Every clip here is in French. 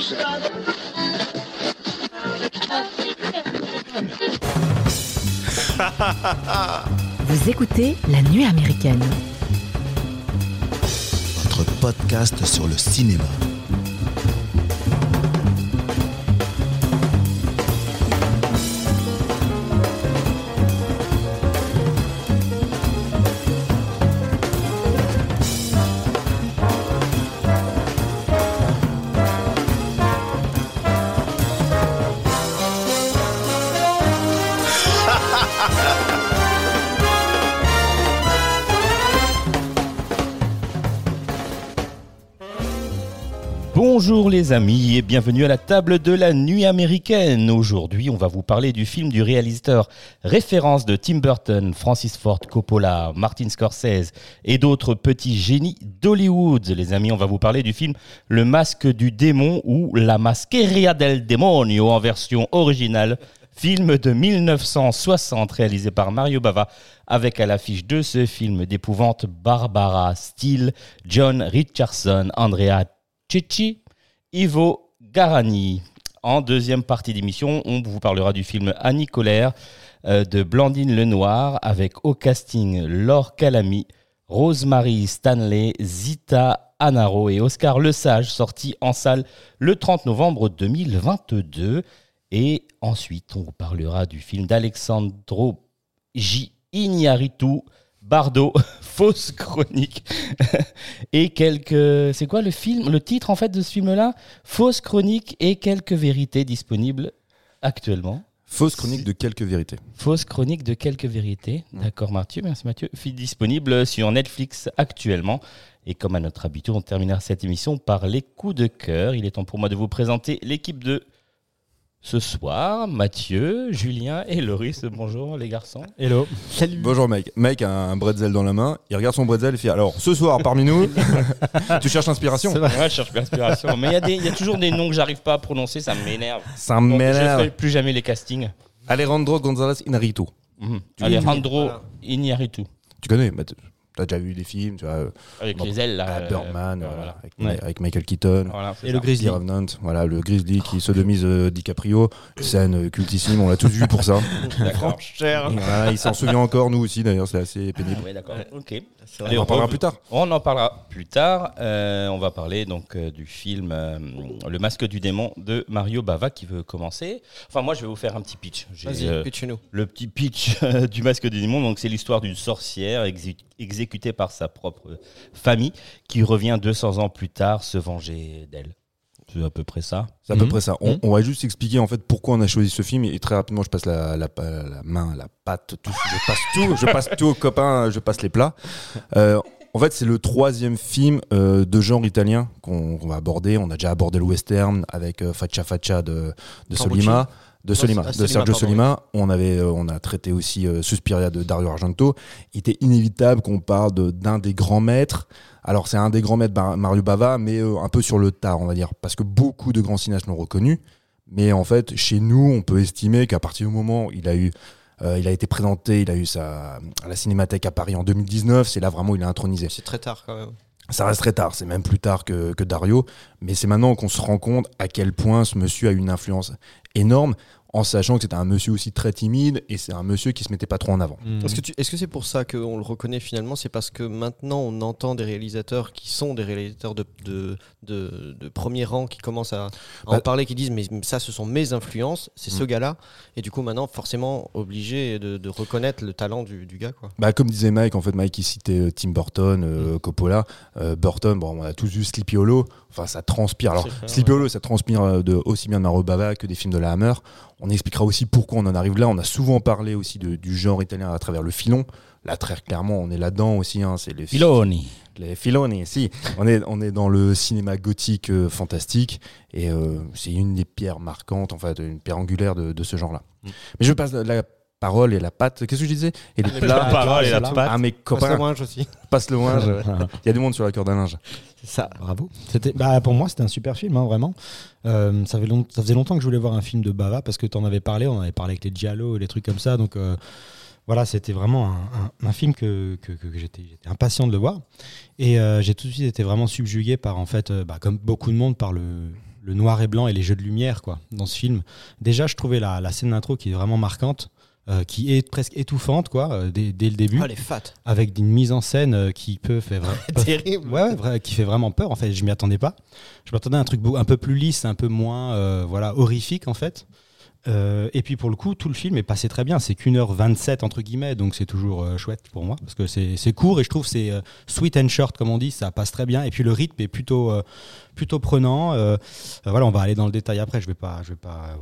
Vous écoutez La Nuit américaine. Votre podcast sur le cinéma. Bonjour les amis et bienvenue à la table de la nuit américaine. Aujourd'hui, on va vous parler du film du réalisateur référence de Tim Burton, Francis Ford Coppola, Martin Scorsese et d'autres petits génies d'Hollywood. Les amis, on va vous parler du film Le Masque du démon ou La Masqueria del Demonio en version originale. Film de 1960 réalisé par Mario Bava avec à l'affiche de ce film d'épouvante Barbara Steele, John Richardson, Andrea Cicci, Ivo Garani. En deuxième partie d'émission, on vous parlera du film Annie Colère euh, de Blandine Lenoir avec au casting Laure Calamy, Rosemary Stanley, Zita Anaro et Oscar Lesage, sorti en salle le 30 novembre 2022. Et ensuite, on vous parlera du film d'Alexandro J. Bardo, fausse chronique. et quelques. C'est quoi le film Le titre en fait de ce film-là? Fausse chronique et quelques vérités disponibles actuellement. Fausse chronique de quelques vérités. Fausse chronique de quelques vérités. D'accord, Mathieu. Merci, Mathieu. Disponible sur Netflix actuellement. Et comme à notre habitude, on terminera cette émission par les coups de cœur. Il est temps pour moi de vous présenter l'équipe de ce soir, Mathieu, Julien et Loris. Bonjour les garçons. Hello. Salut. Bonjour Mike. Mike a un bretzel dans la main. Il regarde son bretzel et fait Alors, ce soir, parmi nous, tu cherches l'inspiration Ouais, je cherche l'inspiration. Mais il y a y, toujours des noms que j'arrive pas à prononcer, ça m'énerve. Ça Donc, Je m'énerve. fais plus jamais les castings. Alejandro González Inarritu. Mhm. Alejandro Iñárritu. Tu connais t- T'as déjà vu les films, tu vois. euh, Avec les ailes là. euh, Birdman, euh, voilà. avec, Ouais. avec Michael Keaton. Voilà, Et ça. le Grizzly. Revenant, voilà, le Grizzly qui sodomise euh, DiCaprio. Scène cultissime, on l'a tous vu pour ça. Voilà, il s'en souvient encore, nous aussi d'ailleurs, c'est assez pénible. Ah ouais, d'accord. Ok. on en parlera plus tard. On en parlera plus tard. Euh, on va parler donc euh, du film euh, Le Masque du démon de Mario Bava qui veut commencer. Enfin, moi, je vais vous faire un petit pitch. Vas-y, euh, pitch nous. le petit pitch du Masque du démon. Donc, c'est l'histoire d'une sorcière exé- exécutée par sa propre famille qui revient 200 ans plus tard se venger d'elle. C'est à peu près ça. C'est à peu Mhm. près ça. On, Mhm. on va juste expliquer en fait pourquoi on a choisi ce film et très rapidement je passe la, la, la main, la patte, tout. Je passe tout, je passe tout aux copains, je passe les plats. Euh, en fait, c'est le troisième film euh, de genre italien qu'on va aborder. On a déjà abordé le western avec euh, Faccia Faccia de, de. Solima. De Solima, ah, de Solima, Sergio pardon, Solima. On, avait, euh, on a traité aussi euh, Suspiria de Dario Argento. Il était inévitable qu'on parle de- d'un des grands maîtres. Alors, c'est un des grands maîtres, Mario Bava, mais euh, un peu sur le tard, on va dire. Parce que beaucoup de grands cinéastes l'ont reconnu. Mais en fait, chez nous, on peut estimer qu'à partir du moment où il a eu. euh, il a été présenté, il a eu sa, à la Cinémathèque à Paris en 2019, c'est là vraiment où il est intronisé. C'est très tard quand même. Ça reste très tard, c'est même plus tard que, Dario, mais c'est maintenant qu'on se rend compte à quel point ce monsieur a une influence énorme, en sachant que c'était un monsieur aussi très timide et c'est un monsieur qui se mettait pas trop en avant. Est-ce que tu- est-ce que c'est pour ça qu'on le reconnaît finalement? C'est parce que maintenant on entend des réalisateurs qui sont des réalisateurs de, de, de, de premier rang qui commencent à, à en Bah- parler, qui disent mais ça ce sont mes influences, c'est ce Mm. gars-là. Et du coup maintenant forcément obligé de, de reconnaître le talent du, du gars. Quoi. Bah, comme disait Mike, en fait, Mike il citait euh, Tim Burton, euh, Coppola, Euh, Burton, bon, on a tous vu Sleepy Hollow, enfin ça transpire. Alors, Sleepy Hollow, ça transpire de, aussi bien de Mario Bava que des films de la Hammer. On expliquera aussi pourquoi on en arrive là. On a souvent parlé aussi de- du genre italien à travers le filon. Là, très clairement, on est là-dedans aussi. Hein, c'est les Filoni. Les Filoni, si. On est, on est dans le cinéma gothique euh, fantastique et euh, c'est une des pierres marquantes, enfin, une pierre angulaire de, de ce genre-là. Mais je passe la parole et la patte. Qu'est-ce que je disais? Et les plats. parole et la à patte. mes Passe le copains. linge aussi. Passe le linge. Il y a du monde sur la corde à linge. C'est ça. Bravo. C'était, bah, pour moi, c'était un super film, hein, vraiment. Euh, ça, fait long- ça faisait longtemps que je voulais voir un film de Bava parce que tu en avais parlé, on avait parlé avec les Giallo et les trucs comme ça. Donc euh, voilà, c'était vraiment un, un- un film que, que- que j'étais, j'étais impatient de le voir. Et euh, j'ai tout de suite été vraiment subjugué par, en fait, euh, bah, comme beaucoup de monde, par le, le le noir et blanc et les jeux de lumière quoi dans ce film. Déjà, je trouvais la, la scène d'intro qui est vraiment marquante, euh, qui est presque étuffante quoi, euh, dès, dès le début, elle est fat. avec une mise en scène euh, qui peut faire vra- Terrible. Ouais, ouais, vrai- qui fait vraiment peur en fait. Je m'y attendais pas. Je m'attendais à un truc un peu plus lisse, un peu moins voilà horrifique en fait. Euh, et puis pour le coup, tout le film est passé très bien. C'est qu'une heure 27 entre guillemets, donc c'est toujours euh, chouette pour moi parce que c'est court et je trouve c'est euh, sweet and short comme on dit, ça passe très bien. Et puis le rythme est plutôt plutôt prenant. Voilà, on va aller dans le détail après. Je vais pas je vais pas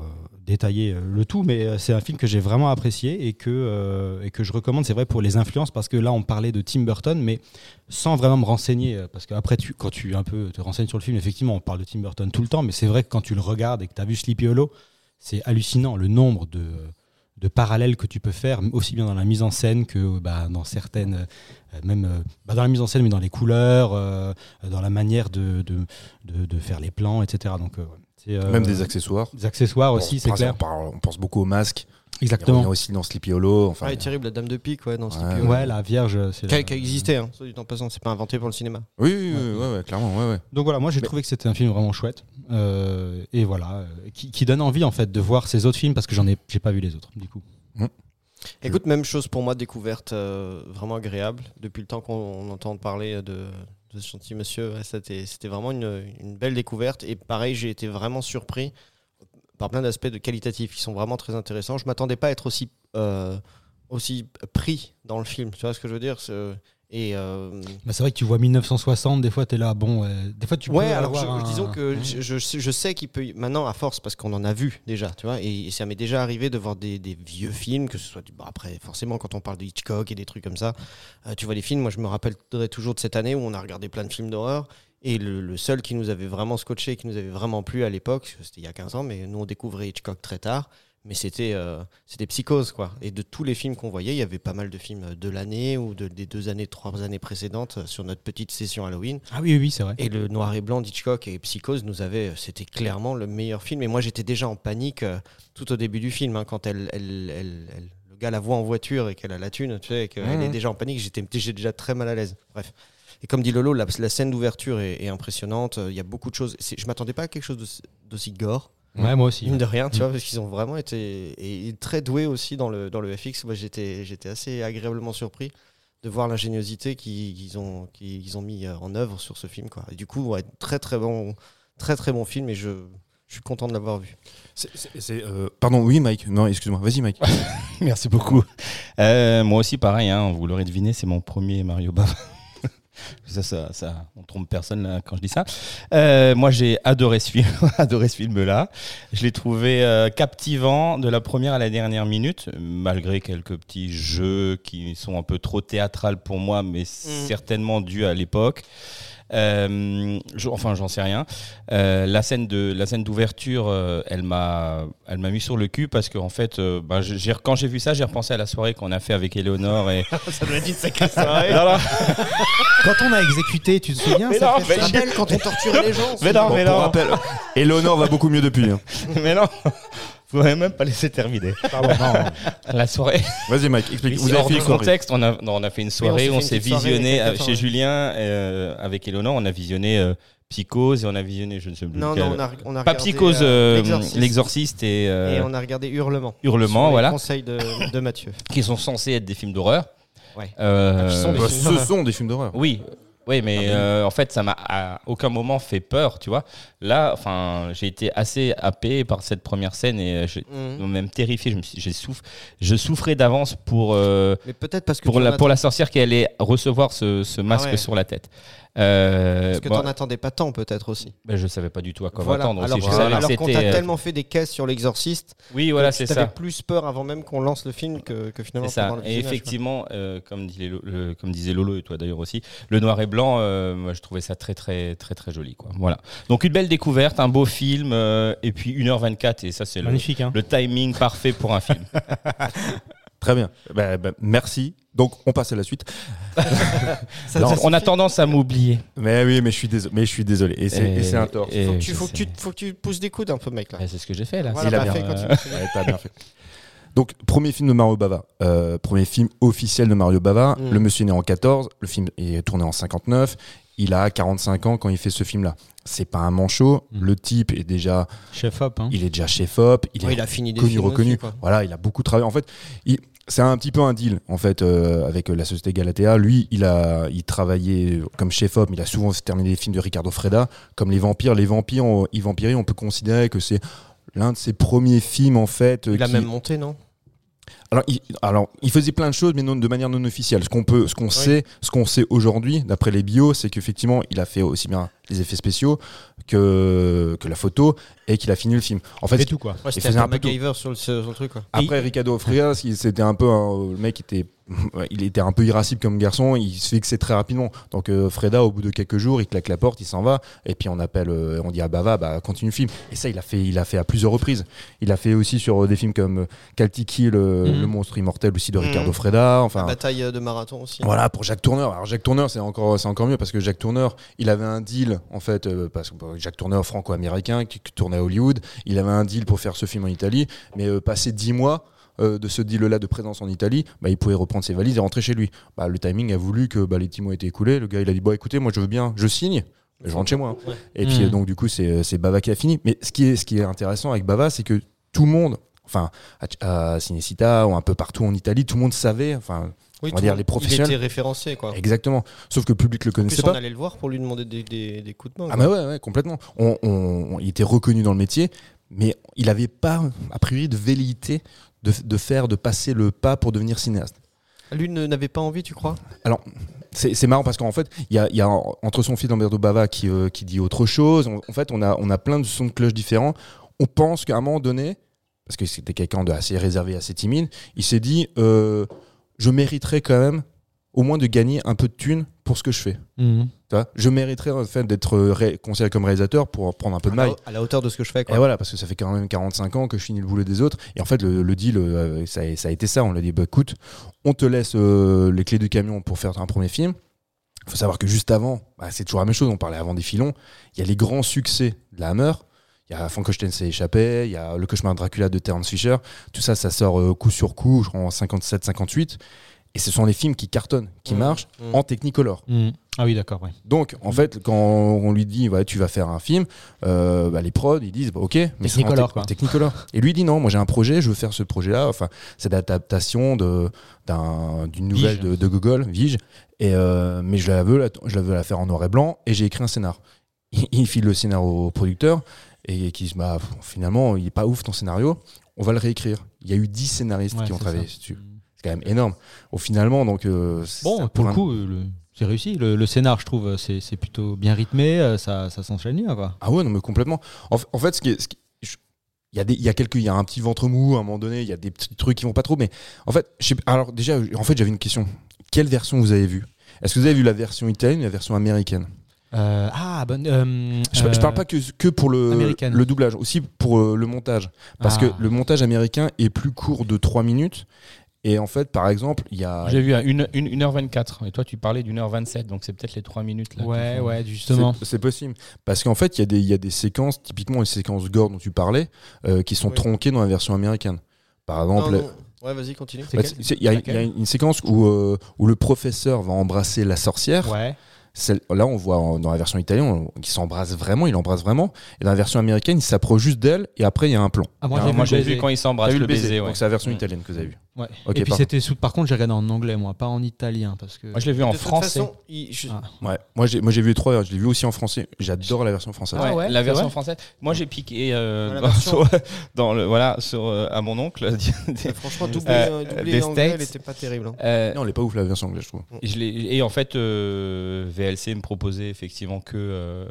détailler le tout, mais c'est un film que j'ai vraiment apprécié et que et que je recommande. C'est vrai pour les influences parce que là on parlait de Tim Burton, mais sans vraiment me renseigner, parce qu'après, quand tu un peu te renseignes sur le film, effectivement, on parle de Tim Burton tout le temps, mais c'est vrai que quand tu le regardes et que tu as vu Sleepy Hollow, c'est hallucinant le nombre de, de parallèles que tu peux faire, aussi bien dans la mise en scène que bah, dans certaines, euh, même euh, bah, dans la mise en scène, mais dans les couleurs, euh, dans la manière de, de, de, faire les plans, etc. Donc, euh, Même des accessoires. des accessoires aussi, c'est clair. On, pense beaucoup au masque. Il Exactement. revient aussi dans Sleepy Hollow. Enfin, Ah, elle est terrible, la dame de pique, ouais, dans. Sleepy Hollow. Ouais, la Vierge, c'est Qui a, qui a existé, hein, soit dit en passant, c'est pas inventé pour le cinéma. oui, oui, oui, ouais, ouais, clairement. Ouais, ouais. Donc voilà, moi j'ai Mais- trouvé que c'était un film vraiment chouette Euh, et voilà euh, qui, qui donne envie en fait de voir ces autres films parce que j'en ai j'ai pas vu les autres du coup. Écoute, même chose pour moi, découverte euh, vraiment agréable. Depuis le temps qu'on on entend parler de, de ce gentil monsieur, ouais, c'était c'était vraiment une, une belle découverte. Et pareil, j'ai été vraiment surpris par plein d'aspects de qualitatifs qui sont vraiment très intéressants. Je m'attendais pas à être aussi, euh, aussi pris dans le film. Tu vois ce que je veux dire C'est- Et euh, Bah, c'est vrai que tu vois 1960 des fois tu es là bon des fois tu ouais, peux alors je- avoir un- disons que je, je sais- je sais qu'il peut maintenant à force parce qu'on en a vu déjà, tu vois, et, et ça m'est déjà arrivé de voir des, des vieux films, que ce soit bon, après forcément quand on parle de Hitchcock et des trucs comme ça, euh, tu vois les films. Moi, je me rappellerai toujours de cette année où on a regardé plein de films d'horreur. Et le, le seul qui nous avait vraiment scotché, qui nous avait vraiment plu à l'époque, c'était il y a 15 ans, mais nous on découvrait Hitchcock très tard. Mais c'était euh, c'était psychose quoi. Et de tous les films qu'on voyait, il y avait pas mal de films de l'année ou de, des deux années, trois années précédentes euh, sur notre petite session Halloween. Ah oui oui, c'est vrai. Et le noir et blanc d'Hitchcock et Psychose nous avait, c'était clairement le meilleur film. Et moi, j'étais déjà en panique euh, tout au début du film, hein, quand elle, elle, elle- elle- le gars la voit en voiture et qu'elle a la thune, tu sais, et qu'elle Mhm. est déjà en panique. J'étais, déjà très mal à l'aise. Bref. Et comme dit Lolo, la, la scène d'ouverture est, est impressionnante. Il y a beaucoup de choses. Je m'attendais pas à quelque chose d'aussi- gore. Ouais, moi aussi. Mine de rien, tu Mm. vois, parce qu'ils ont vraiment été et très doués aussi dans le, dans le FX. Moi, j'étais, j'étais assez agréablement surpris de voir l'ingéniosité qu'ils, ont, qu'ils ont mis euh, en œuvre sur ce film. Quoi. Et du coup, ouais, très très bon, très très bon film et je, je suis content de l'avoir vu. Euh, Pardon, oui, Mike. Non, excuse-moi. Vas-y, Mike. Merci beaucoup. Euh, moi aussi, pareil, hein, vous l'aurez deviné, c'est mon premier Mario Bava. Ça, ça, ça, on trompe personne là, quand je dis ça. Euh, moi, j'ai adoré ce film, adoré ce film-là. Je l'ai trouvé euh, captivant de la première à la dernière minute, malgré quelques petits jeux qui sont un peu trop théâtrales pour moi, mais certainement dus à l'époque. Euh, je- enfin, j'en sais rien. Euh, la scène de la scène d'ouverture, euh, elle m'a, elle m'a mis sur le cul parce qu'en fait, euh, bah, j'ai- quand j'ai vu ça, j'ai repensé à la soirée qu'on a fait avec Eleonore et. ça doit être une sacrée soirée. non, non, Quand on a exécuté, tu te souviens Mais ça non, fait mais quand on torturait les gens. mais non, Bon, mais pour non, rappel, Eleonore va beaucoup mieux depuis. hein. mais non. Vous m'avez même pas laissé terminer. Pardon, non. La soirée. Vas-y, Mike, explique. Vous avez fait de une soirée. contexte, on a, non, on a fait une soirée, on s'est visionné avec chez. Julien euh, avec Eleonore, on a visionné euh, Psychose et on a visionné, je ne sais plus Non, lequel. non, on a, on a Pas regardé, Psychose, euh, L'Exorciste. et, euh, Et on a regardé Hurlement. Hurlement, Sur les voilà, Conseils de, de Mathieu. qui sont censés être des films d'horreur. Ouais. Euh, Ah, qui sont des Bah, films ce sont des films d'horreur. Oui, oui, mais Ah, euh, en fait, ça m'a à aucun moment fait peur, tu vois. Là, enfin, j'ai été assez happé par cette première scène et euh, Mhm. même terrifié. Je, me suis- je souffrais d'avance pour, euh, Mais peut-être parce que pour, la, en pour la sorcière qui allait recevoir ce, ce masque Ah ouais. sur la tête. Euh, Parce que bon, t'en attendais pas tant, peut-être aussi. ben, je savais pas du tout à quoi Voilà. m'attendre. aussi. Alors, Je savais qu'on t'a euh, tellement fait des caisses sur l'exorciste, Oui, voilà, c'est tu avais ça. plus peur avant même qu'on lance le film que, que finalement C'est ça. pendant le Et effectivement, euh, comme, le- disait Lolo et toi d'ailleurs aussi, le noir et blanc, euh, moi je trouvais ça très très très très joli. Quoi. Voilà. Donc une belle découverte, un beau film, euh, et puis 1h24, et ça c'est le, hein. le timing parfait pour un film. Très bien. Bah, bah, merci. Donc, on passe à la suite. Ça- Non, ça on a tendance à m'oublier. Mais oui, mais je suis désolé. Mais je suis désolé. Et c'est un tort. et Faut que, tu, faut, que tu, faut que tu pousses des coudes un peu, mec. Là. Ouais, c'est ce que j'ai fait là. Voilà, Il a bah, bien fais, fait. Ouais, bien fait. Donc, premier film de Mario Bava. Euh, premier film officiel de Mario Bava. Mm. Le monsieur est né en 14. Le film est tourné en 59. Il a 45 ans quand il fait ce film-là. C'est pas un manchot. Mm. Le type est déjà, Chef Hop. Hein. il est déjà chef op, il Ouais, est il a fini des connu, reconnu. aussi, quoi. voilà, il a beaucoup travaillé. En fait, il- c'est un petit peu un deal en fait euh, avec la société Galatea. Lui, il a, il travaillait comme chef op, mais il a souvent terminé les films de Ricardo Freda, comme les vampires. Les vampires, on, Yves Vampiri, on peut considérer que c'est l'un de ses premiers films en fait. euh, Il a même monté, non? Alors il, alors, il faisait plein de choses, mais non, de manière non officielle. Ce qu'on peut, ce qu'on sait, ce qu'on sait aujourd'hui, d'après les bios, c'est qu'effectivement, il a fait aussi bien les effets spéciaux que, que la photo et qu'il a fini le film. En fait, tout quoi. Ouais, c'était faisait un un peu MacGyver sur le, sur le truc, quoi. après Ricardo Frias, il- c'était un peu un- le mec était il était un peu irascible comme garçon, il se fixait très rapidement. Donc euh, Freda au bout de quelques jours, il claque la porte, il s'en va et puis on appelle euh, on dit à Bava bah continue le film. Et ça il a fait il a fait à plusieurs reprises. Il a fait aussi sur euh, des films comme Kaltiki le, Mhm. le monstre immortel aussi de Mhm. Ricardo Freda, enfin Bataille euh, de marathon aussi. voilà pour Jacques Tourneur. Alors Jacques Tourneur c'est encore c'est encore mieux parce que Jacques Tourneur il avait un deal en fait euh, parce que Jacques Tourneur franco-américain qui, qui tournait à Hollywood. Il avait un deal pour faire ce film en Italie, mais passé dix mois. Euh, de ce deal-là de présence en Italie, bah, il pouvait reprendre ses valises et rentrer chez lui. Bah, le timing a voulu que bah, les dix mois étaient écoulés. Le gars, il a dit bon, écoutez, moi, je veux bien, je signe, je rentre chez moi. hein. Ouais. Et puis, euh, donc, du coup, c'est c'est Bava qui a fini. Mais ce qui est, ce qui est intéressant avec Bava, c'est que tout le monde, enfin, à, à Cinecittà ou un peu partout en Italie, tout le monde savait, enfin, Oui, on va tout dire le- les professionnels. Il était référencé, quoi. exactement. Sauf que le public le En plus, connaissait on pas. allait le voir pour lui demander des, des- des coups de main. Ah quoi. bah ouais, ouais, complètement. On, on- on- il était reconnu dans le métier, mais il n'avait pas, a priori, de velléité de, de faire, de passer le pas pour devenir cinéaste. Lui ne- n'avait pas envie, tu crois? Alors, c'est marrant parce qu'en fait, il y a, il y a entre son fils Lamberto Bava qui, euh, qui dit autre chose. On- en fait, on a, on a plein de sons de cloche différents. On pense qu'à un moment donné, parce que c'était quelqu'un de assez réservé, assez timide, il s'est dit euh, je mériterais quand même au moins de gagner un peu de thunes pour ce que je fais. Mhm. Tu vois je mériterais en fait d'être ré- considéré comme réalisateur pour prendre un peu de maille. à la hauteur de ce que je fais, Et quoi. voilà, parce que ça fait quand même 45 ans que je finis le boulot des autres. Et en fait, le, le deal, euh, ça, a- ça a été ça. On l'a dit, bah, écoute, on te laisse euh, les clés du camion pour faire un premier film. Il faut savoir que juste avant, bah, c'est toujours la même chose. On parlait avant des filons. Il y a les grands succès de la Hammer. Il y a Frankenstein s'est échappé. Il y a Le cauchemar de Dracula de Terence Fisher. Tout ça, ça sort euh, coup sur coup, je crois en 57-58. Et ce sont les films qui cartonnent, qui Mmh. marchent Mmh. en Technicolor. Mhm. Ah oui, d'accord. Ouais. Donc, en fait, quand on lui dit, ouais, tu vas faire un film, euh, bah, les prods, ils disent, bah, ok, mais c'est en Technicolor, quoi. Technicolor. Et lui dit, non, moi j'ai un projet, je veux faire ce projet-là. Enfin, c'est l'adaptation d'une nouvelle de, de Google, Vige. Et, euh, mais je la, veux, la, je la veux la faire en noir et blanc, et j'ai écrit un scénar. Il, il file le scénario au producteur, et qui dit, bah, finalement, il est pas ouf ton scénario, on va le réécrire. Il y a eu 10 scénaristes Ouais, qui ont travaillé dessus. C'est quand même énorme. Au finalement, donc. euh, Bon, pour le coup, le- c'est réussi. Le, le scénar, je trouve, c'est plutôt bien rythmé. euh, Ça, ça s'enchaîne bien, quoi. Ah ouais, non, mais complètement. En, fait, ce qui est. ce qui- je- il y, a des, il y a quelques, il y a un petit ventre mou à un moment donné, il y a des petits trucs qui vont pas trop, mais en fait, je sais- alors déjà, en fait, j'avais une question. Quelle version vous avez vue? Est-ce que vous avez vu la version italienne ou la version américaine? Euh, ah, bonne. euh, je, je parle pas que, que pour le, américaine. le doublage, aussi pour le montage. Parce Ah. que le montage américain est plus court de 3 minutes. Et en fait, par exemple, il y a. J'ai vu à 1h24 et toi tu parlais d'une heure 27 donc c'est peut-être les 3 minutes là. Ouais, ouais, justement. C'est possible. Parce qu'en fait, il y, a des- il y a des séquences, typiquement les séquences gore dont tu parlais, euh, qui sont Oui. tronquées dans la version américaine. Par exemple, Non, non. Ouais, vas-y, continue. Bah, y, il y a une séquence où, euh, où le professeur va embrasser la sorcière. Ouais. Celle- là, on voit en- dans la version italienne qu'il s'embrasse vraiment, il embrasse vraiment. Et dans la version américaine, il s'approche juste d'elle et après, il y a un plan. Ah, moi, Alors, j'ai vu le quand ils s'embrassent T'as vu le baiser. ouais. Donc, c'est la version italienne que vous avez vue. Ouais. Et puis c'était sous. Par contre, j'ai regardé en anglais, moi, pas en italien, parce que. Moi je l'ai vu en De toute français. façon, il- je- Ah. Ouais. Moi, j'ai moi, j'ai vu les trois, je l'ai vu aussi en français. J'adore la version française. Ah Ouais, ouais, la version française. Moi j'ai piqué euh, Dans la dans, version- sur, dans le voilà sur euh, à mon oncle. Franchement, doubler, Euh, euh, doubler des anglais, elle était pas terrible. hein. Euh, Non, elle est pas ouf la version anglaise, je trouve. et en fait euh, VLC me proposait effectivement que, euh,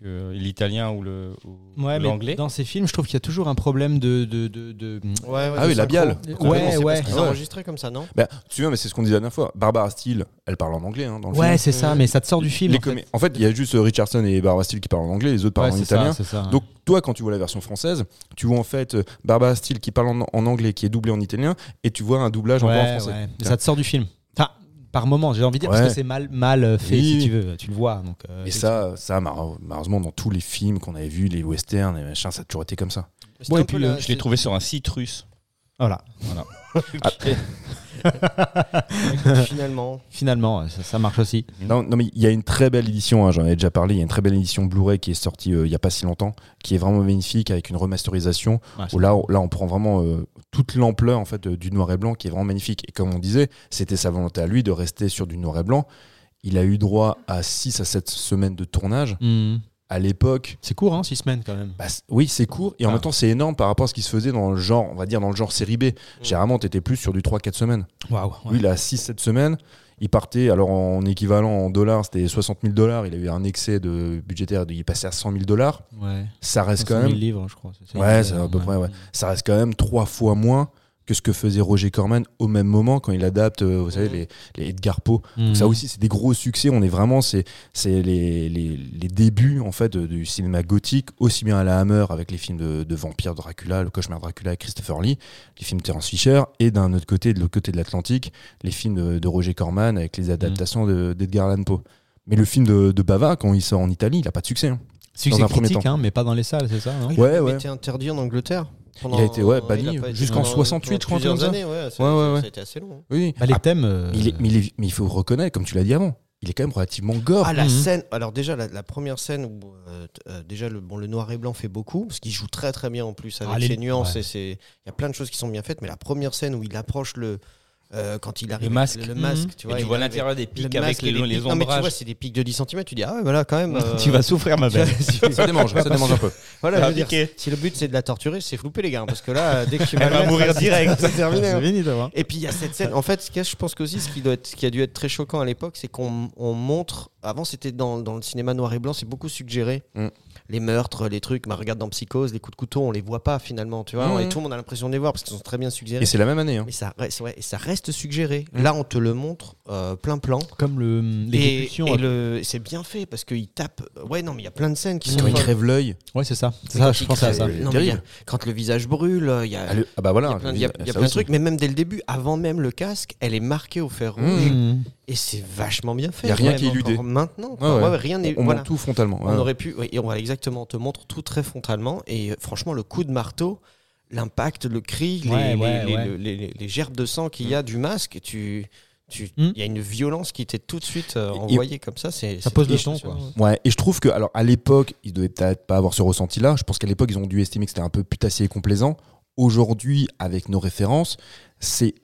que l'italien ou le ou Ouais, mais l'anglais. dans ces films, je trouve qu'il y a toujours un problème de. de, de, de- Ouais, ouais, Ah de oui, labial. Ouais, ouais. Ouais. ont enregistré comme ça, non? Bah, tu souviens, mais c'est ce qu'on disait la dernière fois. Barbara Steele, elle parle en anglais hein, dans le Ouais, film. c'est ça, mais ça te sort du film. Les en fait. comé- en fait, il y a juste euh, Richardson et Barbara Steele qui parlent en anglais, les autres parlent Ouais, en italien. ça, c'est ça. Donc toi, quand tu vois la version française, tu vois en fait euh, Barbara Steele qui parle en, en anglais, qui est doublé en italien, et tu vois un doublage en ouais, en français. ça te sort du film. Par moment, j'ai envie de dire, Ouais. parce que c'est mal, mal euh, fait, Oui, si tu veux. Tu le vois. Donc, euh, Et ça, ça mar- malheureusement, dans tous les films qu'on avait vus, les westerns et machin, ça a toujours été comme ça. Bon, et puis le- Je l'ai trouvé sur un site russe. Voilà. Ah, Finalement. Finalement, ça, ça marche aussi. Non, non, mais il y a une très belle édition, hein, j'en ai déjà parlé, il y a une très belle édition Blu-ray qui est sortie euh, il n'y a pas si longtemps, qui est vraiment magnifique avec une remasterisation, où là, on- là on prend vraiment euh, toute l'ampleur en fait, euh, du noir et blanc qui est vraiment magnifique. Et comme on disait, c'était sa volonté à lui de rester sur du noir et blanc. Il a eu droit à 6 à 7 semaines de tournage. Hmm. À l'époque, C'est court, hein, six semaines quand même. bah, oui, c'est court et en Ah. même temps, c'est énorme par rapport à ce qui se faisait dans le genre, on va dire dans le genre série B. Généralement, tu étais plus sur du 3-4 semaines. Waouh. Lui, il a 6-7 semaines. Il partait, alors en équivalent en dollars, c'était 60 000 dollars. Il a eu un excès de budgétaire, il passé à 100 000 dollars. Ouais. Ça reste quand 500 000 même, livres, je crois. ouais, c'est à peu près, ouais. Ça reste quand même trois fois moins que ce que faisait Roger Corman au même moment quand il adapte, euh, vous savez, les, les Edgar Poe. Donc ça aussi, c'est des gros succès. On est vraiment, c'est c'est les, les, les débuts en fait de- du cinéma gothique, aussi bien à la Hammer avec les films de, de vampires Dracula, le cauchemar Dracula avec Christopher Lee, les films de Terence Fisher, et d'un autre côté, de l'autre côté de l'Atlantique, les films de, de Roger Corman avec les adaptations de- d'Edgar Allan Poe. Mais le film de, de Bava, quand il sort en Italie, il a pas de succès. hein. Succès dans un premier critique, temps. hein, mais pas dans les salles, c'est ça non? Il Ouais, a ouais. été interdit en Angleterre. Il a été, ouais, banni jusqu'en pendant- 68, je crois, plusieurs années, ouais, ça, Ouais, ouais, ça- ouais. ça a été assez long. Oui. Bah, les Ah, thèmes. euh, il est- mais, il est- mais il faut reconnaître, comme tu l'as dit avant, il est quand même relativement gore. Ah, la Mhm. scène. Alors, déjà, la, la première scène où. euh, euh, déjà, le, bon, le noir et blanc fait beaucoup, parce qu'il joue très très bien en plus avec Ah, les- ses nuances. ouais. et ses- Il y a plein de choses qui sont bien faites, mais la première scène où il approche le. Euh, quand il arrive. masque. Le, masque, Mhm. tu Et vois. tu il vois l'intérieur des pics le avec masque et les, les pics. Non, mais tu vois, c'est des pics de 10 cm. Tu dis, ah ouais, voilà, quand même. euh, Tu vas souffrir, ma belle. ça démange, ça démange un peu. Voilà, je veux dire, si le but c'est de la torturer, c'est flopper les gars, hein, parce que là, dès que tu vas Elle va mourir direct. C'est terminé. hein. C'est fini, toi, hein. Et puis il y a cette scène. En fait, ce que je pense qu'aussi, ce qui, doit être, ce qui a dû être très choquant à l'époque, c'est qu'on on montre. Avant, c'était dans, dans le cinéma noir et blanc, c'est beaucoup suggéré. Mm. Les meurtres, les trucs. Bah, regarde dans Psychose, les coups de couteau, on les voit pas finalement, tu vois. Mm. Et tout le monde a l'impression de les voir parce qu'ils sont très bien suggérés. Et c'est la même année. hein. Mais ça reste, ouais, et ça reste suggéré. Mm. Là, on te le montre euh, plein plan. Comme le- Et, l'exécution. et euh, le, c'est bien fait parce qu'il tape. Ouais, non, mais il y a plein de scènes qui sont. Quand il crève l'œil. Ouais, c'est ça. C'est ça, je pensais à ça. crève- non, a- Quand le visage brûle, il y a. Ah, le- ah bah voilà. Il y a plein, il y a- il y a ça plein de trucs, mais même dès le début, avant même le casque, elle est marquée au fer Mmh. rouge Mhm. Et c'est vachement bien fait. Il y a rien qui est éludé. Maintenant, Ouais, quoi. ouais. Ouais, ouais, rien n'est. On voilà. tout frontalement. On ouais. aurait pu, ouais, et on va exactement on te montre tout très frontalement et euh, franchement le coup de marteau, l'impact, le cri, les, Ouais, les- ouais, les, ouais. le- les- les- les gerbes de sang qu'il y a du masque, tu, tu, il y a une violence qui était tout de suite euh, Et- envoyée comme ça. C'est, Ça pose le ton, ouais. Ouais, et je trouve que, alors à l'époque, ils devaient peut-être pas avoir ce ressenti-là. Je pense qu'à l'époque, ils ont dû estimer que c'était un peu putassier et complaisant. Aujourd'hui, avec nos références, c'est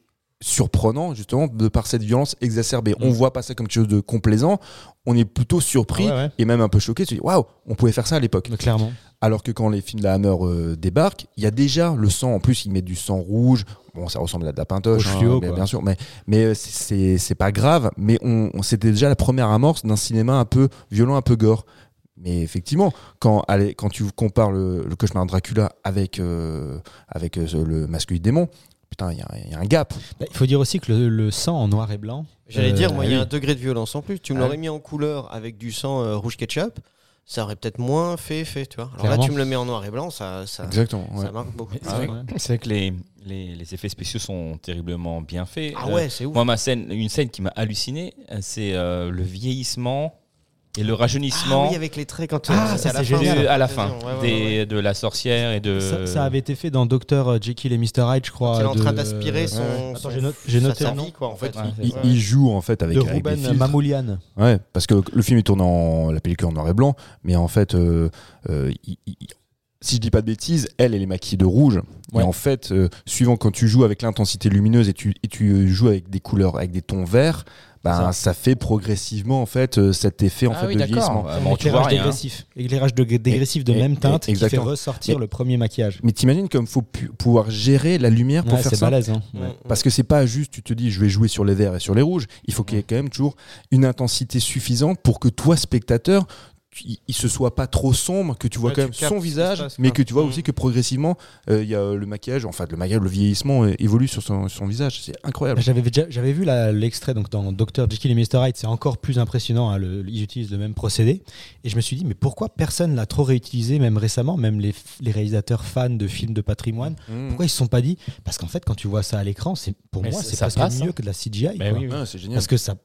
surprenant, justement, de par cette violence exacerbée. On voit pas ça comme quelque chose de complaisant. On est plutôt surpris Ouais, ouais. et même un peu choqué. Tu dis, waouh, on pouvait faire ça à l'époque. Clairement. Alors que quand les films de la Hammer euh, débarquent, il y a déjà le sang. En plus, ils mettent du sang rouge. Bon, ça ressemble à de la pintoche, hein, fluo, mais quoi. bien sûr. Mais, mais euh, c'est- pas grave. Mais on, on- c'était déjà la première amorce d'un cinéma un peu violent, un peu gore. Mais effectivement, quand, allez, quand tu compares le, le cauchemar Dracula avec, euh, avec euh, le masque du démon, putain, il y, a- il y a un gap. Bah, Il faut dire aussi que le, le sang en noir et blanc. J'allais euh, dire, moi, il y a oui. un degré de violence en plus. Tu me Ah l'aurais mis en couleur avec du sang euh, rouge ketchup, ça aurait peut-être moins fait effet, tu vois. Alors Clairement. là, tu me le mets en noir et blanc, ça, ça, Exactement. ouais. ça marque beaucoup. Ah. C'est vrai que les, les, les effets spéciaux sont terriblement bien faits. Ah Euh, ouais, c'est ouf. Moi, ma scène, une scène qui m'a halluciné, euh, c'est euh, le vieillissement et le rajeunissement Ah oui, avec les traits quand Ah, c'est ça, à la c'est fin. de- génial. à la Ouais, fin ouais, ouais, des- ouais. de la sorcière et de. Ça, ça avait été fait dans Dr Jekyll et Mr Hyde, je crois. Il est en train d'aspirer son. Attends, j'ai noté- j'ai sa- vie, quoi, en fait. Il, joue en fait avec, de avec Ruben. Mamoulian. Ouais, parce que le film est tourné en la pellicule en noir et blanc, mais en fait, euh, euh, il- il- si je dis pas de bêtises, elle, elle est maquillée de rouge. Ouais. Et en fait, euh, suivant quand tu joues avec l'intensité lumineuse et tu, et tu joues avec des couleurs, avec des tons verts, ben, Ça. ça. fait progressivement en fait euh, cet effet en Ah fait oui, de vieillissement. Ah, bon, tu vois Éclairage dégressif. Éclairage de- dégressif de Et- même et- teinte qui fait ressortir Mais- le premier maquillage. Mais t'imagines comme faut pu- pouvoir gérer la lumière pour Ouais, faire c'est ça balèze. hein. Mm, Ouais. mm. Parce que c'est pas juste, tu te dis, je vais jouer sur les verts et sur les rouges. Il faut qu'il y ait quand même toujours une intensité suffisante pour que toi, spectateur, il, se soit pas trop sombre, que tu vois Ouais, quand tu même son visage, passe, mais que tu vois Mm. aussi que progressivement, euh, il y a le maquillage, enfin le maquillage, le vieillissement euh, évolue sur son, son visage. C'est incroyable. J'avais déjà- j'avais vu l'extrait donc dans Dr Jekyll et Mr Hyde, c'est encore plus impressionnant. hein, le- ils utilisent le même procédé, et je me suis dit mais pourquoi personne l'a trop réutilisé, même récemment, même les, les réalisateurs fans de films de patrimoine, Mm. pourquoi ils se sont pas dit Parce qu'en fait, quand tu vois ça à l'écran, c'est pour Mais moi c'est ça presque passe, mieux hein. que de la CGI. Quoi. oui, oui. Ouais, c'est génial. Parce que ça,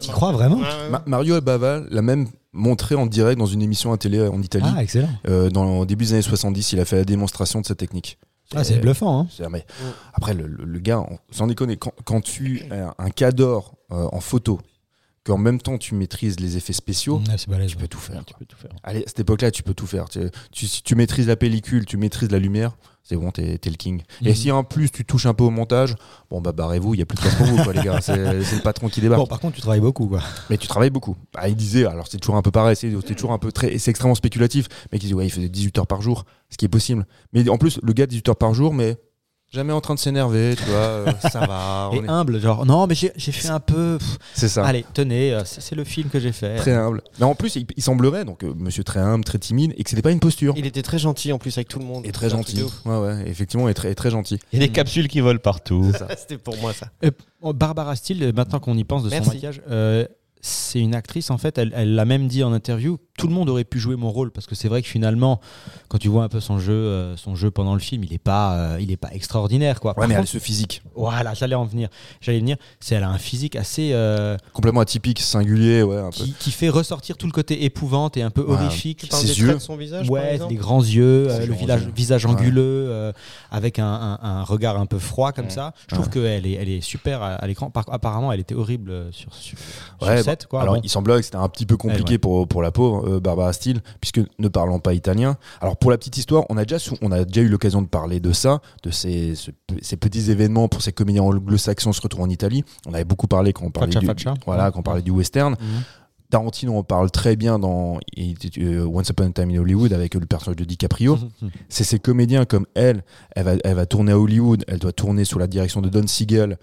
t'y crois vraiment Ouais, ouais, ouais. Ma- Mario Bava l'a même montré en direct dans une émission à télé en Italie. Ah excellent. Euh, dans, au début des années 70, il a fait la démonstration de cette technique. Ah, c'est bluffant. Hein. Mais Après, le, le- le gars, on- sans déconner, quand, quand tu as un cadre euh, en photo, qu'en même temps tu maîtrises les effets spéciaux, balèze. tu peux tout faire. Tu peux tout faire. Allez, à cette époque-là, tu peux tout faire. Tu, tu- si tu maîtrises la pellicule, tu maîtrises la lumière, c'est bon, t'es le king. Et Mhm. si en plus tu touches un peu au montage, bon bah barrez-vous, il y a plus de place pour vous, quoi, les gars. C'est le patron qui débarque. Bon, par contre, tu travailles beaucoup, quoi. Mais tu travailles beaucoup. Bah, il disait, alors c'est toujours un peu pareil, c'est toujours un peu très, c'est extrêmement spéculatif. Mais il disait, ouais, il faisait 18 heures par jour, ce qui est possible. Mais en plus, le gars, 18 heures par jour, mais jamais en train de s'énerver, tu vois, euh, ça va. Et est- humble, genre, non, mais j'ai fait un peu. C'est ça. Allez, tenez, euh, c'est le film que j'ai fait. Très humble. Mais en plus, il, il semblerait, donc, euh, monsieur très humble, très timide, et que c'était pas une posture. Il était très gentil en plus avec tout le monde. Et très gentil. Ouais, ouais, effectivement, et très, et très gentil. Il y a des capsules qui volent partout. C'était pour moi ça. Euh, oh, Barbara Steele, maintenant qu'on y pense de Merci. son maquillage, euh, c'est une actrice, en fait, elle l'a même dit en interview, tout le monde aurait pu jouer mon rôle, parce que c'est vrai que finalement, quand tu vois un peu son jeu, euh, son jeu pendant le film, il est pas, euh, il est pas extraordinaire, quoi. Ouais, Par mais elle a contre- ce physique. Voilà, j'allais en venir. J'allais venir, c'est elle a un physique assez euh, Complètement atypique, singulier, ouais, un peu. qui, qui fait ressortir tout le côté épouvante et un peu Ouais. horrifique. Ses des yeux. de son visage par Ouais, exemple les grands yeux, euh, le village, visage Ouais. anguleux, euh, avec un, un- un regard un peu froid comme Ouais. ça. Je trouve qu'elle est, elle est super à, à l'écran. Par- apparemment, elle était horrible sur, sur, sur set. Quoi. Alors, Bon. il semblerait que c'était un petit peu compliqué Ouais, ouais. pour, pour la pauvre euh, Barbara Steele, puisque ne parlant pas italien. Alors, pour la petite histoire, on a déjà, sou- on a déjà eu l'occasion de parler de ça, de ces, ce- ces petits événements pour ces comédiens anglo-saxons se retrouvent en Italie. On avait beaucoup parlé quand on parlait, du. Voilà, quand on parlait du western. Mhm. Tarantino en parle très bien dans euh, Once Upon a Time in Hollywood avec le personnage de DiCaprio. Mhm. C'est ces comédiens comme elle, elle va, elle va tourner à Hollywood, elle doit tourner sous la direction de Don Siegel.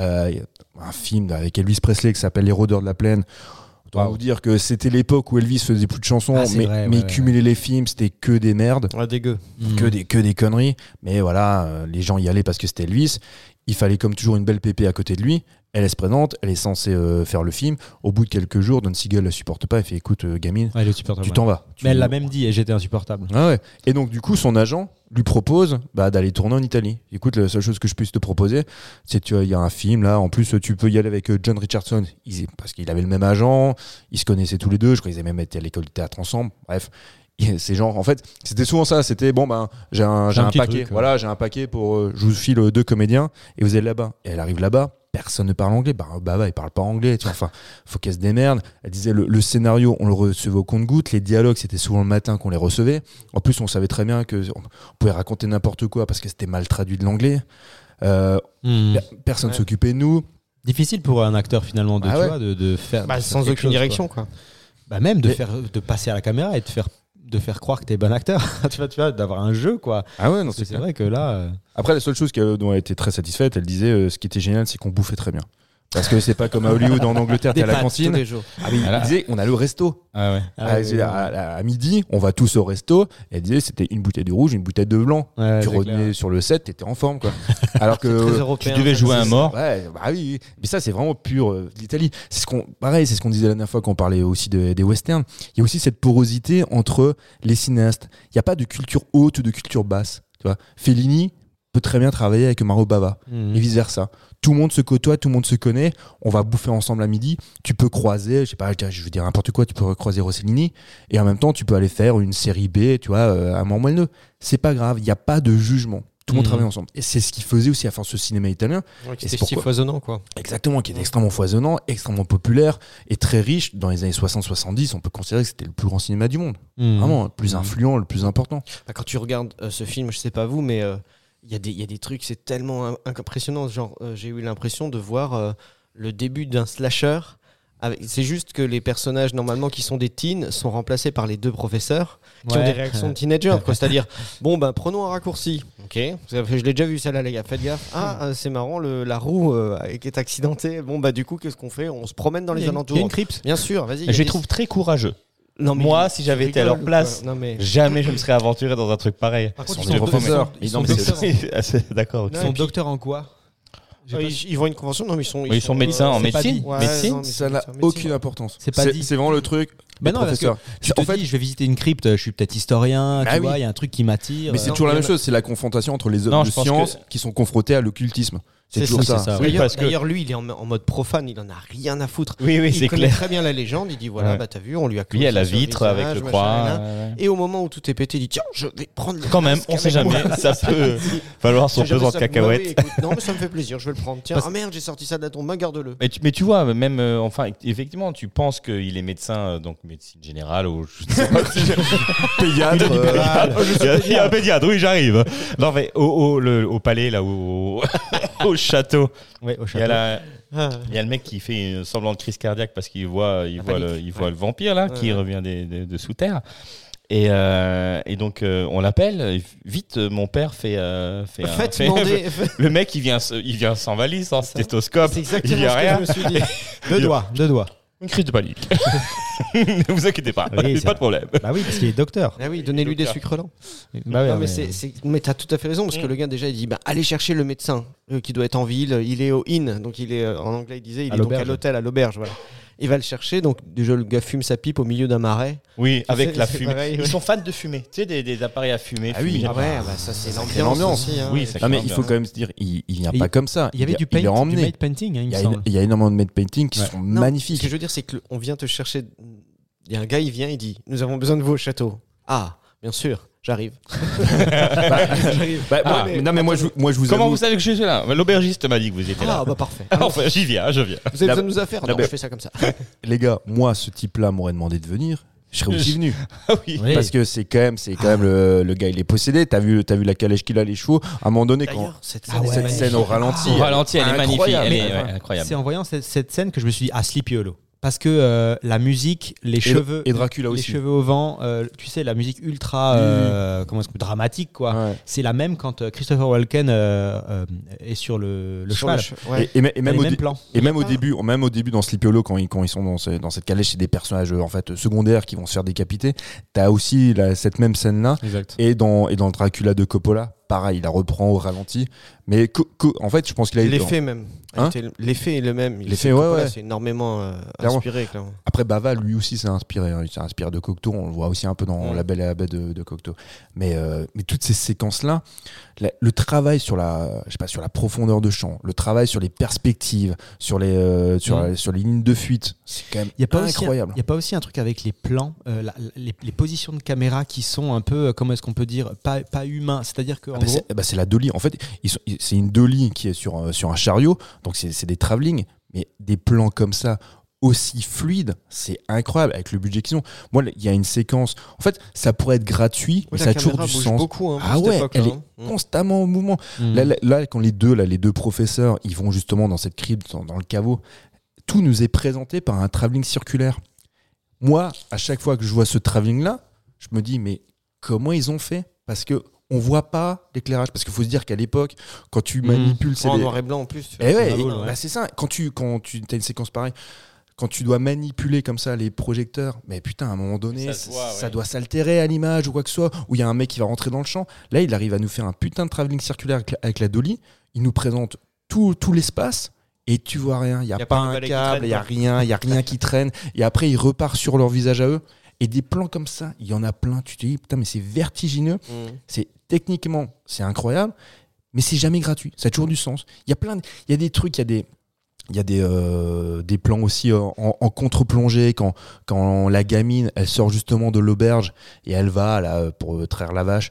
Euh, un film avec Elvis Presley qui s'appelle Les Rôdeurs de la Plaine. On doit Wow. vous dire que c'était l'époque où Elvis faisait plus de chansons, Ah, mais, vrai, mais ouais, il ouais, cumulait les films, c'était que des merdes, Ouais, dégueu. Que, des, que des conneries. Mais voilà, euh, les gens y allaient parce que c'était Elvis. Il fallait comme toujours une belle pépée à côté de lui. Elle, elle se présente, elle est censée euh, faire le film. Au bout de quelques jours, Don Siegel la supporte pas. Il fait écoute, euh, gamine, Ouais, tu t'en vas. Tu- Mais elle l'a même dit et j'étais insupportable. ah ouais. Et donc, du coup, son agent lui propose bah, d'aller tourner en Italie. Écoute, la seule chose que je puisse te proposer, c'est qu'il y a un film là. En plus, tu peux y aller avec euh, John Richardson. Ils- parce qu'il avait le même agent, ils se connaissaient tous les deux. Je crois qu'ils avaient même été à l'école de théâtre ensemble. Bref. Et C'est genre, en fait, c'était souvent ça. C'était bon, ben, j'ai un, paquet. truc, ouais. voilà, j'ai un paquet pour. euh, je vous file euh, deux comédiens et vous allez là-bas. Et elle arrive là-bas. Personne ne parle anglais. Bah, bah, bah, il parle pas anglais. Tu vois, enfin, faut qu'elle se démerde. Elle disait le, le scénario, on le recevait au compte-goutte. Les dialogues, c'était souvent le matin qu'on les recevait. En plus, on savait très bien que on pouvait raconter n'importe quoi parce que c'était mal traduit de l'anglais. Euh, Mhm. Personne Ouais. s'occupait de nous. Difficile pour un acteur finalement de, Ah tu ouais. vois, de, de faire. Bah, de sans aucune chose, direction quoi. quoi. Bah, même de, Mais- faire, de passer à la caméra et de faire, de faire croire que t'es bon acteur. tu vois, tu vois d'avoir un jeu quoi. Ah ouais, non, c'est vrai que là. euh, Après, la seule chose qu'elle- dont elle était très satisfaite, elle disait euh, ce qui était génial, c'est qu'on bouffait très bien. Parce que c'est pas comme à Hollywood en Angleterre, à la cantine. tous les jours. Ah, mais il disait, on a le resto. Ah ouais. Ah, à, à- à midi, on va tous au resto. Et elle disait, c'était une bouteille de rouge, une bouteille de blanc. ouais, tu revenais clair. sur le set, t'étais en forme, quoi. Alors que. Tu devais jouer un mort. Ouais, bah oui, oui. mais ça c'est vraiment pur euh, l'Italie. C'est ce qu'on, pareil, c'est ce qu'on disait la dernière fois quand on parlait aussi de- des westerns. Il y a aussi cette porosité entre les cinéastes. Il n'y a pas de culture haute ou de culture basse. Tu vois, Fellini peut très bien travailler avec Mario Bava Mhm. et vice versa. Tout le monde se côtoie, tout le monde se connaît. On va bouffer ensemble à midi. Tu peux croiser, je sais pas, je veux dire n'importe quoi. Tu peux croiser Rossellini et en même temps tu peux aller faire une série B, tu vois, euh, à Montmoelleux. C'est pas grave. Il n'y a pas de jugement. Tout le monde Mhm. travaille ensemble. Et c'est ce qui faisait aussi à force ce cinéma italien. Ouais, qui Et était si foisonnant quoi. Exactement, qui est extrêmement foisonnant, extrêmement populaire et très riche. Dans les années 60-70, on peut considérer que c'était le plus grand cinéma du monde. Mhm. Vraiment, le plus Mhm. influent, le plus important. Bah, quand tu regardes euh, ce film, je sais pas vous, mais euh, il y, a des- il y a des trucs, c'est tellement im- impressionnant. Genre, euh, j'ai eu l'impression de voir euh, le début d'un slasher. C'est juste que les personnages, normalement, qui sont des teens, sont remplacés par les deux professeurs qui ont des réactions de teenagers. C'est-à-dire, bon, ben, prenons un raccourci. Ok, je l'ai déjà vu celle-là, les gars, faites gaffe. Ah, euh, c'est marrant, le- la roue euh, est accidentée. Bon, bah, du coup, qu'est-ce qu'on fait? On se promène dans les alentours. il y a une crypte. Bien sûr, vas-y. Je les trouve très courageux. Non, mais Moi, si j'avais été à leur place, Non, mais. Jamais je me serais aventuré dans un truc pareil. Par Ils contre, sont ils des sont professeurs. ils Ils sont ont- docteurs. Ah, c'est- D'accord. ok. Ils sont docteurs en quoi J'ai Euh, pas- ils, ils vont à une convention Non, mais ils sont. Ils sont médecins en c'est pas médecine. dit. Ouais, médecine. non, mais Ça n'a c'est un médecin. aucune importance. C'est pas dit. C'est vraiment le truc. Bah des non, parce que professeurs. tu C'est- te en fait, dis, je vais visiter une crypte, je suis peut-être historien, Bah tu oui. vois, il y a un truc qui m'attire. mais c'est toujours la même chose. C'est la confrontation entre les hommes Non, de je pense science qui sont confrontés à l'occultisme. C'est toujours ça, ça. Oui, D'ailleurs, que- lui, il est en, en mode profane, il en a rien à foutre. Oui, oui, il connaît clair. très bien la légende, il dit voilà, Ouais. bah t'as vu, on lui a cloué la ça sur le vitre avec le croix. Et au moment où tout est pété, il dit tiens, je vais prendre le Quand même, on sait jamais. Ça peut valoir son pesant de cacahuètes. Non, mais ça me fait plaisir, je vais le prendre. Tiens, ah merde, j'ai sorti ça de la tombe, bah, garde-le. Mais tu, vois, même, euh, enfin, effectivement, tu penses qu'il est médecin, euh, donc médecine générale, ou je ne sais pas. Pédiatre, il, y a, il a un pédiatre, oui, j'arrive. Non, mais au, palais, là, au, au château, Ouais, au il y, a château. la- Ah. il y a le mec qui fait un semblant de crise cardiaque parce qu'il voit, il La voit, le, panique. il voit le vampire, là, qui revient des- des- de sous terre. Et, euh, et donc, euh, on l'appelle. Vite, euh, mon père fait. euh, fait un- fait-. Le mec, il vient, il vient sans valise, sans stéthoscope. C'est Il exactement a ce que rien. je me suis dit. Deux doigts, deux doigts. Une crise de panique. ne vous inquiétez pas, Oui, pas de problème. Bah oui, parce qu'il est docteur. Ah oui, donnez-lui des sucres lents. Bah ouais, non, mais ouais. c'est, c'est- mais t'as tout à fait raison parce que Mm. le gars déjà il dit bah, allez chercher le médecin euh, qui doit être en ville. Il est au inn, donc il est euh, en anglais il disait il À est donc à l'hôtel à l'auberge. Voilà. Il va le chercher, donc déjà le gars fume sa pipe au milieu d'un marais. Oui, avec sais, la fumée. pareil, Ils sont fans de fumée. Tu sais, des, des appareils à fumer. Ah oui. fumigènes. Ah ouais, bah ça c'est l'ambiance. hein. Oui, ça Non, mais il faut quand même se dire, il, il vient Il- pas comme ça. Il y avait du, paint, du made painting, hein, il Il y, a, semble. il y a énormément de made painting qui Ouais. sont Non, Ce magnifiques. que je veux dire, c'est que le- on vient te chercher. Il y a un gars, il vient, il dit Nous avons besoin de vous au château. Ah, bien sûr, j'arrive. Bah, Ah, moi- mais- non, mais moi je, moi, je vous Comment avoue- vous savez que je suis là? L'aubergiste m'a dit que vous étiez là. Ah, bah parfait. Enfin, j'y viens, je viens. Vous avez La- besoin de nous affaires? Non, mais- je fais ça comme ça. Les gars, moi, ce type-là m'aurait demandé de venir. Je serais aussi venu. Ah oui. Oui. Parce que c'est quand même, c'est quand même le, le gars, il est possédé. T'as vu, t'as vu la calèche qu'il a, les chevaux? À un moment donné, quand D'ailleurs, cette Ah scène, cette scène au ralenti, Au ralenti, elle est magnifique. Elle est ouais, incroyable. C'est en voyant cette, cette scène que je me suis dit, ah, Sleepy Hollow. Parce que euh, la musique, les cheveux, et Dracula les aussi. cheveux au vent, euh, tu sais, la musique ultra euh, comment est-ce que dramatique quoi. Ouais. C'est la même quand euh, Christopher Walken euh, euh, est sur le, le Sur cheval. che- ouais. Et, et même, et au, plans. et même au début, même au début dans Sleepy Hollow, quand ils, quand ils sont dans, ce- dans cette calèche, c'est des personnages en fait secondaires qui vont se faire décapiter. T'as aussi la- cette même scène là. Exact. Et dans, et dans le Dracula de Coppola, pareil, il la reprend au ralenti. Mais en fait, je pense qu'il a. L'effet même. Hein L'effet est le même. L'effet, c'est- ouais, ouais. C'est énormément euh, inspiré, clairement. Après, Bava, lui aussi, s'est inspiré. hein. Il s'est inspiré de Cocteau. On le voit aussi un peu dans Mm. La Belle et la Bête de, de Cocteau. Mais, euh, mais toutes ces séquences-là, le travail sur la, je sais pas, sur la profondeur de champ, le travail sur les perspectives, sur les, euh, sur, Mm. sur les lignes de fuite, c'est quand même Il n'y a, pas aussi un- incroyable. y a pas aussi un truc avec les plans, euh, la- les, les positions de caméra qui sont un peu, euh, comment est-ce qu'on peut dire, pas, pas humains. C'est-à-dire que Ah bah, c'est bah, c'est la dolly. En fait, c'est une dolly qui est sur, sur un chariot, donc c'est c'est des travelling, mais des plans comme ça aussi fluides, c'est incroyable avec le budget qu'ils ont. Moi, il y a une séquence. En fait, ça pourrait être gratuit, mais Oui, ça a toujours du sens. beaucoup. Hein, Ah ouais, elle est hein. Mm. Constamment en mouvement. hmm. Là, là, là, quand les deux, là, les deux professeurs, ils vont justement dans cette crypte, dans, dans le caveau, tout nous est présenté par un travelling circulaire. Moi, à chaque fois que je vois ce travelling-là, je me dis, mais comment ils ont fait? Parce que on voit pas l'éclairage. Parce qu'il faut se dire qu'à l'époque, quand tu Mhm. manipules, c'est En noir et blanc en plus. eh ouais, C'est et- drôle, ouais. bah, c'est ça. Quand tu, quand tu as une séquence pareille, quand tu dois manipuler comme ça les projecteurs, mais putain, à un moment donné, Ça se ça, voit, ça ouais. doit s'altérer à l'image ou quoi que ce soit, où il y a un mec qui va rentrer dans le champ. Là, il arrive à nous faire un putain de travelling circulaire avec la, avec la dolly. Il nous présente tout, tout l'espace. Et tu vois rien, il n'y a, Y a pas un câble, il n'y a rien, il y a rien qui traîne. Et après, il repart sur leur visage à eux. Et des plans comme ça, il y en a plein. Tu te dis, putain, mais c'est vertigineux. Mm. C'est techniquement, c'est incroyable, mais c'est jamais gratuit. Ça a toujours du sens. Il y a plein, de- il y a des trucs, il y a des, il y a des, euh, des plans aussi en, en contre-plongée quand, quand la gamine, elle sort justement de l'auberge et elle va là pour euh, traire la vache.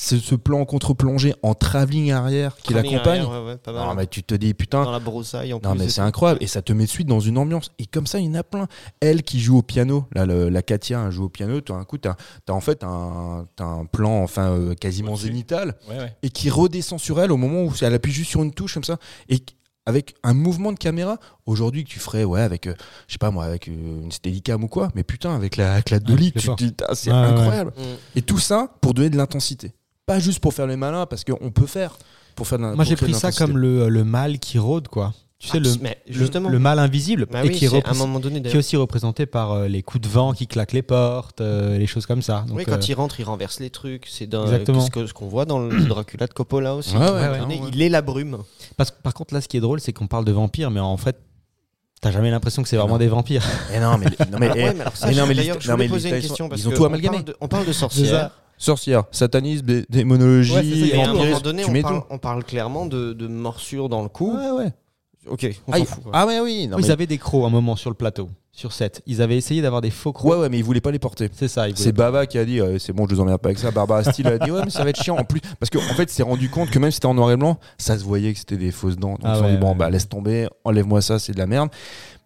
C'est ce plan en contre-plongée en travelling arrière qui l'accompagne. ouais, ouais. Non, mais tu te dis putain, Dans la broussaille en non plus. mais c'est incroyable et ça te met de suite dans une ambiance et comme ça il y en a plein elle qui joue au piano là le- la Katia elle joue au piano tout d'un coup t'as as en fait un, un plan enfin euh, quasiment zénital Ouais, et qui redescend sur elle au moment où elle appuie juste sur une touche comme ça et avec un mouvement de caméra. Aujourd'hui que tu ferais ouais avec euh, je sais pas moi avec euh, une Steadicam ou quoi mais putain avec la, avec la dolly sais tu te dis c'est incroyable. Mm. et tout ça pour donner de l'intensité. Pas juste pour faire les malins parce qu'on peut faire pour faire de moi j'ai pris ça comme le, le mal qui rôde quoi. Tu sais Ah, le, mais justement. le mal invisible Bah et oui, qui, est c'est à un représ- moment donné qui est d'ailleurs. aussi représenté par euh, les coups de vent qui claquent les portes, euh, les choses comme ça. Donc, oui, euh, quand il rentre, il renverse les trucs. C'est ce qu'on voit dans le Dracula de Coppola aussi. Ouais, ouais, À un moment ouais, donné, ouais. Il est la brume. parce que par contre là ce qui est drôle c'est qu'on parle de vampires mais en fait t'as jamais l'impression que c'est vraiment non. des vampires. Eh non mais, non, mais, Alors, eh, ouais, mais mais non, mais d'ailleurs, les- je voulais mais poser une question ils parce ont que tout on amalgamé. parle de- On parle de sorcières. ça. sorcière, satanisme, dé- démonologie, Ouais, ça, Mais un à un moment donné, tu on mets parle, tout. on parle clairement de, de morsures dans le cou. Ouais, ouais. Ok, on Ah, s'en fout. quoi. ah ouais, oui. non, Ils mais- avaient des crocs un moment sur le plateau, sur set. Ils avaient essayé d'avoir des faux crocs. Ouais, ouais, mais ils voulaient pas les porter. C'est ça. ils C'est pas. Baba qui a dit euh, c'est bon je vous emmerde pas avec ça Barbara Steele a dit ouais mais ça va être chiant en plus parce qu'en en fait c'est rendu compte que même si c'était en noir et blanc ça se voyait que c'était des fausses dents donc Ah ils se sont ouais, dit bon ouais, bah laisse tomber enlève-moi ça c'est de la merde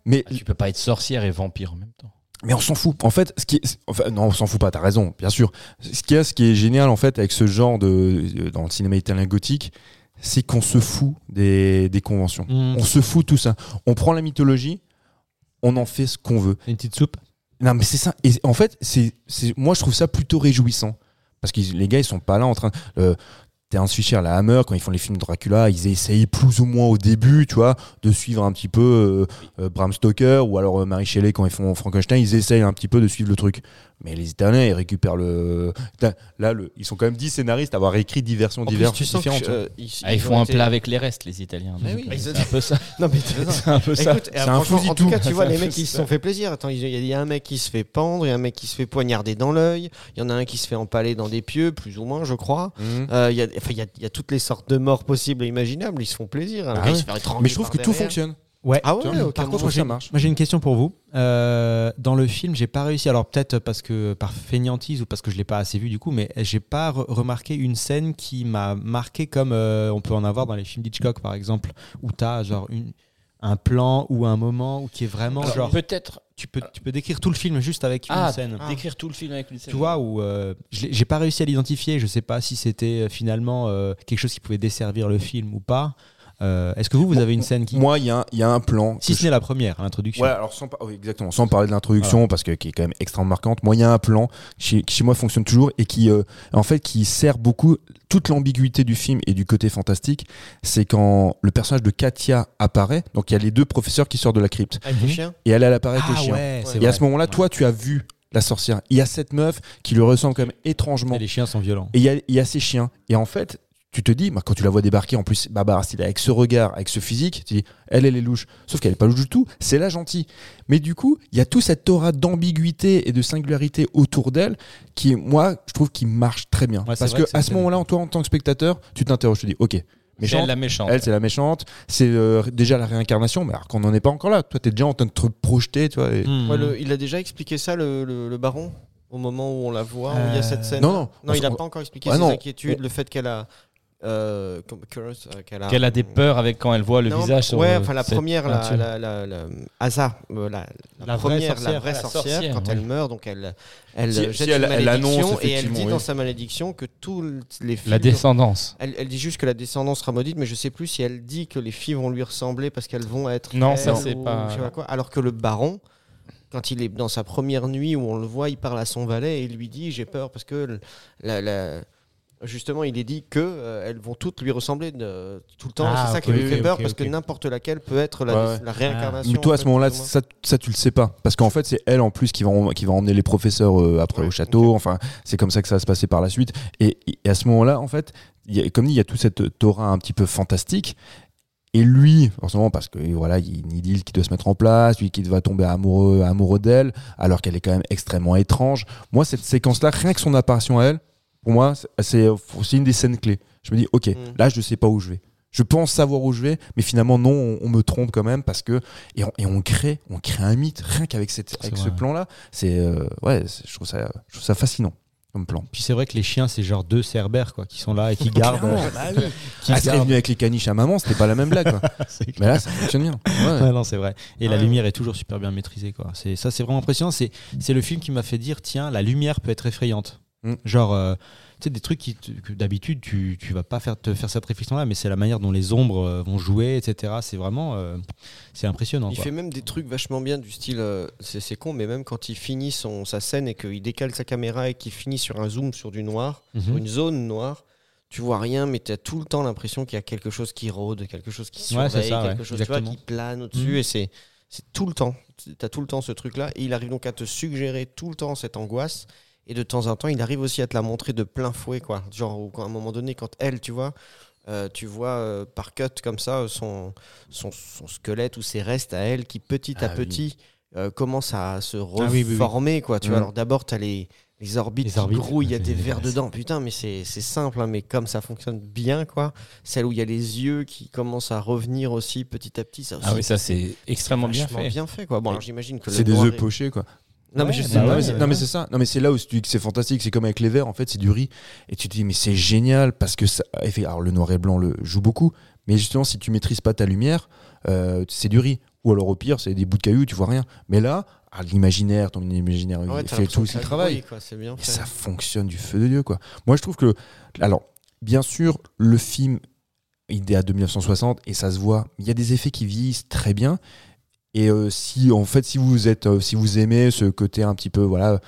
mais Ah, Tu peux pas être sorcière et vampire en même temps. mais on s'en fout en fait ce qui est, enfin non on s'en fout pas t'as raison bien sûr ce qui est ce qui est génial en fait avec ce genre de dans le cinéma italien gothique c'est qu'on se fout des, des conventions Mmh. on se fout tout ça on prend la mythologie on en fait ce qu'on veut Une petite soupe. non, mais c'est ça. Et en fait, c'est, c'est, moi, je trouve ça plutôt réjouissant. Parce que les gars, ils sont pas là en train. Euh, Terence Fisher, la Hammer, quand ils font les films de Dracula, ils essayent plus ou moins au début, tu vois, de suivre un petit peu euh, euh, Bram Stoker ou alors Mary Shelley quand ils font Frankenstein, ils essayent un petit peu de suivre le truc. Mais les Italiens, ils récupèrent le. Là, là, le... ils sont quand même 10 scénaristes à avoir écrit 10 versions diverses, tu sens que, différentes. euh, ils, Ah, ils ils font ont un été- plat avec les restes, les Italiens. Mais Donc, oui. euh, Ils- c'est un peu ça. Non, mais C'est un peu ça. Écoute, C'est euh, un en tout cas, tu vois, les mecs fusil se sont fait plaisir. Attends, il y, a- il y a un mec qui se fait pendre, il y a un mec qui se fait poignarder dans l'œil, il y en a un qui se fait empaler dans des pieux, plus ou moins, je crois. Mhm. Euh, Il y, a, enfin, il y, a, il y a toutes les sortes de morts possibles et imaginables, ils se font plaisir. Un Ah ouais. se Mais je trouve que tout fonctionne. Ouais. Ah ouais, par contre, ça j'ai- marche. Moi j'ai une question pour vous. Euh, dans le film, j'ai pas réussi. Alors peut-être parce que par fainéantise ou parce que je l'ai pas assez vu du coup, mais j'ai pas re- remarqué une scène qui m'a marqué comme euh, on peut en avoir dans les films d'Hitchcock par exemple, où t'as genre une, un plan ou un moment où qui est vraiment Alors, genre peut-être tu peux tu peux décrire tout le film juste avec une ah, scène. d'écrire tout le film avec une scène. Tu vois, où euh, j'ai pas réussi à l'identifier. Je sais pas si c'était finalement euh, quelque chose qui pouvait desservir le film ou pas. Euh, Est-ce que vous, vous avez une scène qui. Moi, il y, a un- il y a un plan. si ce n'est la première, à l'introduction. Ouais, alors sans, par- oui, exactement, sans parler de l'introduction, parce que qui est quand même extrêmement marquante. Moi, il y a un plan qui, qui chez moi fonctionne toujours et qui, euh, en fait, qui sert beaucoup toute l'ambiguïté du film et du côté fantastique. C'est quand le personnage de Katia apparaît. Donc, il y a les deux professeurs qui sortent de la crypte Avec les chiens et elle, elle apparaît avec Ah les chiens. ouais, c'est Et à vrai. ce moment-là, toi, tu as vu la sorcière. Il y a cette meuf qui lui ressemble quand même étrangement. Et les chiens sont violents. Et il y a, il y a ces chiens. Et en fait, tu te dis, bah, quand tu la vois débarquer, en plus, Barbara Steele, avec ce regard, avec ce physique, tu dis, elle, elle est louche. Sauf qu'elle est pas louche du tout, c'est la gentille. Mais du coup, il y a tout cette aura d'ambiguïté et de singularité autour d'elle qui, moi, je trouve qui marche très bien. Ouais, Parce que que à ce moment-là, en toi, en tant que spectateur, tu t'interroges, tu te dis, ok, méchante. elle la méchante. Elle, c'est la méchante. C'est euh, déjà la réincarnation, mais alors qu'on n'en est pas encore là. Toi, t'es déjà en train de te projeter, tu vois. et- Hmm. Ouais, le- il a déjà expliqué ça, le, le- le baron, au moment où on la voit, où il y a cette Euh, scène. Non, non. Non, il n'a pas encore expliqué Ah ses non. inquiétudes, le fait qu'elle a. euh, curse, euh, qu'elle a, Qu'elle a des peurs avec quand elle voit le Non, visage sur Ouais, euh, enfin la première, la, peinture. la, la, la- Asa, la, vraie première, sorcière. la vraie La sorcière, sorcière, quand ouais. elle meurt, donc elle, elle Si- jette si une elle- elle malédiction annonce, et elle dit dans sa malédiction que tous les filles. La descendance. Elle, elle dit juste que la descendance sera maudite, mais je sais plus si elle dit que les filles vont lui ressembler parce qu'elles vont être. Non, ça, c'est ou pas- je sais pas quoi. Alors que le baron, quand il est dans sa première nuit où on le voit, il parle à son valet et il lui dit J'ai peur parce que la- la- justement, il est dit que euh, elles vont toutes lui ressembler de- tout le temps. Ah, c'est ça ok, qui lui ok, fait peur ok, parce ok. que n'importe laquelle peut être la, Ouais, ouais. la réincarnation. Mais toi, à ce moment-là, plus ou moins. ça, ça, tu le sais pas. Parce qu'en fait, c'est elle en plus qui va, en- qui va emmener les professeurs euh, après Ouais, au château. Enfin, c'est comme ça que ça va se passer par la suite. Et, et à ce moment-là, en fait, il y a- comme dit, il y a toute cette Torah un petit peu fantastique. Et lui, forcément, parce que voilà, il y a une idylle qui doit se mettre en place, lui qui va tomber amoureux, amoureux d'elle, alors qu'elle est quand même extrêmement étrange. Moi, cette séquence-là, rien que son apparition à elle, pour moi, c'est- une des scènes clés. Je me dis, ok, Mm. là, je sais pas où je vais. Je pense savoir où je vais, mais finalement, non, on, on me trompe quand même parce que. Et on, et on crée, on crée un mythe, rien qu'avec ce plan-là. C'est. euh, ouais, je trouve, ça, je trouve ça fascinant comme plan. Puis c'est vrai que les chiens, c'est genre deux cerbères quoi, qui sont là et qui gardent. Clairement, bah oui. qui Ah, gardent- venu avec les caniches à maman, c'était pas la même blague. quoi. Mais là, ça fonctionne bien. Ouais. Ouais, non, c'est vrai. Et la Ouais. lumière est toujours super bien maîtrisée. Quoi. C'est, ça, c'est vraiment impressionnant. C'est, c'est le film qui m'a fait dire tiens, la lumière peut être effrayante. Mm. Genre, euh, tu sais, des trucs qui, que d'habitude, tu, tu vas pas faire, te faire cette réflexion-là, mais c'est la manière dont les ombres euh, vont jouer, etc. C'est vraiment. euh, c'est impressionnant. Il quoi. fait même des trucs vachement bien du style, c'est c'est con, mais même quand il finit son, sa scène et qu'il décale sa caméra et qu'il finit sur un zoom sur du noir, Mhm. sur une zone noire, tu vois rien, mais tu as tout le temps l'impression qu'il y a quelque chose qui rôde, quelque chose qui Ouais, surveille, ça, quelque ouais, chose tu vois, exactement. qui plane au-dessus, Mhm. et c'est c'est tout le temps. Tu as tout le temps ce truc-là, et il arrive donc à te suggérer tout le temps cette angoisse, et de temps en temps, il arrive aussi à te la montrer de plein fouet, quoi. Genre, à un moment donné, quand elle, tu vois, euh, tu vois euh, par cut comme ça son, son, son squelette ou ses restes à elle qui petit à Ah oui. petit euh, commencent à se oui, oui, oui. reformer quoi tu vois alors d'abord tu as les, les orbites, Les qui orbites, grouillent, il y a des vers dedans. Putain, mais c'est simple, hein, mais comme ça fonctionne bien, quoi. Celle où il y a les yeux qui commencent à revenir aussi petit à petit, ça aussi. Ah oui, ça c'est extrêmement bien fait. bien fait, quoi. Bon, j'imagine que C'est des œufs est- pochés, quoi. Non, mais je bah sais non, mais c'est- non, mais c'est ça. Non mais c'est là où tu dis que c'est fantastique. C'est comme avec les verres. En fait, c'est du riz. Et tu te dis mais c'est génial parce que ça. Alors le noir et blanc le joue beaucoup. Mais justement, si tu maîtrises pas ta lumière, euh, c'est du riz. Ou alors au pire, c'est des bouts de cailloux, tu vois rien. Mais là, ah, l'imaginaire, ton imaginaire, Ouais, fait tout aussi le travail. quoi, Et ça fonctionne du feu de Dieu, quoi. Moi, je trouve que. Alors, bien sûr, le film, il est à 1960 et ça se voit. Il y a des effets qui vieillissent très bien. Et euh, si, en fait, si vous êtes, euh, si vous aimez ce côté un petit peu, voilà,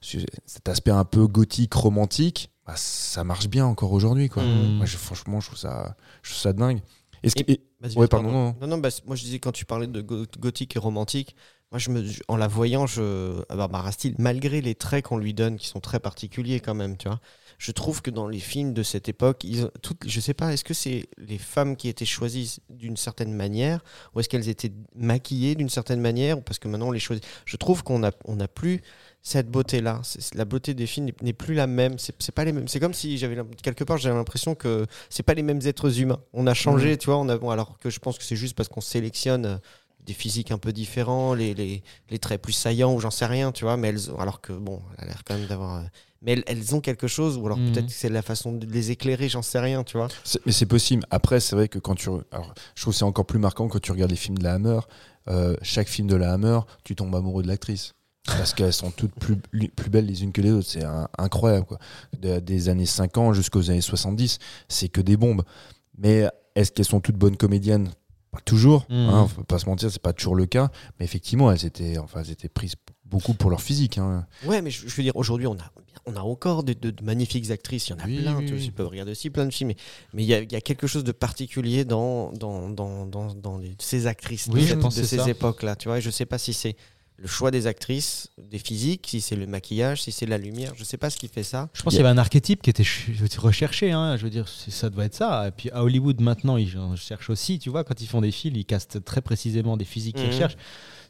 ce- cet aspect un peu gothique, romantique, bah, ça marche bien encore aujourd'hui, quoi. Moi, je- franchement, je trouve ça, je trouve ça dingue. Est-ce Et- et- Ouais, pardon, non, Non, non, bah, moi je disais quand tu parlais de go- gothique et romantique, moi je me, en la voyant, je, ah, Barbara Steele, malgré les traits qu'on lui donne qui sont très particuliers quand même, tu vois, je trouve que dans les films de cette époque, ils, ont- toutes, je sais pas, est-ce que c'est les femmes qui étaient choisies d'une certaine manière ou est-ce qu'elles étaient maquillées d'une certaine manière ou parce que maintenant on les choisit? Je trouve qu'on a, on a plus cette beauté-là. La beauté des films n'est- plus la même. C'est pas les mêmes. C'est comme si j'avais quelque part j'avais l'impression que c'est pas les mêmes êtres humains. On a changé, tu vois. On a, bon, alors que je pense que c'est juste parce qu'on sélectionne euh, des physiques un peu différents, les, les, les traits plus saillants ou j'en sais rien, tu vois. Mais elles, alors que bon, elle a l'air quand même d'avoir. Mais elles, elles ont quelque chose ou alors Mhm. peut-être que c'est la façon de les éclairer, j'en sais rien, tu vois. Mais c'est possible. Après, c'est vrai que quand tu. Alors, je trouve que c'est encore plus marquant quand tu regardes les films de la Hammer. Euh, chaque film de la Hammer, tu tombes amoureux de l'actrice. Parce qu'elles sont toutes plus, plus belles les unes que les autres. C'est incroyable. Quoi. De- des années 50 jusqu'aux années 70, c'est que des bombes. Mais est-ce qu'elles sont toutes bonnes comédiennes? Pas toujours. Mhm. Hein, faut pas se mentir, c'est pas toujours le cas. Mais effectivement, elles étaient, enfin, elles étaient prises beaucoup pour leur physique. hein. Ouais, mais je, je veux dire, aujourd'hui, on a, on a encore de, de- de magnifiques actrices. Il y en a Oui, plein. oui, tu, oui. peux regarder aussi plein de films. Mais il y, a, il y a quelque chose de particulier dans, dans, dans, dans, dans les- ces actrices Oui, de, de ces époques-là. Tu vois, et je sais pas si c'est le choix des actrices, des physiques, si c'est le maquillage, si c'est la lumière. Je sais pas ce qui fait ça. Je pense qu'il y avait un archétype qui était ch- recherché. Hein. Je veux dire, c'est- ça doit être ça. Et puis à Hollywood, maintenant, ils en cherchent aussi. Tu vois, quand ils font des films, ils castent très précisément des physiques qu'ils Mhm.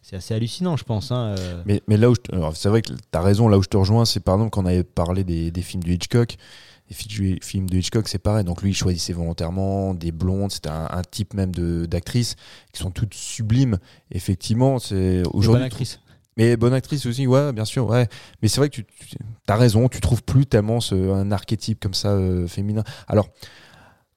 C'est assez hallucinant, je pense. hein, euh. Mais, mais là où c'est vrai que tu as raison, là où je te rejoins, c'est par exemple quand on avait parlé des, des films de Hitchcock. Les films de Hitchcock, c'est pareil. Donc lui, il choisissait volontairement des blondes. C'était un, un type même d'actrices qui sont toutes sublimes. Effectivement, c'est Bonne aujourd'hui. actrice. Mais bonne actrice aussi, ouais, bien sûr, ouais. Mais c'est vrai que tu, as raison, tu trouves plus tellement ce, un archétype comme ça euh, féminin. Alors,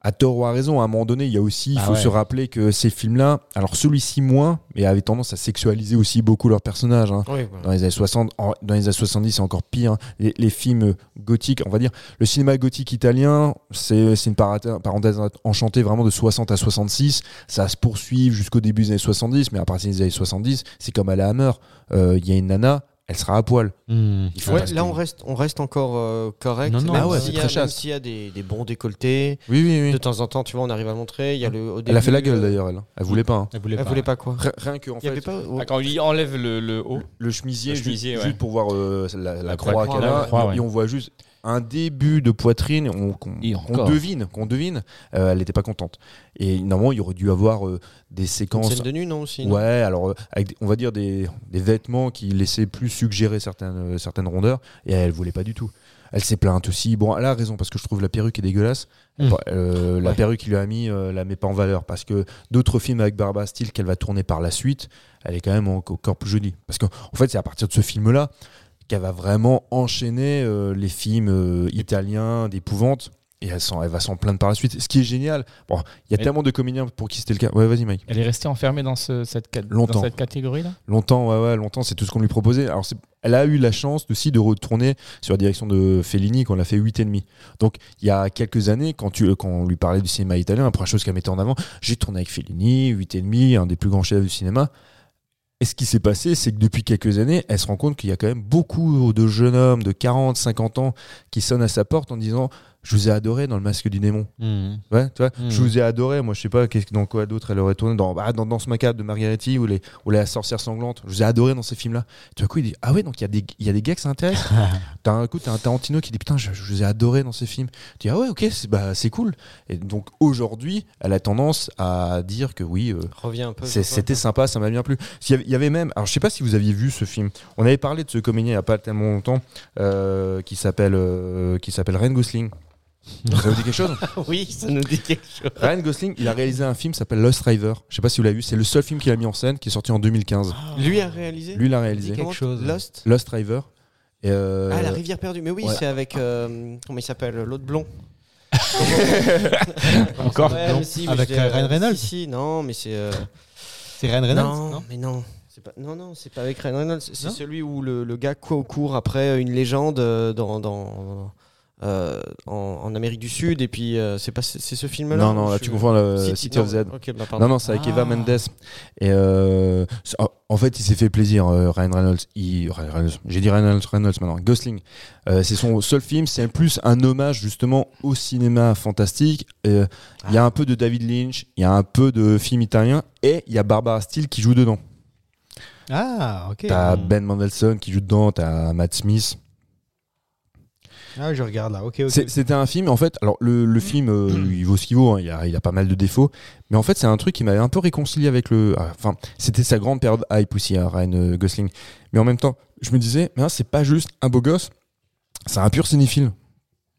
à tort ou à raison, à un moment donné, il y a aussi, il Ah faut ouais. se rappeler que ces films-là, alors celui-ci moins, mais avait tendance à sexualiser aussi beaucoup leurs personnages. hein. Oui, Dans les années 60, en- dans les années 70, c'est encore pire. hein. Les, les films gothiques, on va dire, le cinéma gothique italien, c'est une parenthèse enchantée vraiment de 60 à 66. Ça se poursuit jusqu'au début des années 70, mais à partir des années 70, c'est comme à la Hammer. Euh, Il y a une nana, elle sera à poil. Hmm. Il faut Ouais, parce là, on reste, on reste encore euh, correct. Non, non, même ah ouais, s'il c'est y a- très même chaste. s'il y a des, des bons décolletés. Oui, oui, oui. De temps en temps, tu vois, on arrive à le montrer. Il y a le, au Elle a fait la gueule euh, d'ailleurs, elle. hein. Elle voulait pas. hein. Elle voulait Elle pas. voulait pas quoi Rien- Rien que, en Il y avait fait, pas. Ah, quand il enlève le, le haut. le chemisier, Le ju- chemisier, juste, ouais. pour voir euh, la, la La croix croix, qu'elle la a, croix, et on voit juste un début de poitrine on- qu'on devine, qu'on devine. Euh, elle n'était pas contente. Et normalement, il aurait dû avoir euh, des séquences. de nu, non aussi non Ouais, alors euh, avec, on va dire des, des vêtements qui laissaient plus suggérer certaines, certaines rondeurs, et elle voulait pas du tout. Elle s'est plainte aussi. Bon, elle a raison parce que je trouve la perruque est dégueulasse. Mm. Bon, euh, La Ouais. perruque qu'il lui a mis, euh, la met pas en valeur parce que d'autres films avec Barbara Steele qu'elle va tourner par la suite, elle est quand même en- encore plus jolie. Parce qu'en en fait, c'est à partir de ce film-là qu'elle va vraiment enchaîner euh, les films euh, italiens d'épouvante. Et elle, va s'en plaindre par la suite. Ce qui est génial. Bon, il y a tellement de comédiens pour qui c'était le cas. Ouais, vas-y, Mike. Elle est restée enfermée dans, ce- cette, cat- Longtemps. dans cette catégorie-là? Longtemps, ouais, ouais, longtemps, c'est tout ce qu'on lui proposait. Alors, elle a eu la chance aussi de retourner sur la direction de Fellini, qu'on l'a fait 8,5. Donc, il y a quelques années, quand, tu, quand on lui parlait du cinéma italien, la première chose qu'elle mettait en avant, j'ai tourné avec Fellini, 8,5, un des plus grands chefs du cinéma. Et ce qui s'est passé, c'est que depuis quelques années, elle se rend compte qu'il y a quand même beaucoup de jeunes hommes de 40, 50 ans qui sonnent à sa porte en disant Je vous ai adoré dans Le Masque du Démon. Ouais, tu vois, Mm. je vous ai adoré. Moi, je sais pas qu'est-ce- dans quoi d'autre elle aurait tourné. Dans, ah, dans Danse Macabre de Margaretti ou, les, ou La Sorcière Sanglante. Je vous ai adoré dans ces films-là. Tout à coup, il dit Ah ouais, donc il y, a des- il y a des gars que ça intéresse. t'as un coup, t'as un Tarantino qui dit Putain, je, je vous ai adoré dans ces films. Tu dis Ah ouais, ok, c'est bah, c'est cool. Et donc aujourd'hui, elle a tendance à dire que oui, euh, Reviens un peu. c'était sympa, ça m'a bien plu. S'il y avait- Il y avait même, alors je sais pas si vous aviez vu ce film. On avait parlé de ce comédien il y a pas tellement longtemps, euh, qui s'appelle euh, qui s'appelle Ryan Gosling. Ça vous dit quelque chose? Oui, ça nous dit quelque chose. Ryan Gosling, il a réalisé un film qui s'appelle Lost River. Je sais pas si vous l'avez vu, c'est le seul film qu'il a mis en scène, qui est sorti en 2015. Lui a réalisé? Lui l'a réalisé. quelque chose. Lost? Lost River. Et euh, Ah, la rivière perdue. Mais oui, ouais. c'est avec. euh, comment il s'appelle L'autre blond. Encore Ouais, non. mais si, mais Avec euh, Ryan Reynolds Si, si, non, mais c'est. euh, C'est Ryan Reynolds non, non? mais non. C'est pas, non, non, c'est pas avec Ryan Reynolds. C'est celui où le, le gars cou- court après une légende dans, dans, euh, en, en Amérique du Sud. Et puis, euh, c'est pas c'est ce film-là non, non, où là tu confonds le City, City, non, of Z. bah. Non, non, c'est avec Ah. Eva Mendes. Et euh, en- fait, il s'est fait plaisir, euh, Ryan Reynolds. Il- Ryan Reynolds, J'ai dit Ryan Reynolds, Reynolds maintenant. Gosling. Euh, c'est son seul film. C'est plus un hommage justement au cinéma fantastique. Euh, Il y a un peu de David Lynch, il y a un peu de film italien, et il y a Barbara Steele qui joue dedans. Ah, ok. T'as. Ben Mendelsohn qui joue dedans, t'as Matt Smith. Ah oui, je regarde là. Ok, C'était un film, en fait. Alors, le, le film, euh, il vaut ce qu'il vaut. hein, il, a, il a pas mal de défauts. Mais en fait, c'est un truc qui m'avait un peu réconcilié avec le. ah, Enfin, c'était sa grande période hype aussi, hein, Ryan euh, Gosling. Mais en même temps, je me disais, mais hein, c'est pas juste un beau gosse, c'est un pur cinéphile.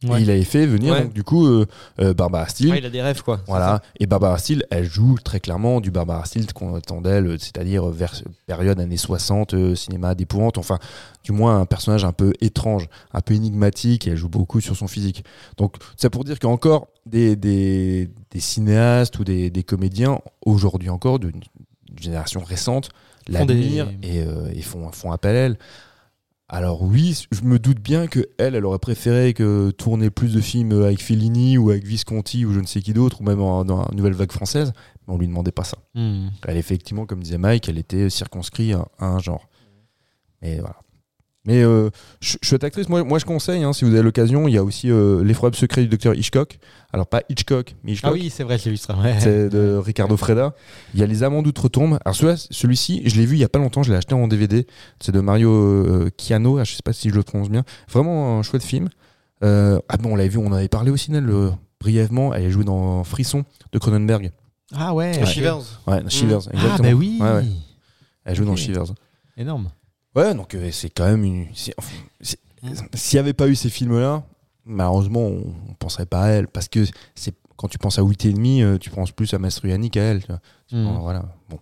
Ouais. Et il avait fait venir, Ouais. donc, du coup, euh, euh, Barbara Steele. Il a des rêves, quoi. Voilà. Et Barbara Steele, elle joue très clairement du Barbara Steele qu'on attend d'elle, c'est-à-dire vers période années 60, euh, cinéma d'épouvante, enfin, du moins un personnage un peu étrange, un peu énigmatique, et elle joue beaucoup sur son physique. Donc, c'est pour dire qu'encore des, des, des cinéastes ou des, des comédiens, aujourd'hui encore, d'une génération récente, l'admirent et, euh, et font, font appel à elle. Alors oui, je me doute bien que elle, elle aurait préféré que tourner plus de films avec Fellini ou avec Visconti ou je ne sais qui d'autre, ou même en- dans la nouvelle vague française, mais on lui demandait pas ça. Hmm. Elle effectivement, comme disait Mike, elle était circonscrite à, à un genre. Et voilà. Mais euh, ch- chouette actrice, moi, moi je conseille, hein, si vous avez l'occasion, il y a aussi euh, L'effroyable secret du docteur Hitchcock. Alors pas Hitchcock, mais Hitchcock. Ah oui, c'est vrai, j'ai vu ça. Ouais. C'est de Ricardo Freda. Il y a Les Amants d'Outre-Tombe. Alors celui-ci, je l'ai vu il y a pas longtemps, je l'ai acheté en DVD. C'est de Mario euh, Chiano, ah, je sais pas si je le prononce bien. Vraiment un chouette film. Euh, ah bon, on l'avait vu, on en avait parlé aussi, Nel, brièvement. Elle joue dans Frisson de Cronenberg. Ah ouais. Ouais. Shivers. Ouais, dans Shivers, Ah exactement. bah oui. Ouais, ouais. Elle joue dans Ok. Shivers. Énorme. Ouais, donc euh, c'est quand même une. c'est- S'il n'y avait pas eu ces films-là, malheureusement, on ne penserait pas à elle. Parce que c'est quand tu penses à 8 et demi, euh, tu penses plus à Mastroianni qu'à elle. tu vois. Hmm. Bon, voilà. Bon.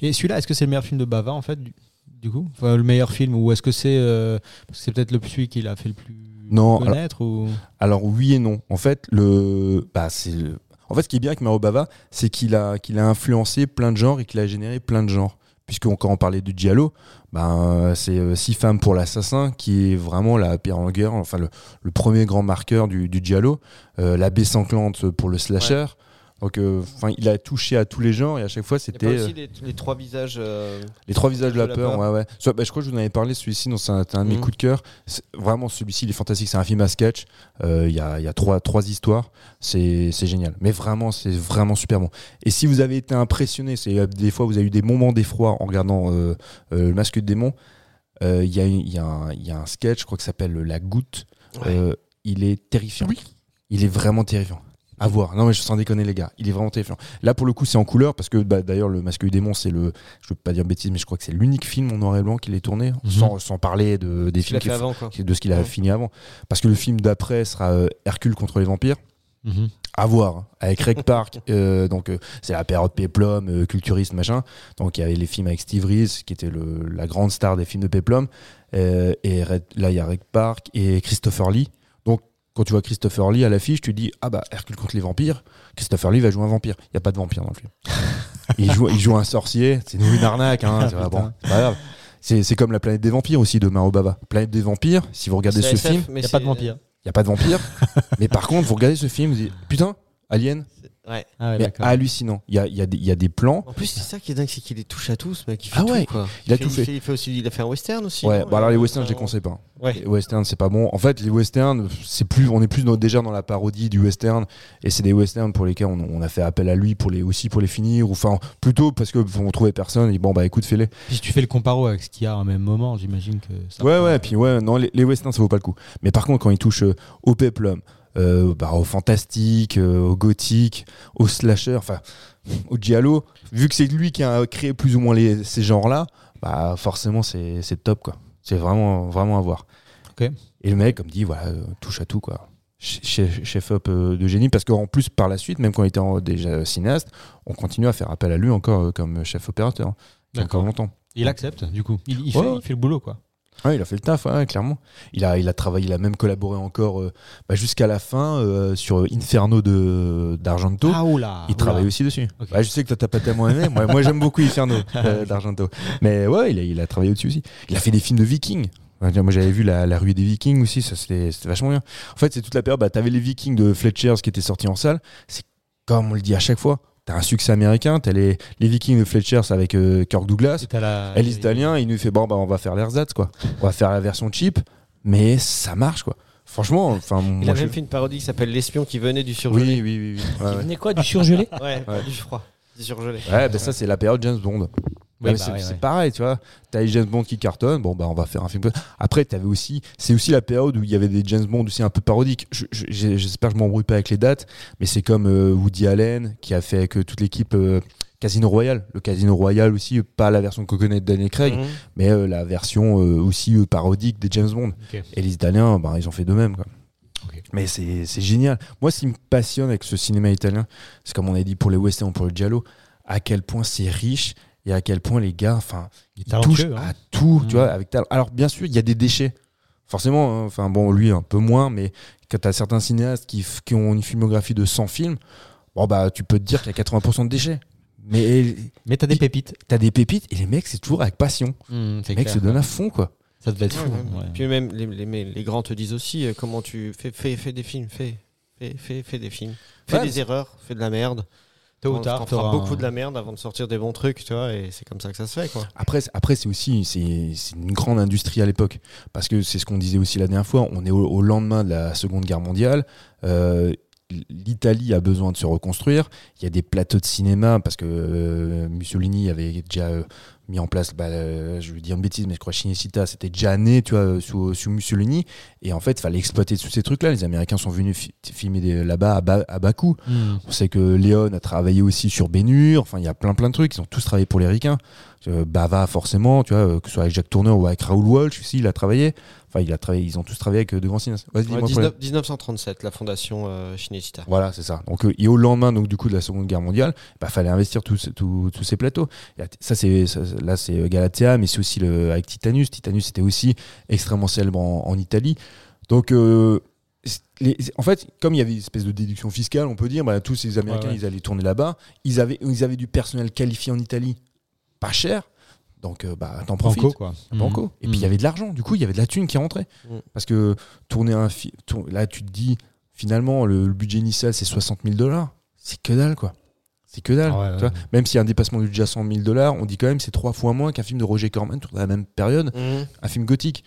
Et celui-là, est-ce que c'est le meilleur film de Bava en fait du, du coup? Enfin, Le meilleur film ou est-ce que c'est euh, c'est peut-être le celui qu'il a fait le plus Non, connaître ou? Alors oui et non. En fait, le, bah, c'est le- en fait, ce qui est bien avec Maro Bava, c'est qu'il a, qu'il a influencé plein de genres et qu'il a généré plein de genres. Puisque quand on parlait du Giallo, ben, c'est euh, Six femmes pour l'assassin qui est vraiment la guerre, enfin le, premier grand marqueur du, du Giallo. Euh, la baie sanglante pour le slasher. Donc, euh, enfin, il a touché à tous les genres et à chaque fois, Il y a c'était pas euh, aussi les, les trois visages. euh, les trois visages de la, de la peur. peur. Ouais, ouais. Bah, je crois que je vous en avais parlé, celui-ci, c'est un, un de mes Mhm. coups de cœur. Vraiment, celui-ci, il est fantastique. C'est un film à sketch. Euh, Il y, a, y a trois, trois histoires. C'est génial. Mais vraiment, c'est vraiment super bon. Et si vous avez été impressionné, c'est euh, des fois, vous avez eu des moments d'effroi en regardant euh, euh, Le Masque de Démon. euh, Il y, y, y a un sketch, je crois que ça s'appelle La Goutte. Euh, il est terrifiant. Il est vraiment terrifiant. À voir. Non, mais je sens déconner, les gars. Il est vraiment terrifiant. Là, pour le coup, c'est en couleur parce que bah, d'ailleurs, Le Masque du Démon, c'est le. Je veux pas dire bêtise, mais je crois que c'est l'unique film en noir et blanc qu'il ait tourné, Mhm. sans, sans parler de, des films f- avant, de ce qu'il a Ouais. fini avant. Parce que le film d'après sera euh, Hercule contre les vampires. Mhm. À voir, hein, avec Reg Park. euh, donc, euh, c'est la période Peplum, euh, culturiste, machin. Donc, il y avait les films avec Steve Reeves, qui était le- la grande star des films de Peplum. Et Red- là, il y a Reg Park et Christopher Lee. Quand tu vois Christopher Lee à l'affiche, tu dis Ah bah, Hercule contre les vampires. Christopher Lee va jouer un vampire. Il n'y a pas de vampire dans le film. il, joue, il joue un sorcier. C'est une arnaque. Hein, c'est pas, bon, c'est pas grave. C'est c'est comme la planète des vampires aussi de Maro Baba. Planète des vampires, si vous regardez ce SF, film, mais Il n'y a pas de vampire. il n'y a pas de vampire. mais par contre, vous regardez ce film, vous dites Putain, Alien Ouais. Ah ouais, mais hallucinant. Il y a, il y, a des- il y a des plans. En plus, c'est ça qui est dingue, c'est qu'il les touche à tous, mec. Il fait Ah ouais, tout, quoi. il a fait, tout fait. Il fait, aussi, il a fait un western aussi. Ouais, bah alors les Il westerns, fait je les un- conseille pas. Ouais. Les westerns, c'est pas bon. En fait, les westerns, c'est plus, on est plus dans- déjà dans la parodie du western, et c'est des westerns pour lesquels on, on a fait appel à lui pour les aussi pour les finir, ou enfin plutôt parce que on trouvait personne. Et bon bah écoute, fais-les. Puis si tu fais le comparo avec ce qu'il y a en même moment, j'imagine que ça Ouais, ouais. Puis ouais, non, les, les westerns, ça vaut pas le coup. Mais par contre, quand il touche euh, au peplum, euh, bah, au fantastique, euh, au gothique, au slasher, enfin au giallo, vu que c'est lui qui a créé plus ou moins les, ces genres-là, bah forcément c'est top quoi. C'est vraiment vraiment à voir. Ok. Et le mec, comme dit, voilà, touche à tout quoi. Ch- Chef, chef up euh, de génie parce qu'en plus par la suite même quand il était déjà cinéaste on continue à faire appel à lui encore comme chef opérateur hein, encore longtemps Il accepte, du coup. Il, il Ouais, fait, il fait le boulot, quoi. Ouais, il a fait le taf, ouais, clairement. Il a, il a travaillé, il a même collaboré encore euh, bah, jusqu'à la fin euh, sur Inferno de d'Argento. Ah, oula il travaille aussi dessus. Je sais que toi t'as pas tellement aimé. Moi, moi j'aime beaucoup Inferno euh, d'Argento. Mais ouais, il a, il a travaillé dessus aussi. Il a fait des films de Vikings. Moi j'avais vu la, la rue des Vikings aussi, ça c'était vachement bien. En fait, c'est toute la période. Bah, t'avais les Vikings de Fletcher's qui étaient sortis en salle. C'est comme on le dit à chaque fois. T'as un succès américain. T'as les, les Vikings de Fletcher's avec euh, Kirk Douglas. La... Elle italien, il nous fait bon bah on va faire l'ersatz quoi. On va faire la version cheap, mais ça marche quoi. Franchement, enfin Il moi a je même fait une parodie qui s'appelle L'espion qui venait du surgelé. oui oui oui. oui. Ouais, Il ouais. venait quoi Du surgelé? Ouais, Ouais. du froid. Du surgelé. Ouais, bah ça c'est la période James Bond. Oui, bah c'est ouais, c'est ouais. pareil, tu vois. T'as les James Bond qui cartonnent, bon bah on va faire un film. Après, t'avais aussi, c'est aussi la période où il y avait des James Bond aussi un peu parodiques. Je- je- J'espère que je m'embrouille pas avec les dates, mais c'est comme euh, Woody Allen qui a fait avec euh, toute l'équipe euh, Casino Royale. Le Casino Royale aussi, pas la version que connaît Daniel Craig, Mhm. mais la version aussi parodique des James Bond. Et les Italiens, bah, ils ont fait de même. Quoi. Mais c'est c'est génial. Moi, ce qui me passionne avec ce cinéma italien, c'est comme on a dit pour les westerns, pour le giallo, à quel point c'est riche et à quel point les gars, enfin, ils touchent hein. à tout, tu vois, avec talent. Alors, bien sûr, il y a des déchets. Forcément, hein, enfin, bon, lui, un peu moins, mais quand tu as certains cinéastes qui, qui ont une filmographie de 100 films, bon, bah, tu peux te dire qu'il y a 80% de déchets. Mais Mais t'as des pépites. t'as des pépites et les mecs, c'est toujours avec passion. Mmh, c'est Les mecs clair. se donnent à fond, quoi. Ça devait être fou. Ouais, ouais. ouais. Puis même les, les, grands te disent aussi euh, comment tu fais, fais, fais des films, fais, fais, fais, fais des films, fais Ouais, des erreurs, fais de la merde. Tôt ou tard, t'auras beaucoup de la merde avant de sortir des bons trucs, tu vois, et c'est comme ça que ça se fait, quoi. Après, c'est- après c'est aussi c'est une grande industrie à l'époque. Parce que c'est ce qu'on disait aussi la dernière fois. On est au, au lendemain de la Seconde Guerre mondiale. Euh, L'Italie a besoin de se reconstruire. Il y a des plateaux de cinéma parce que euh, Mussolini avait déjà euh, mis en place, bah, euh, je vais dire une bêtise, mais je crois Cinecittà, c'était déjà né, tu vois, euh, sous, sous Mussolini. Et en fait, il fallait exploiter tous ces trucs-là. Les Américains sont venus fi- filmer là-bas à, bas- à bas coût. Mmh. On sait que Léon a travaillé aussi sur Bénur. Enfin, il y a plein plein de trucs. Ils ont tous travaillé pour les Ricains. Euh, Bava, forcément, tu vois, euh, que ce soit avec Jack Tourneur ou avec Raoul Walsh aussi, il a travaillé. Enfin, il a travaillé. Ils ont tous travaillé avec euh, de grands cinéastes. Ouais, dis-moi le 19 problème. 1937, la fondation euh, Cinecittà. Voilà, c'est ça. Donc, euh, et au lendemain, donc du coup, de la Seconde Guerre mondiale, bah, fallait investir tous tous- tous ces plateaux. Et ça, c'est ça, là, c'est Galatea, mais c'est aussi le, avec Titanus. Titanus, c'était aussi extrêmement célèbre en, en Italie. Donc euh, les- en fait, comme il y avait une espèce de déduction fiscale, on peut dire, bah, tous ces Américains, Ouais, ouais. ils allaient tourner là-bas. Ils avaient, ils avaient du personnel qualifié en Italie, pas cher. Donc, euh, bah, t'en profites. Banco, quoi. Banco. Mmh. Et puis il y avait de l'argent, du coup, il y avait de la thune qui rentrait. Mm. Parce que tourner un film, là, tu te dis, finalement, le, le budget initial, c'est 60 000 dollars. C'est que dalle, quoi. C'est que dalle. Ah ouais, tu vois. ouais. Même s'il y a un dépassement du budget à 100 000 dollars, on dit quand même c'est trois fois moins qu'un film de Roger Corman sur la même période, Mhm. un film gothique.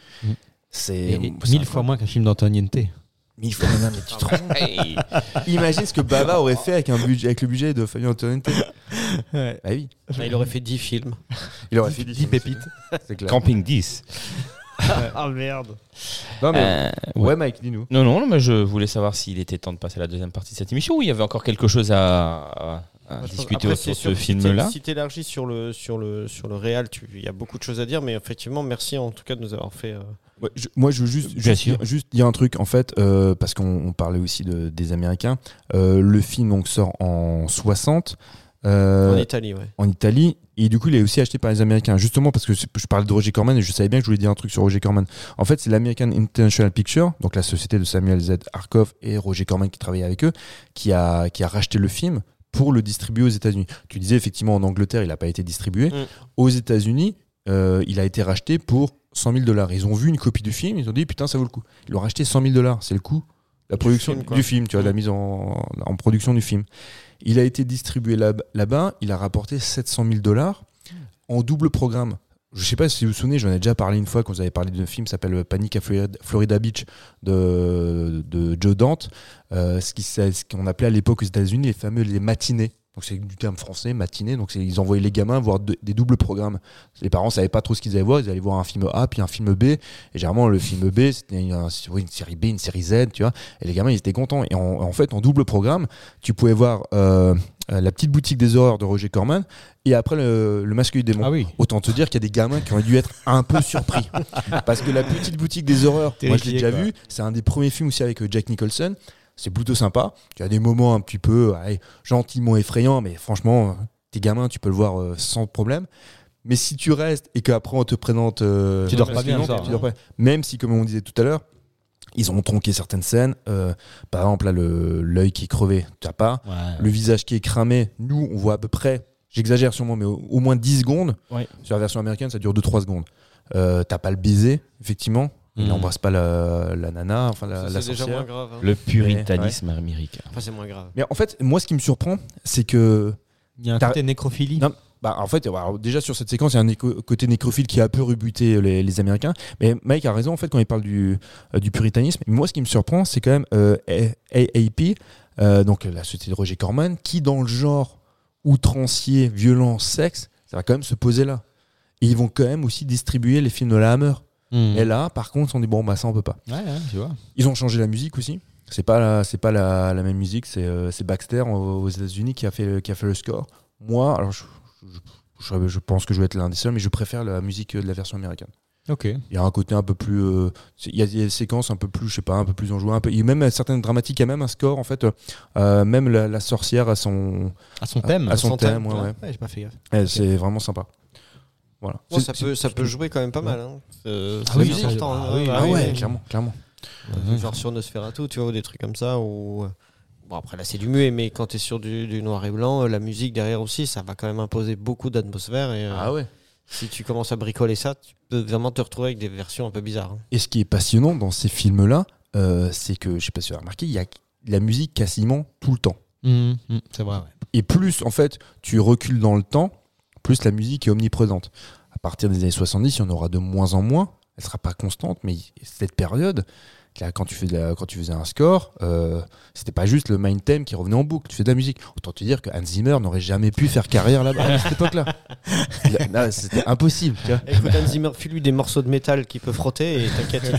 C'est mille fois moins qu'un film d'Antoniente. Mille fois moins, mais tu te rends- Imagine ce que Bava aurait fait avec, un budget, avec le budget de Fabien Antonente. Bah oui. Ah, il aurait fait 10 films. Il aurait fait 10 pépites. C'est clair. Camping 10. Ah merde. Non, mais- Euh, ouais. ouais. Mike, dis-nous. Non, non, mais je voulais savoir s'il était temps de passer à la deuxième partie de cette émission ou il y avait encore quelque chose à, à- discuter Après, sur c'est ce film-là. Si tu élargis sur le, sur le, sur le réel, il y a beaucoup de choses à dire, mais effectivement, merci en tout cas de nous avoir fait. euh, Ouais, je- moi, je veux juste, juste, dire- juste dire un truc, en fait, euh, parce qu'on on parlait aussi de, des Américains. Euh, le film donc, sort en 60 euh, en Italie, ouais. en Italie, et du coup, il est aussi acheté par les Américains. Justement, parce que je parlais de Roger Corman et je savais bien que je voulais dire un truc sur Roger Corman. En fait, c'est l'American International Picture, donc la société de Samuel Z. Arkoff et Roger Corman qui travaillaient avec eux, qui a, qui a racheté le film pour le distribuer aux États-Unis. Tu disais effectivement en Angleterre, il n'a pas été distribué. Mm. Aux États-Unis, euh, il a été racheté pour 100 000 dollars. Ils ont vu une copie du film, ils ont dit putain, ça vaut le coup. Ils l'ont racheté 100 000 dollars, c'est le coût la production film, du film, tu vois, la Mm. mise en, en production du film. Il a été distribué là- là-bas, il a rapporté 700 000 dollars en double programme. Je sais pas si vous vous souvenez, j'en ai déjà parlé une fois quand vous avez parlé d'un film qui s'appelle Panic à Florida, Beach de, de Joe Dante, euh, ce qu'on appelait à l'époque aux États-Unis les fameux les matinées. Donc c'est du terme français, matinée. Donc ils envoyaient les gamins voir de- des doubles programmes. Les parents savaient pas trop ce qu'ils allaient voir. Ils allaient voir un film A puis un film B. Et généralement le film B c'était une, série B, une série Z, tu vois. Et les gamins ils étaient contents. Et en, en fait en double programme, tu pouvais voir euh, euh, la petite boutique des horreurs de Roger Corman et après le, le masque du démon. Ah oui. Autant te dire qu'il y a des gamins qui ont dû être un peu surpris. Parce que la petite boutique des horreurs, moi je l'ai déjà quoi. vu, c'est un des premiers films aussi avec euh, Jack Nicholson. C'est plutôt sympa. Il y a des moments un petit peu allez, gentiment effrayants, mais franchement, euh, tes gamins, tu peux le voir euh, sans problème. Mais si tu restes et qu'après on te présente. euh, Tu dors pas bien, ça. tu dors pas. Même si, comme on disait tout à l'heure, ils ont tronqué certaines scènes. euh, par exemple, là, l'œil qui est crevé, tu n'as pas. Le visage qui est cramé, nous, on voit à peu près, j'exagère sûrement, mais au, au moins 10 secondes. Ouais. Sur la version américaine, ça dure 2-3 secondes. Euh, T'as pas le baiser, effectivement. Il n'embrasse pas la, la nana, enfin la, déjà moins grave. hein. Le puritanisme américain. Enfin, c'est moins grave. Mais en fait, moi, ce qui me surprend, c'est que. Il y a un T'as- côté nécrophilie. Non, Bah, en fait, alors, déjà sur cette séquence, il y a un éco- côté nécrophile qui a un peu rebuté les, les Américains. Mais Mike a raison, en fait, quand il parle du, euh, du puritanisme. Mais moi, ce qui me surprend, c'est quand même euh, A- AAP, euh, donc la société de Roger Corman, qui, dans le genre outrancier, violence, sexe, ça va quand même se poser là. Et ils vont quand même aussi distribuer les films de la Hammer. Mmh. Et là, par contre, on dit bon, bah ça, on peut pas. Ouais, ouais, tu vois. Ils ont changé la musique aussi. C'est pas la, c'est pas la, la même musique. C'est, euh, c'est Baxter aux, aux États-Unis qui a fait qui a fait le score. Moi, alors je, je, je- je pense que je vais être l'un des seuls, mais je préfère la musique de la version américaine. Ok. Il y a un côté un peu plus, euh, il y a des séquences un peu plus, je sais pas, un peu plus enjouées, un peu. Il y a même certaines dramatiques, il y a même un score en fait. euh, même la, la sorcière a son, À son thème. à son, son thème, thème, ouais, ouais. Ouais, j'ai pas fait gaffe. Eh, C'est vraiment sympa. Voilà. Ça, peut, ça peut jouer quand même pas mal. Hein. Ah c'est oui, important, ça- hein. ah oui, Bah Ah ouais, oui. clairement, clairement. Euh, Genre sur Nosferatu, tu vois, ou des trucs comme ça. Ou... euh, Bon, après là, c'est du muet, mais quand tu es sur du, du noir et blanc, euh, la musique derrière aussi, ça va quand même imposer beaucoup d'atmosphère. Et euh, Ah ouais. Si tu commences à bricoler ça, tu peux vraiment te retrouver avec des versions un peu bizarres. hein. Et ce qui est passionnant dans ces films-là, euh, c'est que, je sais pas si vous avez remarqué, il y a la musique quasiment tout le temps. Mmh, mmh, c'est vrai, ouais. Et plus, en fait, tu recules dans le temps, plus la musique est omniprésente. À partir des années 70, il y en aura de moins en moins. Elle sera pas constante, mais cette période, quand tu, fais de la- quand tu faisais un score, euh, c'était pas juste le main theme qui revenait en boucle. Tu fais de la musique. Autant te dire que Hans Zimmer n'aurait jamais pu faire carrière là-bas à cette époque-là. Là, là, C'était impossible. tu vois. Écoute, Hans Zimmer, file-lui des morceaux de métal qu'il peut frotter et t'inquiète.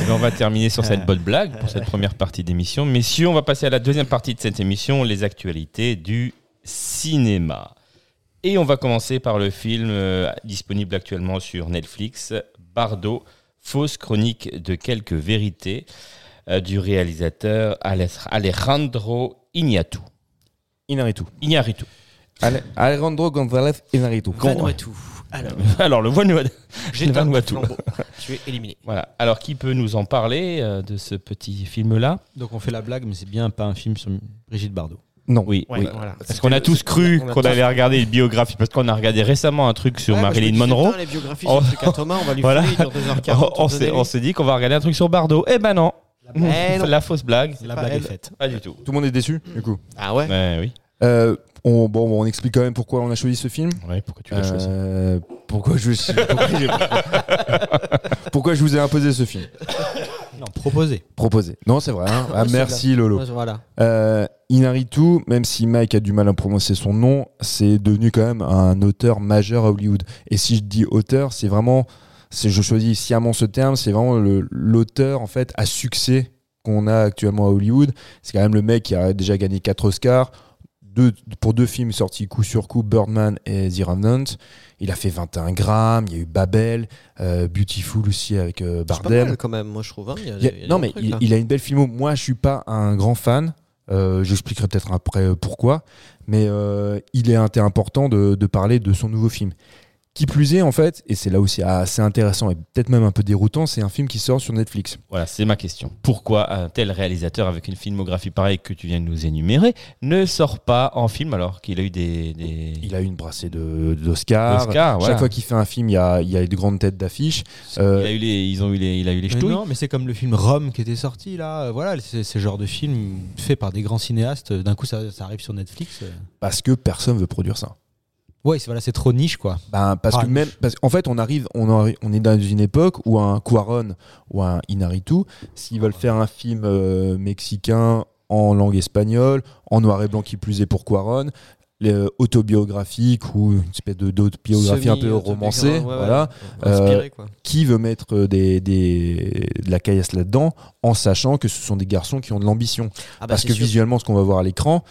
Eh ben, on va terminer sur cette bonne blague pour cette première partie d'émission. Messieurs, on va passer à la deuxième partie de cette émission, les actualités du cinéma. Et on va commencer par le film euh, disponible actuellement sur Netflix, Bardo, fausse chronique de quelques vérités, euh, du réalisateur Ale- Alejandro Iñárritu. Inaritu. Iñárritu. Ale- Alejandro González Inaritu. Vanuatu. Alors, Alors, le Vanuatu. j'éteins le Vanuatu. flambeau. Tu es éliminé. Voilà. Alors, qui peut nous en parler euh, de ce petit film-là? Donc on fait la blague, mais c'est bien pas un film sur Brigitte Bardot. Non. Oui, Ouais, oui. voilà. Parce qu'on a tous cru on qu'on tous- allait regarder une biographie, parce qu'on a regardé récemment un truc sur Ouais, Marilyn Monroe. les biographies Oh. sur Thomas, on va lui Voilà. il dure 2h40. on s'est- on dit qu'on va regarder un truc sur Bardot. Eh ben non. Non. La fausse blague. La pas blague est faite. Pas du tout. Tout le monde est déçu, du coup. Ah ouais Ouais, oui. Euh, on, bon, on explique quand même pourquoi on a choisi ce film. Ouais, pourquoi tu l'as choisi Euh, pourquoi, je, pourquoi, pourquoi je vous ai imposé ce film Non, proposé. Proposé. Non, c'est vrai. hein. Ah, merci Lolo. Voilà. Euh, Inaritu, même si Mike a du mal à prononcer son nom, c'est devenu quand même un auteur majeur à Hollywood. Et si je dis auteur, c'est vraiment, c'est, je choisis sciemment ce terme, c'est vraiment l'auteur en fait à succès qu'on a actuellement à Hollywood. C'est quand même le mec qui a déjà gagné 4 Oscars. Deux, pour deux films sortis coup sur coup, Birdman et The Revenant. Il a fait 21 grammes, il y a eu Babel, euh, Beautiful aussi avec euh, C'est pas Bardem. mal quand même, moi je trouve. hein. Il y a- Il y a- il y a non, mais trucs, il, a une belle filmo. Moi, je suis pas un grand fan. Euh, J'expliquerai peut-être après euh, pourquoi. Mais il est été important de, de parler de son nouveau film. Qui plus est, en fait, et c'est là aussi assez intéressant et peut-être même un peu déroutant, c'est un film qui sort sur Netflix. Voilà, c'est ma question. Pourquoi un tel réalisateur avec une filmographie pareille que tu viens de nous énumérer ne sort pas en film alors qu'il a eu des. des... Il a eu une brassée de- d'Oscars. Voilà. Chaque fois qu'il fait un film, il y a, il y a de grandes têtes d'affiche. Euh, Il a eu les, ils ont eu les, il a eu les Mais non, mais c'est comme le film Rome qui était sorti là. Euh, Voilà, c'est ce genre de film fait par des grands cinéastes. D'un coup, ça, ça arrive sur Netflix. euh. parce que personne veut produire ça. Ouais, c'est voilà, c'est trop niche quoi. Ben, parce Ah, que même, parce qu'en fait, on arrive, on, est dans une époque où un Cuaron ou un Inaritu, s'ils veulent faire un film euh, mexicain en langue espagnole, en noir et blanc qui plus est pour Cuaron, les- autobiographique ou une espèce de d'autobiographie un peu romancée, ouais, ouais, voilà. ouais. Inspiré, quoi. Qui veut mettre des, des, de la caillasse là-dedans en sachant que ce sont des garçons qui ont de l'ambition Ah bah, parce que sûr. visuellement, ce qu'on va voir à l'écran,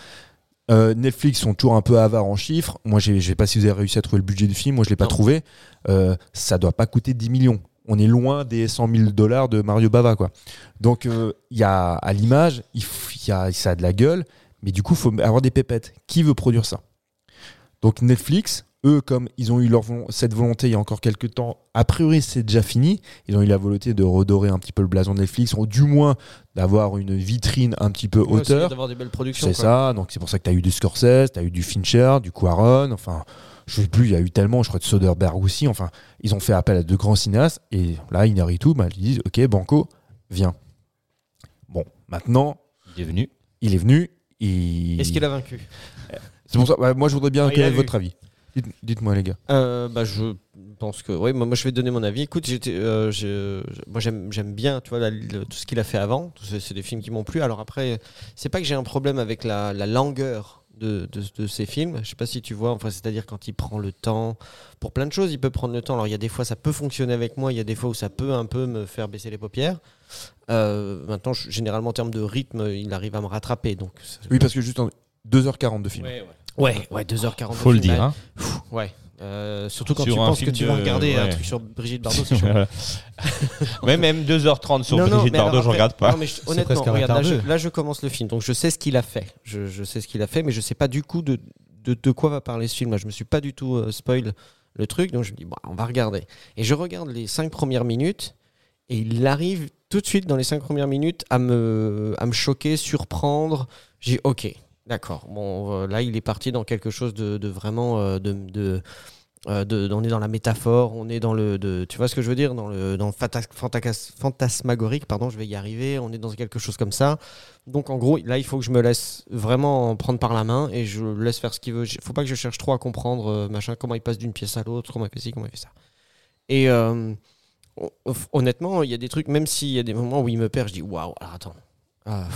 euh, Netflix sont toujours un peu avares en chiffres. Moi, je sais pas si vous avez réussi à trouver le budget du film. Moi, je l'ai pas Non. trouvé. Euh, ça doit pas coûter 10 millions. On est loin des 100 000 dollars de Mario Bava, quoi. Donc, euh, il y a à l'image, y a, ça a de la gueule, mais du coup, il faut avoir des pépettes. Qui veut produire ça? Donc, Netflix, eux, comme ils ont eu leur cette volonté il y a encore quelques temps, a priori, c'est déjà fini. Ils ont eu la volonté de redorer un petit peu le blason de Netflix, ou du moins d'avoir une vitrine un petit peu Ouais, hauteur. d'avoir des belles productions. C'est ça, donc c'est pour ça que tu as eu du Scorsese, tu as eu du Fincher, du Quaron, enfin, je sais plus, il y a eu tellement, je crois de Soderbergh aussi, enfin, ils ont fait appel à de grands cinéastes, et là, Inaritu, bah, ils disent, ok, Banco, viens. Bon, maintenant, Il est venu. il est venu, il... Est-ce qu'il a vaincu? C'est pour ça, ouais, moi je voudrais bien Ah, connaître votre avis. Dites- Dites-moi les gars. Euh, bah, je pense que oui. Moi, moi, je vais donner mon avis. Écoute, j'étais, euh, je- moi, j'aime, bien, tu vois, la- le- tout ce qu'il a fait avant. C'est, des films qui m'ont plu. Alors après, c'est pas que j'ai un problème avec la, la langueur de, de, de ces films. Je sais pas si tu vois. Enfin, c'est-à-dire quand il prend le temps pour plein de choses, il peut prendre le temps. Alors il y a des fois, ça peut fonctionner avec moi. Il y a des fois où ça peut un peu me faire baisser les paupières. Euh, maintenant, je- généralement en termes de rythme, il arrive à me rattraper. Donc Oui, parce que juste en 2h40 de film. ouais, ouais, 2h40. Faut le dire. hein. Ouais. Euh, surtout quand Sur tu un penses que tu vas regarder un ouais. truc sur Brigitte Bardot, c'est chaud. Ouais, même 2h30 sur Non, non, Brigitte Bardot, je regarde pas. non, mais je- honnêtement, un regarde, là, je, retardeux. là, je commence le film, donc je sais ce qu'il a fait. Je, je sais ce qu'il a fait, mais je sais pas du coup de, de, de quoi va parler ce film. Là, je me suis pas du tout euh, spoil le truc, donc je me dis, bon, on va regarder. Et je regarde les cinq premières minutes, et il arrive tout de suite dans les cinq premières minutes à me, à me choquer, surprendre. J'ai dit, ok, d'accord. Bon, là, il est parti dans quelque chose de, vraiment euh, de, euh, de- on est dans la métaphore, on est dans le, tu vois ce que je veux dire, dans le, dans fantasmagorique, pardon, je vais y arriver, on est dans quelque chose comme ça. Donc en gros, là, il faut que je me laisse vraiment prendre par la main et je laisse faire ce qu'il veut. Il faut pas que je cherche trop à comprendre, euh, machin, comment il passe d'une pièce à l'autre, comment il fait ci, comment il fait ça. Et hon- honnêtement, il y a des trucs, même s'il y a des moments où il me perd, je dis waouh, alors attends. Ah.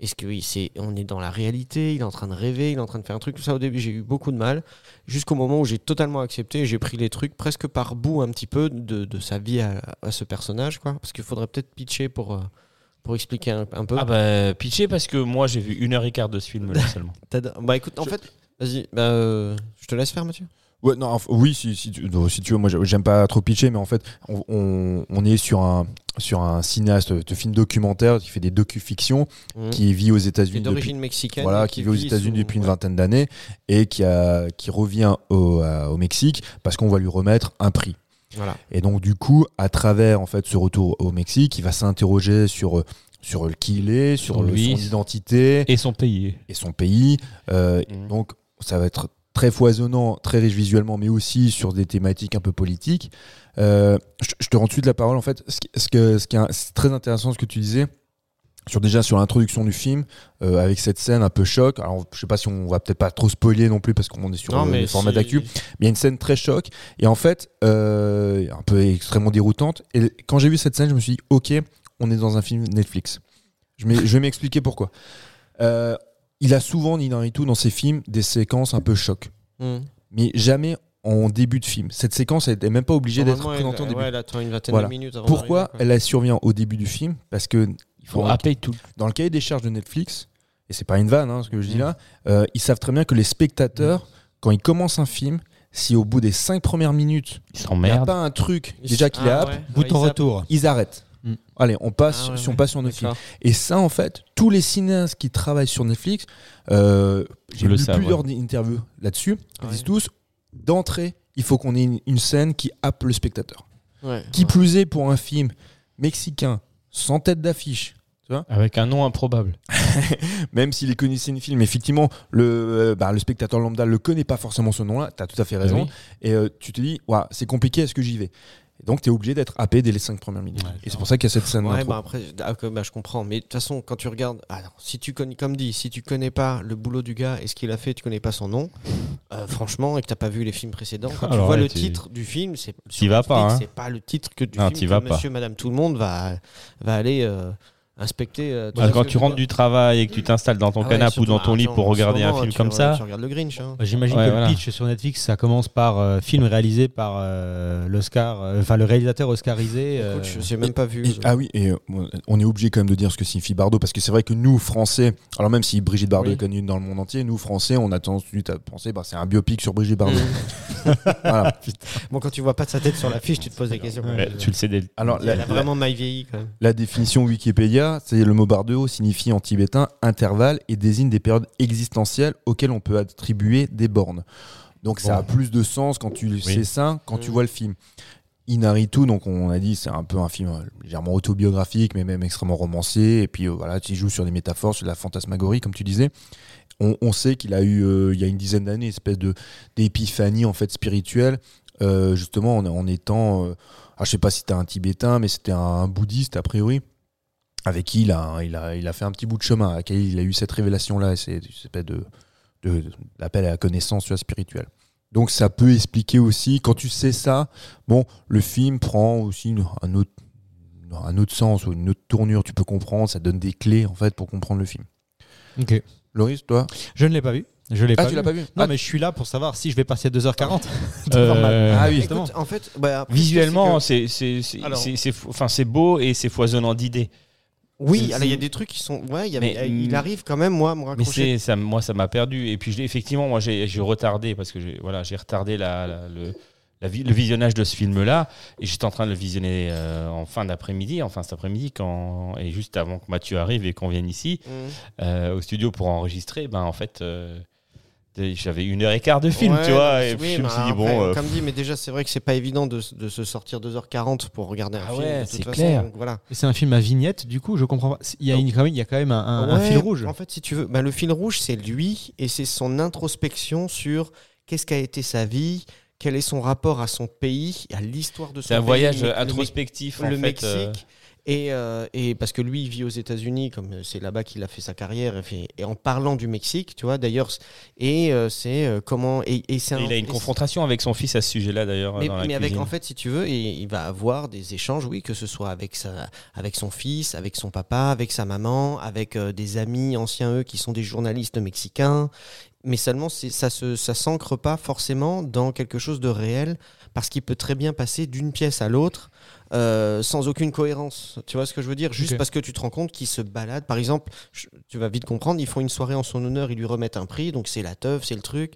Est-ce que oui, c'est, on est dans la réalité, il est en train de rêver, il est en train de faire un truc, tout ça au début j'ai eu beaucoup de mal, jusqu'au moment où j'ai totalement accepté, et j'ai pris les trucs presque par bout un petit peu de, de sa vie à, à ce personnage, quoi. Parce qu'il faudrait peut-être pitcher pour, euh, pour expliquer un, un peu. Ah bah, pitché parce que moi j'ai vu une heure et quart de ce film là seulement. Bah écoute, en fait, vas-y, bah, euh, je te laisse faire Mathieu. Ouais, non, enfin, oui, si, si, si tu veux, moi j'ai- j'aime pas trop pitcher, mais en fait, on, on- on est sur un, sur un cinéaste de film documentaire qui fait des docu-fictions, Mhm. qui vit aux Qui est États-Unis depuis, d'origine mexicaine. voilà, qui vit aux États-Unis depuis une ouais. vingtaine d'années et qui, a, qui revient au, à- au Mexique parce qu'on va lui remettre un prix. Voilà. Et donc du coup, à travers en fait ce retour au Mexique, il va s'interroger sur euh, sur le qui il est, sur Sur le- lui. son identité Et son pays. et son pays. Euh, Mhm. Donc ça va être très foisonnant, très riche visuellement, mais aussi sur des thématiques un peu politiques. Euh, je, je te rends tout de suite la parole. En fait, ce, que, ce qui est c'est très intéressant ce que tu disais. Sur déjà sur l'introduction du film, euh, avec cette scène un peu choc. Alors, je sais pas si on va peut-être pas trop spoiler non plus parce qu'on est sur Non, mais le format si- d'actu. Mais il y a une scène très choc. Et en fait, euh, un peu extrêmement déroutante. Et quand j'ai vu cette scène, je me suis dit, ok, on est dans un film Netflix. Je, vais m'expliquer pourquoi. Euh, il a souvent, Ninaritu, dans ses films, des séquences un peu choc. Mhm. Mais jamais en début de film. Cette séquence, elle n'est même pas obligée d'être présentée au début. ouais, elle attend une vingtaine Voilà. de minutes avant Pourquoi elle, survient au début du film Parce que Il faut tout. dans le cahier des charges de Netflix, et c'est pas une vanne hein, ce que je dis Mm. là, euh, ils savent très bien que les spectateurs, quand ils commencent un film, si au bout des cinq premières minutes, Il n'y a pas un truc Ils- déjà qui Ah, a ouais, Bouton ouais, ils retour. ils arrêtent. Mm. Allez, on passe, Ah ouais, si on passe sur notre film. D'accord. Et ça, en fait, tous les cinéastes qui travaillent sur Netflix, euh, j'ai Le lu plusieurs interviews là-dessus, ils Ouais. disent tous, d'entrée, il faut qu'on ait une, une scène qui happe le spectateur. Ouais. Qui plus est pour un film mexicain, sans tête d'affiche, Avec un nom improbable. même s'il est connu, c'est une film, effectivement, le, euh, bah, le spectateur lambda ne le connaît pas forcément ce nom-là, tu as tout à fait raison. Oui. Et euh, tu te dis, Ouah, c'est compliqué, est-ce que j'y vais? Et donc, tu es obligé d'être happé dès les 5 premières minutes. Ouais, et c'est pour ça qu'il y a cette scène Ouais, d'intro. bah après, ah, bah, je comprends. Mais de toute façon, quand tu regardes, ah, non, si tu connais, comme dit, si tu connais pas le boulot du gars et ce qu'il a fait, tu connais pas son nom, euh, franchement, et que t'as pas vu les films précédents, quand tu vois le tu- titre du film, c'est pas, hein. Pas le titre que du Non, film t'y que vas pas. Monsieur, Madame, tout le monde va va aller euh, inspecter. euh, Ah, ce quand tu rentres du travail et que tu t'installes dans ton Ah ouais, canapé ou dans ton lit pour regarder un film tu comme ça, Tu regardes le Grinch. hein. Bah, J'imagine Ouais, que voilà. le pitch sur Netflix, ça commence par euh, film réalisé par euh, l'Oscar, euh, enfin le réalisateur oscarisé. euh, Écoute, je sais même pas vu. Et- ah oui, et euh, on est obligé quand même de dire ce que signifie Bardot, parce que c'est vrai que nous, Français, alors même si Brigitte Bardot Oui. est connue dans le monde entier, nous, Français, on a tendance tout de suite à penser, bah, c'est un biopic sur Brigitte Bardot. Mm. Voilà. Bon, quand tu vois pas de sa tête sur l'affiche, tu te poses des questions. Ouais, tu le sais dès le- Alors, Elle a vraiment mal vieilli quand même. la définition Wikipédia, c'est le mot Bardot signifie en tibétain intervalle et désigne des périodes existentielles auxquelles on peut attribuer des bornes. Donc ça a plus de sens quand tu sais ça, quand tu Mm. vois le film. Inaritu, donc on a dit, c'est un peu un film euh, légèrement autobiographique, mais même extrêmement romancé. Et puis euh, voilà, tu joues sur des métaphores, sur de la fantasmagorie, comme tu disais. On, on sait qu'il a eu, euh, il y a une dizaine d'années, une espèce de d'épiphanie en fait spirituelle, euh, justement en, en étant, euh, alors, je sais pas si c'était un Tibétain, mais c'était un bouddhiste a priori, avec qui il a, il a, il a fait un petit bout de chemin, avec qui il a eu cette révélation là, c'est une espèce de, de, de- l'appel à la connaissance vois, spirituelle. Donc ça peut expliquer aussi, quand tu sais ça, bon, le film prend aussi une- un, autre, un autre sens ou une autre tournure, tu peux comprendre, ça donne des clés en fait pour comprendre le film. Ok. Loris, toi? Je ne l'ai pas vu. Je l'ai Ah, pas tu vu. l'as pas vu Non, Ah, mais je suis là pour savoir si je vais passer 2h40. Euh, ah oui, Écoute, en fait, bah, après, Visuellement, c'est c'est c'est- c'est- Alors- c'est- c'est fou- enfin, c'est beau et c'est foisonnant d'idées. Oui, alors, il y a des trucs qui sont. Ouais, il y a- Mais, il hum, arrive quand même, moi, à me Mais raccrocher. c'est ça, moi ça m'a perdu et puis effectivement moi j'ai retardé parce que j'ai voilà j'ai retardé la, la- le, la vi- le visionnage de ce film là et j'étais en train de le visionner euh, en fin d'après-midi enfin cet après-midi quand et juste avant que Mathieu arrive et qu'on vienne ici Hum. euh, au studio pour enregistrer ben en fait euh, j'avais une heure et quart de film Ouais, tu vois non, et oui, puis je me mais suis dit après, bon euh, Comme dit, mais déjà, c'est vrai que c'est pas évident de, de se sortir 2h40 pour regarder un Ah film. ouais, c'est clair. donc voilà. Et C'est un film à vignette, du coup, je comprends pas. Il y a, une- quand même, il y a quand même un, un- un Ouais, fil rouge. En fait, si tu veux, bah, le fil rouge, c'est lui et c'est son introspection sur qu'est-ce qu'a été sa vie, quel est son rapport à son pays, à l'histoire de son c'est un pays, voyage le- le- introspectif en le fait Mexique. euh, Et, euh, et parce que lui, il vit aux États-Unis, comme c'est là-bas qu'il a fait sa carrière. Et, fait- et en parlant du Mexique, tu vois, d'ailleurs, et euh, c'est euh, comment. Et, et un- il a une confrontation avec son fils à ce sujet-là d'ailleurs mais, dans la mais avec, cuisine. en fait, si tu veux, il va avoir des échanges, oui, que ce soit avec, sa, avec son fils, avec son papa, avec sa maman, avec des amis anciens, eux, qui sont des journalistes mexicains. Mais seulement, ça ne ça s'ancre pas forcément dans quelque chose de réel, parce qu'il peut très bien passer d'une pièce à l'autre euh, sans aucune cohérence. Tu vois ce que je veux dire? Juste parce que tu te rends compte qu'il se balade. Par exemple, je- tu vas vite comprendre, ils font une soirée en son honneur, ils lui remettent un prix, donc c'est la teuf, c'est le truc.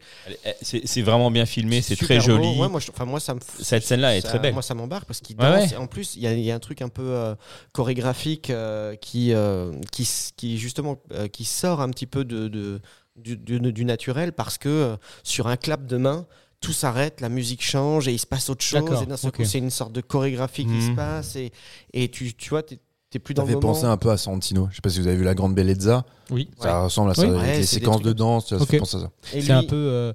c'est vraiment bien filmé c'est très beau. joli Ouais, moi, je- enfin, moi, ça me Cette scène-là est très belle. Moi, ça m'embarque parce qu'il Ouais, danse. ouais. En plus, il y, a- il y a un truc un peu euh, chorégraphique euh, qui, euh, qui, qui, justement, euh, qui sort un petit peu de, de- du, du- du naturel parce que euh, sur un clap de main, tout s'arrête, la musique change et il se passe autre chose. D'accord, Et d'un seul ok. coup, c'est une sorte de chorégraphie qui Mhm. se passe. Et, et tu, tu vois, t'es t'es plus Ça dans le moment. penser un peu à Santino. Je sais pas si vous avez vu La Grande Bellezza. Oui. Ça ressemble à ça, Oui. avec Ouais, les séquences de danse. Ça Ok. fait penser à ça. Et C'est un peu. euh,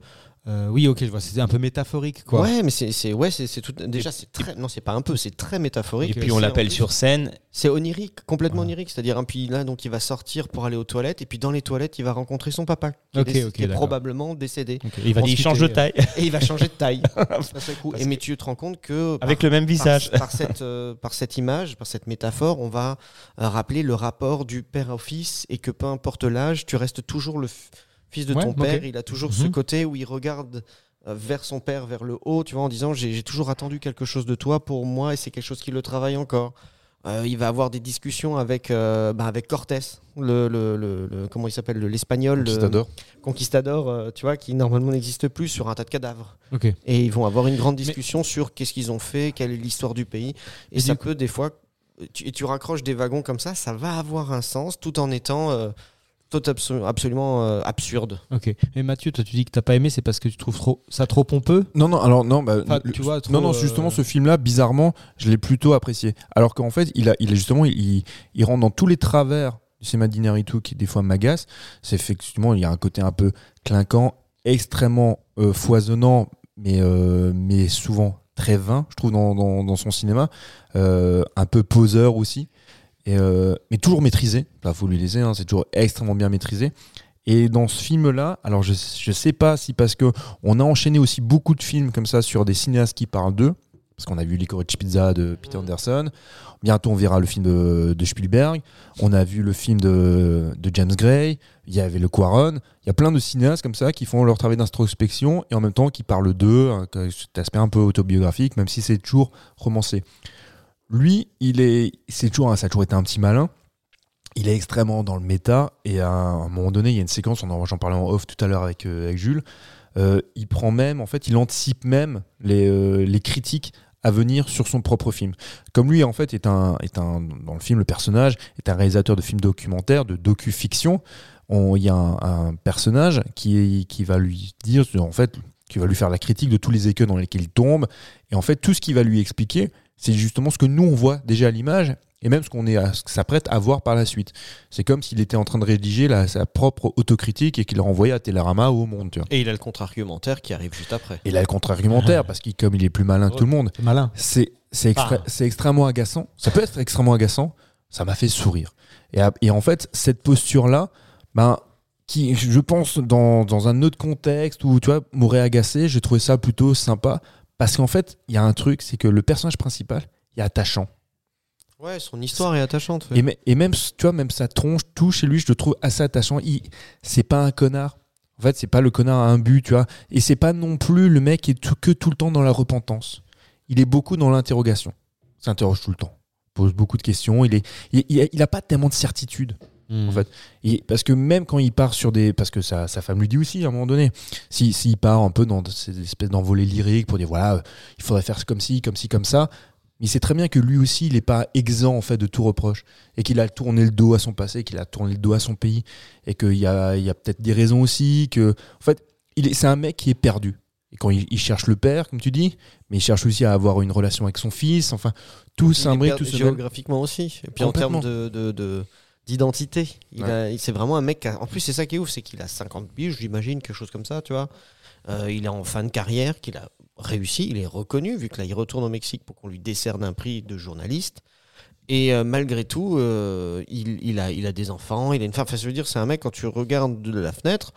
euh, oui, ok, je vois. C'est un peu métaphorique, quoi. Ouais, mais c'est c'est- ouais, c'est c'est tout. Déjà, c'est très. Non, c'est pas un peu, c'est très métaphorique. et puis on l'appelle sur scène C'est onirique, complètement onirique. C'est-à-dire, un puis là, donc, il va sortir pour aller aux toilettes, et puis dans les toilettes, il va rencontrer son papa, qui, Ok, est, qui est probablement décédé. Ok, Il va il change de taille Et il va changer de taille. coup. Et mais tu te rends compte que par- avec le même par, visage par cette, euh, par cette image, par cette métaphore, on va euh, rappeler le rapport du père au fils, et que peu importe l'âge, tu restes toujours le f- fils de Ouais, ton père. Il a toujours ce Mhm. côté où il regarde euh, vers son père, vers le haut, tu vois, en disant j'ai toujours attendu quelque chose de toi pour moi, et c'est quelque chose qui le travaille encore. Euh, il va avoir des discussions avec, euh, bah, avec Cortés, le, le, le- le- comment il s'appelle, le- l'espagnol, le Conquistador. conquistador, euh, tu vois, qui normalement n'existe plus sur un tas de cadavres. Et ils vont avoir une grande discussion sur qu'est-ce qu'ils ont fait, quelle est l'histoire du pays. Et, Et ça peut des fois, tu, et tu raccroches des wagons comme ça, ça va avoir un sens tout en étant tout abso- absolument euh, absurde. Ok. Et Mathieu, toi, tu dis que t'as pas aimé, c'est parce que tu trouves trop, ça trop pompeux? Non, non, alors non, bah, Enfin, le- tu vois, trop, non, non, euh, justement, ce film-là, bizarrement, je l'ai plutôt apprécié. Alors qu'en fait, il a, il a justement, il, il rentre dans tous les travers du cinéma d'Inaritu qui des fois m'agace. C'est effectivement, il y a un côté un peu clinquant, extrêmement euh, foisonnant, mais, euh, mais souvent très vain, je trouve, dans, dans, dans son cinéma. Euh, un peu poseur aussi. Et, euh, mais toujours maîtrisé. Là, faut lui laisser, hein, c'est toujours extrêmement bien maîtrisé. Et dans ce film-là, alors je, je sais pas si parce que on a enchaîné aussi beaucoup de films comme ça sur des cinéastes qui parlent d'eux, parce qu'on a vu Licorice Pizza de Peter Anderson, bientôt on verra le film de, de Spielberg, on a vu le film de, de James Gray, il y avait le Quaron, il y a plein de cinéastes comme ça qui font leur travail d'introspection et en même temps qui parlent d'eux, hein, cet aspect un peu autobiographique, même si c'est toujours romancé. Lui, il est, c'est toujours, ça a toujours été un petit malin. Il est extrêmement dans le méta et à un moment donné, il y a une séquence, on en- j'en parlais en off tout à l'heure avec, euh, avec Jules. euh, il prend même, en fait, il anticipe même les, euh, les critiques à venir sur son propre film. Comme lui, en fait, est un, est un, dans le film, le personnage est un réalisateur de films documentaires, de docu-fiction. On- Il y a un, un personnage qui, qui va lui dire, en fait, qui va lui faire la critique de tous les écueils dans lesquels il tombe. Et en fait, tout ce qu'il va lui expliquer, c'est justement ce que nous, on voit déjà à l'image, et même ce qu'on est à- ce que s'apprête à voir par la suite. C'est comme s'il était en train de rédiger la- sa propre autocritique et qu'il l'a renvoyé à Télérama ou au Monde. tu vois. Et il a le contre-argumentaire qui arrive juste après. Et là, le contre-argumentaire, parce qu'il comme il est plus malin que tout le monde, C'est malin. c'est c'est extré- Ah. c'est extrêmement agaçant. Ça peut être extrêmement agaçant. Ça m'a fait sourire. Et en fait, cette posture-là, ben, qui, je pense, dans, dans un autre contexte où tu vois, m'aurait agacé, j'ai trouvé ça plutôt sympa. Parce qu'en fait, il y a un truc, c'est que le personnage principal, il est attachant. Ouais, son histoire est attachante. ouais. Et, me- et même, tu vois, même sa tronche, tout chez lui, je le trouve assez attachant. Il, c'est pas un connard. En fait, c'est pas le connard à un but, tu vois. Et c'est pas non plus le mec qui est tout- que tout le temps dans la repentance. Il est beaucoup dans l'interrogation. Il s'interroge tout le temps. Il pose beaucoup de questions. Il est, il, il a, il a pas tellement de certitude. Hmm. En fait. Et parce que même quand il part sur des. Parce que sa, sa femme lui dit aussi à un moment donné, s'il si, s'il part un peu dans ces espèces d'envolées lyriques pour dire voilà, euh, il faudrait faire comme ci, comme ci, comme ça. Mais il sait très bien que lui aussi, il n'est pas exempt en fait de tout reproche. Et qu'il a tourné le dos à son passé, qu'il a tourné le dos à son pays. Et qu'il y a, y a peut-être des raisons aussi. Que, en fait, c'est un mec qui est perdu. Et quand il, il cherche le père, comme tu dis, mais il cherche aussi à avoir une relation avec son fils. Enfin, tout s'imbrique, tout se géographiquement aussi. Et puis en termes Complètement. de, de- de- d'identité, il Ouais. c'est vraiment un mec. qui a- en plus, c'est ça qui est ouf, c'est qu'il a 50 piges, j'imagine, quelque chose comme ça, tu vois. Euh, il est en fin de carrière, qu'il a réussi, il est reconnu, vu que là, il retourne au Mexique pour qu'on lui décerne un prix de journaliste. Et euh, malgré tout, euh, il, il a, il a des enfants, il a une femme. Enfin, je veux dire, c'est un mec, quand tu regardes de la fenêtre,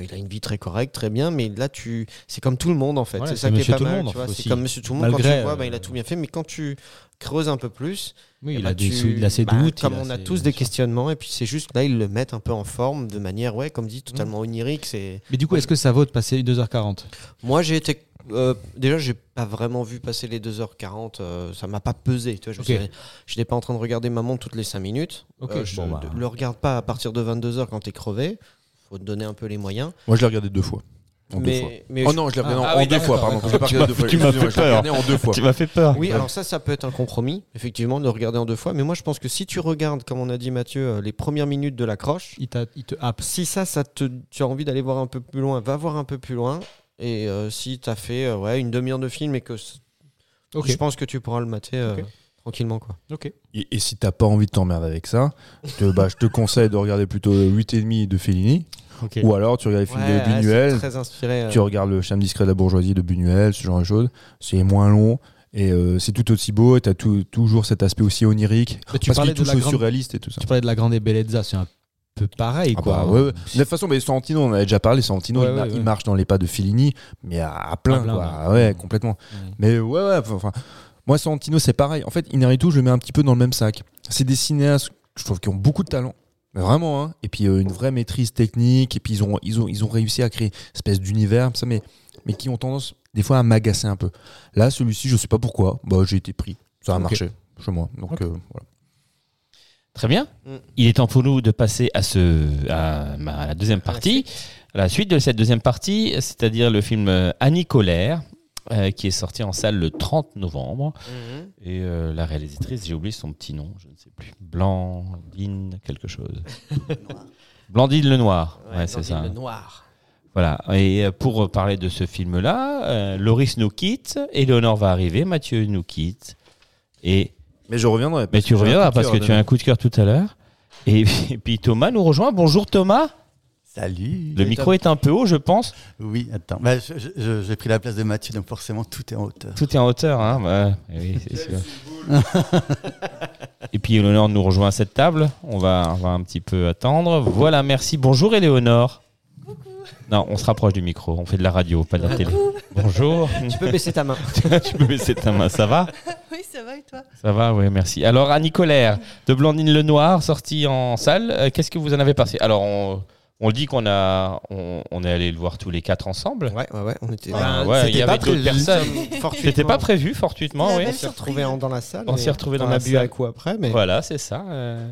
il a une vie très correcte, très bien, mais là, tu, c'est comme tout le monde en fait. Ouais, c'est ça qui est pas mal. Tu. C'est comme Monsieur Tout le monde. quand tu vois, bah, euh, il a tout bien fait, mais quand tu creuses un peu plus, Oui, eh il, ben, a des tu- il a ses bah, doutes. Comme a on a ses- tous des questionnements, et puis c'est juste là, ils le mettent un peu en forme de manière, ouais, comme dit, totalement Mmh. onirique. C'est Mais du coup, est-ce que ça vaut de passer 2h40 moi, j'ai été. euh, déjà, j'ai pas vraiment vu passer les 2h40. euh, ça m'a pas pesé. Tu vois, je n'étais pas en train de regarder ma montre toutes les 5 minutes. Euh, je bon, bah. le regarde pas à partir de 22h quand t'es crevé. Faut te donner un peu les moyens. Moi, je l'ai regardé deux fois. En deux fois. mais, mais Oh je- non, je l'ai regardé Ah, en- ah en oui, deux fois, pardon. d'accord. Je l'ai pas regardé deux fois. tu m'as fait peur. regardé en deux fois. Tu m'as fait peur. Oui, alors ça, ça peut être un compromis, effectivement, de le regarder en deux fois. Mais moi, je pense que si tu regardes, comme on a dit Mathieu, euh, les premières minutes de l'accroche, il, il te happe. si ça, ça te, tu as envie d'aller voir un peu plus loin, va voir un peu plus loin. Et euh, si tu as fait euh, ouais, une demi-heure de film et que c- Ok. je pense que tu pourras le mater euh, Ok. Tranquillement. Quoi. Ok. Et, et si t'as pas envie de t'emmerder avec ça, je te, bah, je te conseille de regarder plutôt 8,5 de Fellini. Ou alors tu regardes les films Ouais, de Buñuel. très inspiré. euh, Tu regardes le charme discret de la bourgeoisie de Buñuel, ce genre de choses. C'est moins long. Et euh, c'est tout aussi beau. Et t'as tout- toujours cet aspect aussi onirique. Mais tu parce parlais de la grande- surréaliste et tout ça. Tu parlais de la grande bellezza, c'est un peu pareil, Ah quoi. bah, ouais, ouais. De toute façon, mais Sorrentino, on en avait déjà parlé. Sorrentino, Ouais, il, ma- ouais, il ouais. marche dans les pas de Fellini, mais à, à plein. À plein, quoi. ouais. Ouais, complètement. Ouais. Mais ouais, ouais. Enfin, moi, Sorrentino, c'est pareil. En fait, Inarritu, je le mets un petit peu dans le même sac. C'est des cinéastes, je trouve, qui ont beaucoup de talent. Mais vraiment, hein. Et puis euh, une vraie maîtrise technique. Et puis ils ont, ils ont, ils ont réussi à créer une espèce d'univers, ça, mais, mais qui ont tendance, des fois, à m'agacer un peu. Là, celui-ci, je sais pas pourquoi. Bah, j'ai été pris. Ça a marché chez moi. Donc, euh, voilà. Très bien. Mm. Il est temps pour nous de passer à, ce, à, à la deuxième partie. À la suite de cette deuxième partie, c'est-à-dire le film euh, Annie Colère, euh, qui est sorti en salle le 30 novembre. Mhm. Et euh, la réalisatrice, j'ai oublié son petit nom, je ne sais plus. Blandine, quelque chose. Blandine le Noir. Ouais, Ouais, c'est Blandine ça. Le noir. Voilà. Et euh, pour parler de ce film-là, euh, Loris nous quitte, Éléonore va arriver, Mathieu nous quitte. Et Mais je reviendrai. mais tu reviendras parce que tu as un coup de cœur tout à l'heure. Et, et puis Thomas nous rejoint. Bonjour Thomas. Salut. Le micro est un peu haut, je pense. Oui, attends. Bah, J'ai pris la place de Mathieu, donc forcément tout est en hauteur. Tout est en hauteur, hein. Bah, oui, c'est sûr. Et puis Éléonore nous rejoint à cette table. On va, on va un petit peu attendre. Voilà, merci. Bonjour Éléonore. Non, on se rapproche du micro. On fait de la radio, pas de la télé. Bonjour. Tu peux baisser ta main. tu peux baisser ta main. Ça va? Oui, ça va et toi? Ça va, oui, merci. Alors, Annie Colère, de Blandine Lenoir, sortie en salle. Euh, Qu'est-ce que vous en avez passé? Alors, on, on dit qu'on a, on, on est allé le voir tous les quatre ensemble. Ouais, ouais, ouais. On était. Ben, ouais, il y c'était avait pas d'autres prévu. personnes. Fortuitement. C'était pas prévu, fortuitement, oui. On belle s'est retrouvés dans la salle. On s'est retrouvés dans la a bu salle. un coup après, mais. Voilà, c'est ça. Euh,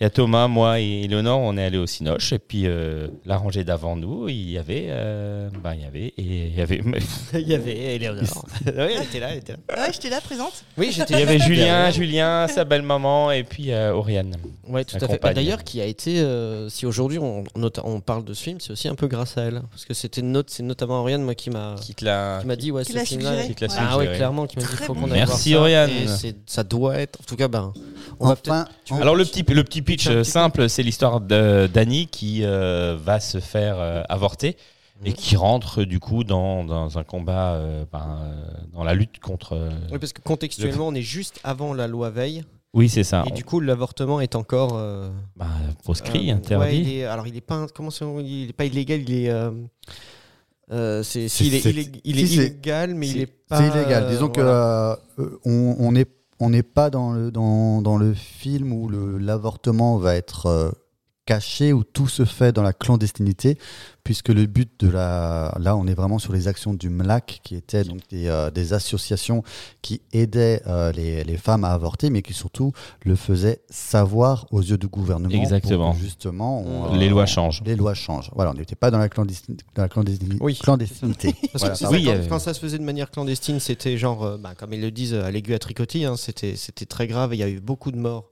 Il y a Thomas, moi et Léonore, on est allés au Cinoche. Et puis, euh, la rangée d'avant nous, il y avait. euh, ben, il y avait. Et il y avait. Il y avait Éléonore. oui, elle était là, elle était là. Ouais, j'étais là présente. Oui, j'étais. Il y avait Julien, Julien, sa belle-maman, et puis euh, Oriane. Ouais, tout à fait. Bah, D'ailleurs, qui a été, euh, si aujourd'hui on, nota- on parle de ce film, c'est aussi un peu grâce à elle, parce que c'était une note, c'est notamment Oriane moi qui m'a, Qui te l'a. qui m'a dit ouais Qui ce film-là. Ah ouais, clairement, qui m'a dit faut bon. qu'on aille Merci, voir ça. Oriane. Et c'est- ça doit être, en tout cas, ben, on va peut-être. Enfin, Alors le petit, le petit pitch petit simple, c'est l'histoire de- d'Annie qui euh, va se faire euh, avorter et Mhm. qui rentre du coup dans, dans un combat, euh, ben, euh, dans la lutte contre... euh, Oui, parce que contextuellement, on est juste avant la loi Veil, Oui, c'est ça. et du coup, l'avortement est encore. euh, Ben, proscrit, euh, interdit. ouais, il est- alors, il est pas, comment il est pas illégal, il est. euh, c'est, il est, c'est- il est, il est si, c'est- illégal, mais il c'est- est pas. c'est illégal. Disons que voilà. euh, on n'est on n'est pas dans le, dans, dans le film où l'avortement va être euh, caché, où tout se fait dans la clandestinité, puisque le but de la... Là, on est vraiment sur les actions du MLAC, qui étaient donc des, euh, des associations qui aidaient euh, les, les femmes à avorter, mais qui surtout le faisaient savoir aux yeux du gouvernement. Exactement. justement, on, Les euh, lois changent. Les lois changent. Voilà, on n'était pas dans la, clandestini- dans la Oui. clandestinité. Parce Voilà, que Oui, quand, euh, quand ça se faisait de manière clandestine, c'était genre, euh, bah, comme ils le disent, à l'aiguille à tricoter, hein, c'était, c'était très grave. et Il y a eu beaucoup de morts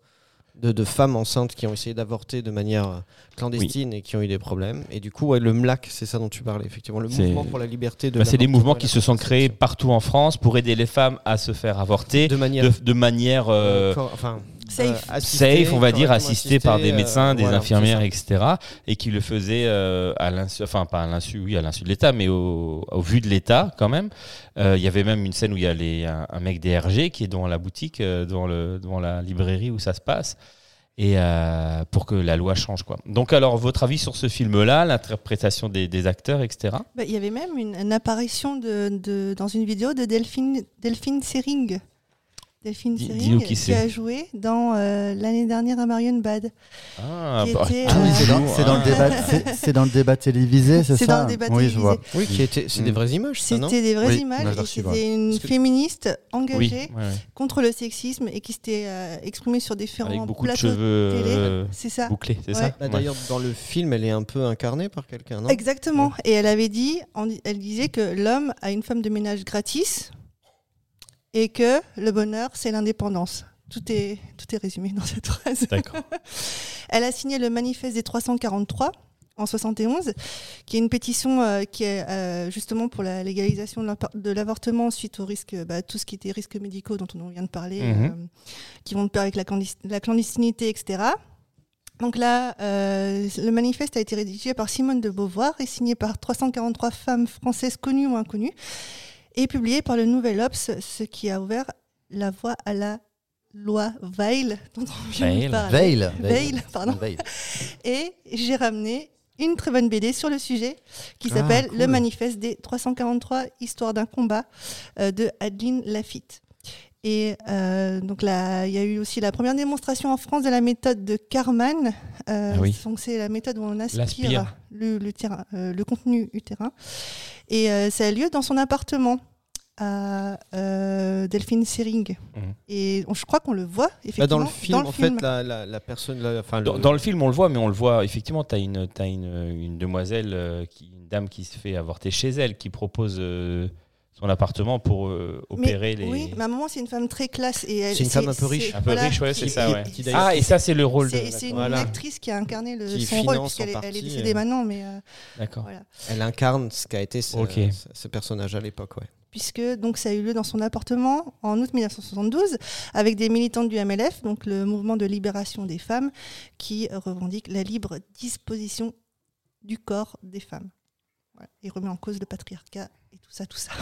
de, de femmes enceintes qui ont essayé d'avorter de manière euh, clandestine et qui ont eu des problèmes. Et du coup, ouais, le MLAC, c'est ça dont tu parlais, effectivement. Le mouvement pour la liberté de Ben, c'est des mouvements qui se sont créés partout en France pour aider les femmes à se faire avorter de manière de, de manière euh, enfin, Safe. euh, safe, on va dire, assistée par des assistée, médecins, euh, des voilà, infirmières, etc. Et qui le faisaient euh, à l'insu, enfin pas à l'insu, oui, à l'insu de l'État, mais au, au vu de l'État quand même. Euh, Il y avait même une scène où il y a les- un, un mec des RG qui est devant la boutique, euh, devant, le, devant la librairie où ça se passe. Et euh, pour que la loi change, quoi. Donc, alors, votre avis sur ce film-là, l'interprétation des, des acteurs, etc. Bah, Il y avait même une, une apparition de, de- dans une vidéo de Delphine, Delphine Sering. Delphine Sering qui a joué dans euh, l'année dernière à Marion Bad. Ah, Qui bah, était, Ah oui, c'est dans, le débat, c'est- c'est dans le débat télévisé, c'est ça C'est dans le débat Oui, je vois. Oui, qui était, c'est Mm. des vraies images, ça, non C'était des vraies Oui, images c'était une que- féministe Oui, engagée ouais, ouais. contre le sexisme et qui s'était euh, exprimée sur différents avec beaucoup de cheveux télé. euh, C'est ça. bouclés, c'est Ouais. ça Bah, Ouais. D'ailleurs, dans le film, elle est un peu incarnée par quelqu'un, non? Exactement. Et elle avait dit, elle disait que l'homme a une femme de ménage gratis et que le bonheur, c'est l'indépendance. Tout est, tout est résumé dans cette phrase. D'accord. Elle a signé le manifeste des 343 en 71, qui est une pétition euh, qui est euh, justement pour la légalisation de l'avortement suite au risque, bah, tout ce qui était risques médicaux dont on vient de parler, Mhm. euh, qui vont de pair avec la, clandest- la clandestinité, etc. Donc là, le manifeste a été rédigé par Simone de Beauvoir et signé par 343 femmes françaises connues ou inconnues et publié par le Nouvel Obs, ce qui a ouvert la voie à la loi Veil, dont on vient Veil. de. Veil. Veil, pardon. Veil. Et j'ai ramené une très bonne BD sur le sujet qui Ah, s'appelle cool. Le manifeste des 343 histoires d'un combat euh, de Adeline Lafitte. Et euh, donc là, il y a eu aussi la première démonstration en France de la méthode de Karman. Euh, Ah oui. C'est la méthode où on L'aspire. aspire le, le, terrain- euh, le contenu utérin. Et euh, ça a lieu dans son appartement à euh, Delphine Sering. Mhm. Et on- je crois qu'on le voit Bah, effectivement dans le film, en film. fait, la, la, la personne, la- Dans, le- dans le film, on le voit, mais on le voit effectivement. Tu as, une, t'as une, une demoiselle, euh, qui, une dame qui se fait avorter chez elle, qui propose euh, son appartement pour euh, opérer mais, les. Oui, ma maman, c'est une femme très classe. et elle- C'est une femme un peu riche. Un peu riche, ouais, c'est ça, ouais. qui Ah, et ça, c'est le rôle de. C'est une Voilà. actrice qui a incarné le, Qui son rôle, finance puisqu'elle est, elle est décédée euh. maintenant, mais euh, D'accord. voilà. Elle incarne ce qu'a été ce, personnage à l'époque. Ouais. Puisque donc ça a eu lieu dans son appartement en août 1972 avec des militantes du MLF, donc le mouvement de libération des femmes, qui revendique la libre disposition du corps des femmes. Voilà. Et remet en cause le patriarcat tout ça, tout ça.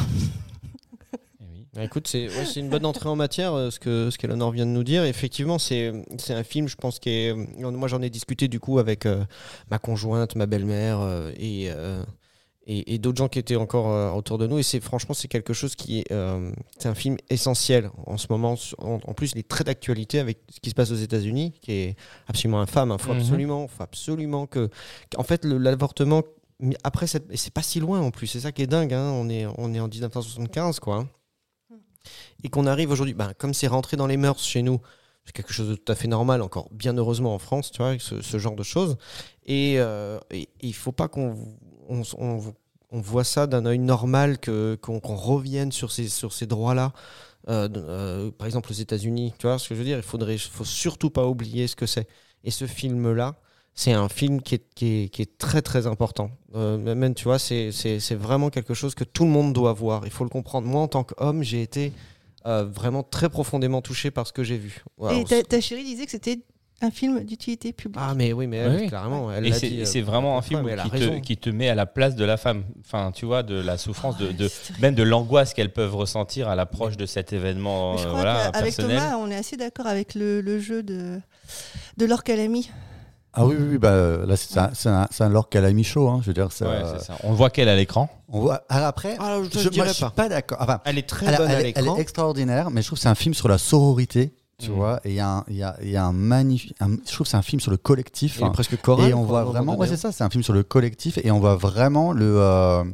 Eh oui. Bah, écoute, c'est ouais, c'est une bonne entrée en matière, euh, ce que ce qu'Eleanor vient de nous dire. Effectivement, c'est c'est un film, je pense, qui est. euh, Moi, j'en ai discuté du coup avec euh, ma conjointe, ma belle-mère euh, et, euh, et, et d'autres gens qui étaient encore euh, autour de nous. Et c'est franchement, c'est quelque chose qui est. euh, c'est un film essentiel en ce moment. En, en plus, il est très d'actualité avec ce qui se passe aux États-Unis, qui est absolument infâme. Il faut Mhm. absolument, faut absolument que. En fait, l'avortement. Mais Après, c'est pas si loin en plus. C'est ça qui est dingue. hein. On, est, on est en 1975, quoi. et qu'on arrive aujourd'hui, ben, comme c'est rentré dans les mœurs chez nous, c'est quelque chose de tout à fait normal, encore bien heureusement en France, tu vois, ce, ce genre de choses. Et euh, il faut pas qu'on on, voit ça d'un œil normal, que qu'on revienne sur ces, sur ces droits-là. Euh, euh, par exemple aux États-Unis, tu vois ce que je veux dire? Il faudrait, faut surtout pas oublier ce que c'est. Et ce film-là, c'est un film qui est, qui est, qui est très très important. Euh, même, tu vois, c'est c'est- c'est vraiment quelque chose que tout le monde doit voir. Il faut le comprendre. Moi, en tant qu'homme, j'ai été euh, vraiment très profondément touché par ce que j'ai vu. Et ta, ta chérie disait que c'était un film d'utilité publique. Ah, mais oui, mais elle, Oui, clairement, elle Et l'a c'est dit, euh, c'est vraiment un film qui te, qui te met à la place de la femme. Enfin, tu vois, de la souffrance, de, de- même de l'angoisse qu'elles peuvent ressentir à l'approche de cet événement Mais je euh, crois voilà, qu'avec personnel. Thomas, on est assez d'accord avec le, le jeu de, de Laure Calamy. Ah oui, oui, oui, bah, euh, là, c'est un, c'est un, c'est un Lord Calamy show. Hein, je veux dire, ça, Ouais, c'est ça. On voit qu'elle à l'écran. on voit. Alors après, Ah, je, je suis pas. pas d'accord. Enfin, Elle est très elle, bonne elle à est- elle l'écran. est extraordinaire, mais je trouve que c'est un film sur la sororité, tu Mm. vois. Et il y a un, il y a, il y a un magnifique. un- je trouve que c'est un film sur le collectif. Il est hein. presque choral. et on voit un vraiment, ouais, c'est ça, c'est un film sur le collectif et on voit vraiment le. euh,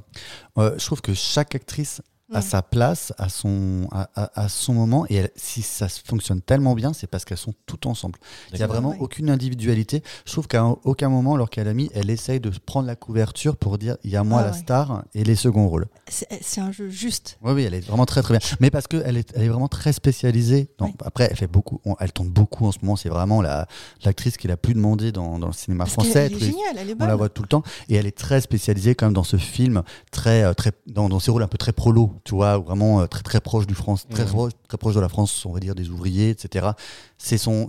euh, je trouve que chaque actrice Mm. sa place, à son, à, à- à son moment et elle- si ça se fonctionne tellement bien, c'est parce qu'elles sont toutes ensemble. Il n'y a vraiment Ouais. aucune individualité. Je trouve qu'à aucun moment, alors qu'elle a mis, elle essaye de prendre la couverture pour dire il y a moi Ah la ouais. star et les seconds rôles. C'est un jeu juste. Oui, oui, elle est vraiment très très bien. Mais parce qu'elle est, elle est vraiment très spécialisée. dans-. Après, elle fait beaucoup, on- elle tourne beaucoup en ce moment. C'est vraiment la- l'actrice qui la plus demandée dans, dans le cinéma Parce français. elle est géniale, elle est on bonne. la voit tout le temps et elle est très spécialisée quand même dans ce film très euh, très dans, dans ses rôles un peu très prolo tu vois vraiment euh, très très proche du France très, Mhm. proche- très proche de la France on va dire des ouvriers etc c'est son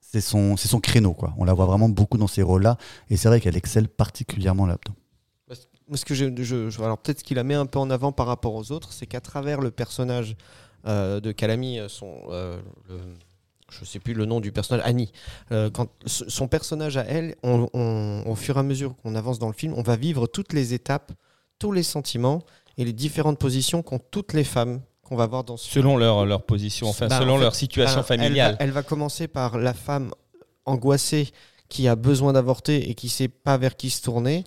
c'est son c'est son créneau quoi. On la voit vraiment beaucoup dans ces rôles là et c'est vrai qu'elle excelle particulièrement là-dedans. Ce que je, je- je- alors peut-être ce qu'il la met un peu en avant par rapport aux autres, c'est qu'à travers le personnage euh, de Calamy, euh, son, euh, le- je sais plus le nom du personnage, Annie, euh, quand son personnage à elle, on- on- au fur et à mesure qu'on avance dans le film, on va vivre toutes les étapes, tous les sentiments et les différentes positions qu'ont toutes les femmes qu'on va voir dans ce. Selon leur, leur position, enfin, Bah, en selon fait, leur situation elle va- familiale. Elle va, commencer par la femme angoissée qui a besoin d'avorter et qui sait pas vers qui se tourner,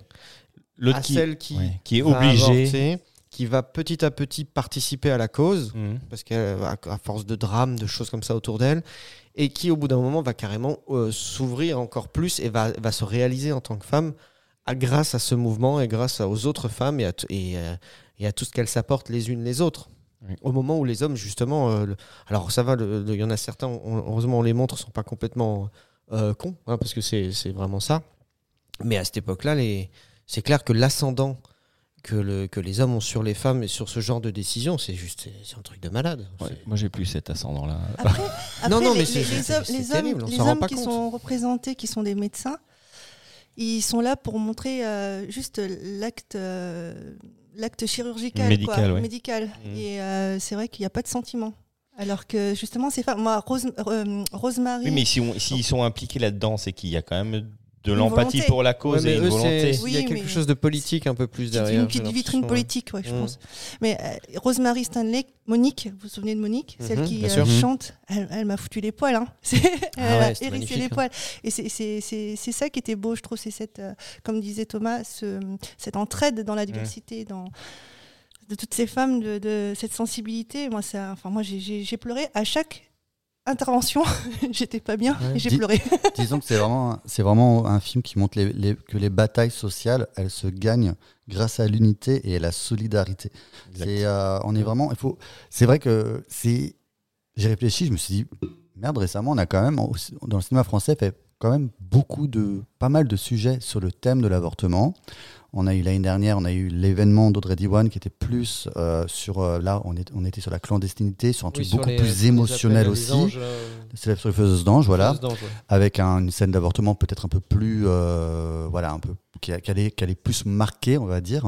L'autre à qui, celle qui, ouais, qui est obligée. avorter, qui va petit à petit participer à la cause, Mhm. parce qu'à à force de drames, de choses comme ça autour d'elle, et qui au bout d'un moment va carrément euh, s'ouvrir encore plus et va, va se réaliser en tant que femme à- grâce à ce mouvement et grâce à- aux autres femmes et à, et, euh, et à tout ce qu'elles s'apportent les unes les autres. Oui. Au moment où les hommes, justement, euh, le- alors ça va, il y en a certains, on- heureusement on les montre, sont pas complètement euh, cons, hein, parce que c'est c'est vraiment ça. Mais à cette époque-là, c'est clair que l'ascendant que, le, que les hommes ont sur les femmes et sur ce genre de décision, c'est juste c'est- un truc de malade. Ouais, moi, j'ai plus cet ascendant-là. Après, Non, non, les, mais hommes, c'est les terrible, hommes, on les qui compte. sont représentés, qui sont des médecins, ils sont là pour montrer euh, juste l'acte euh, l'acte chirurgical, Médical, quoi, ouais. médical. Mhm. Et euh, c'est vrai qu'il n'y a pas de sentiment. Alors que justement, ces femmes, moi, Rose, euh, Rosemary, Oui, mais si on- s'ils sont impliqués là-dedans, c'est qu'il y a quand même de l'empathie pour la Ouais, cause mais et une eux, volonté. Oui, il y a quelque mais- chose de politique un peu plus c'est derrière. une petite vitrine politique, ouais, je Mhm. pense. Mais euh, Rosemary Stanley, Monique, vous vous souvenez de Monique, celle Mhm, qui bien euh. Mhm. chante, elle, elle m'a foutu les poils. Hein. Elle Ah ouais, a hérissé les hein. poils. Et c'est- c'est c'est- c'est ça qui était beau, je trouve, c'est cette, euh, comme disait Thomas, ce- cette entraide dans la diversité, dans de toutes ces femmes, de, de cette sensibilité. Moi, ça, enfin, moi, j'ai pleuré à chaque intervention, j'étais pas bien Ouais. et j'ai pleuré. Disons que c'est vraiment, c'est vraiment un film qui montre les- les- que les batailles sociales, elles se gagnent grâce à l'unité et à la solidarité. C'est, euh, on est vraiment, il faut, c'est vrai que c'est, j'ai réfléchi, je me suis dit, merde, récemment, on a quand même, dans le cinéma français, fait quand même beaucoup de, pas mal de sujets sur le thème de l'avortement. On a eu l'année dernière, on a eu l'événement d'Audrey Diwan qui était plus euh, sur, euh, là, on, est, on était sur la clandestinité, sur un truc Oui, beaucoup les- plus émotionnel aussi. anges, euh, C'est sur les faiseuses d'anges, voilà ouais. avec un- une scène d'avortement peut-être un peu plus, voilà, un peu qui, allait, qui allait plus marquer, on va dire.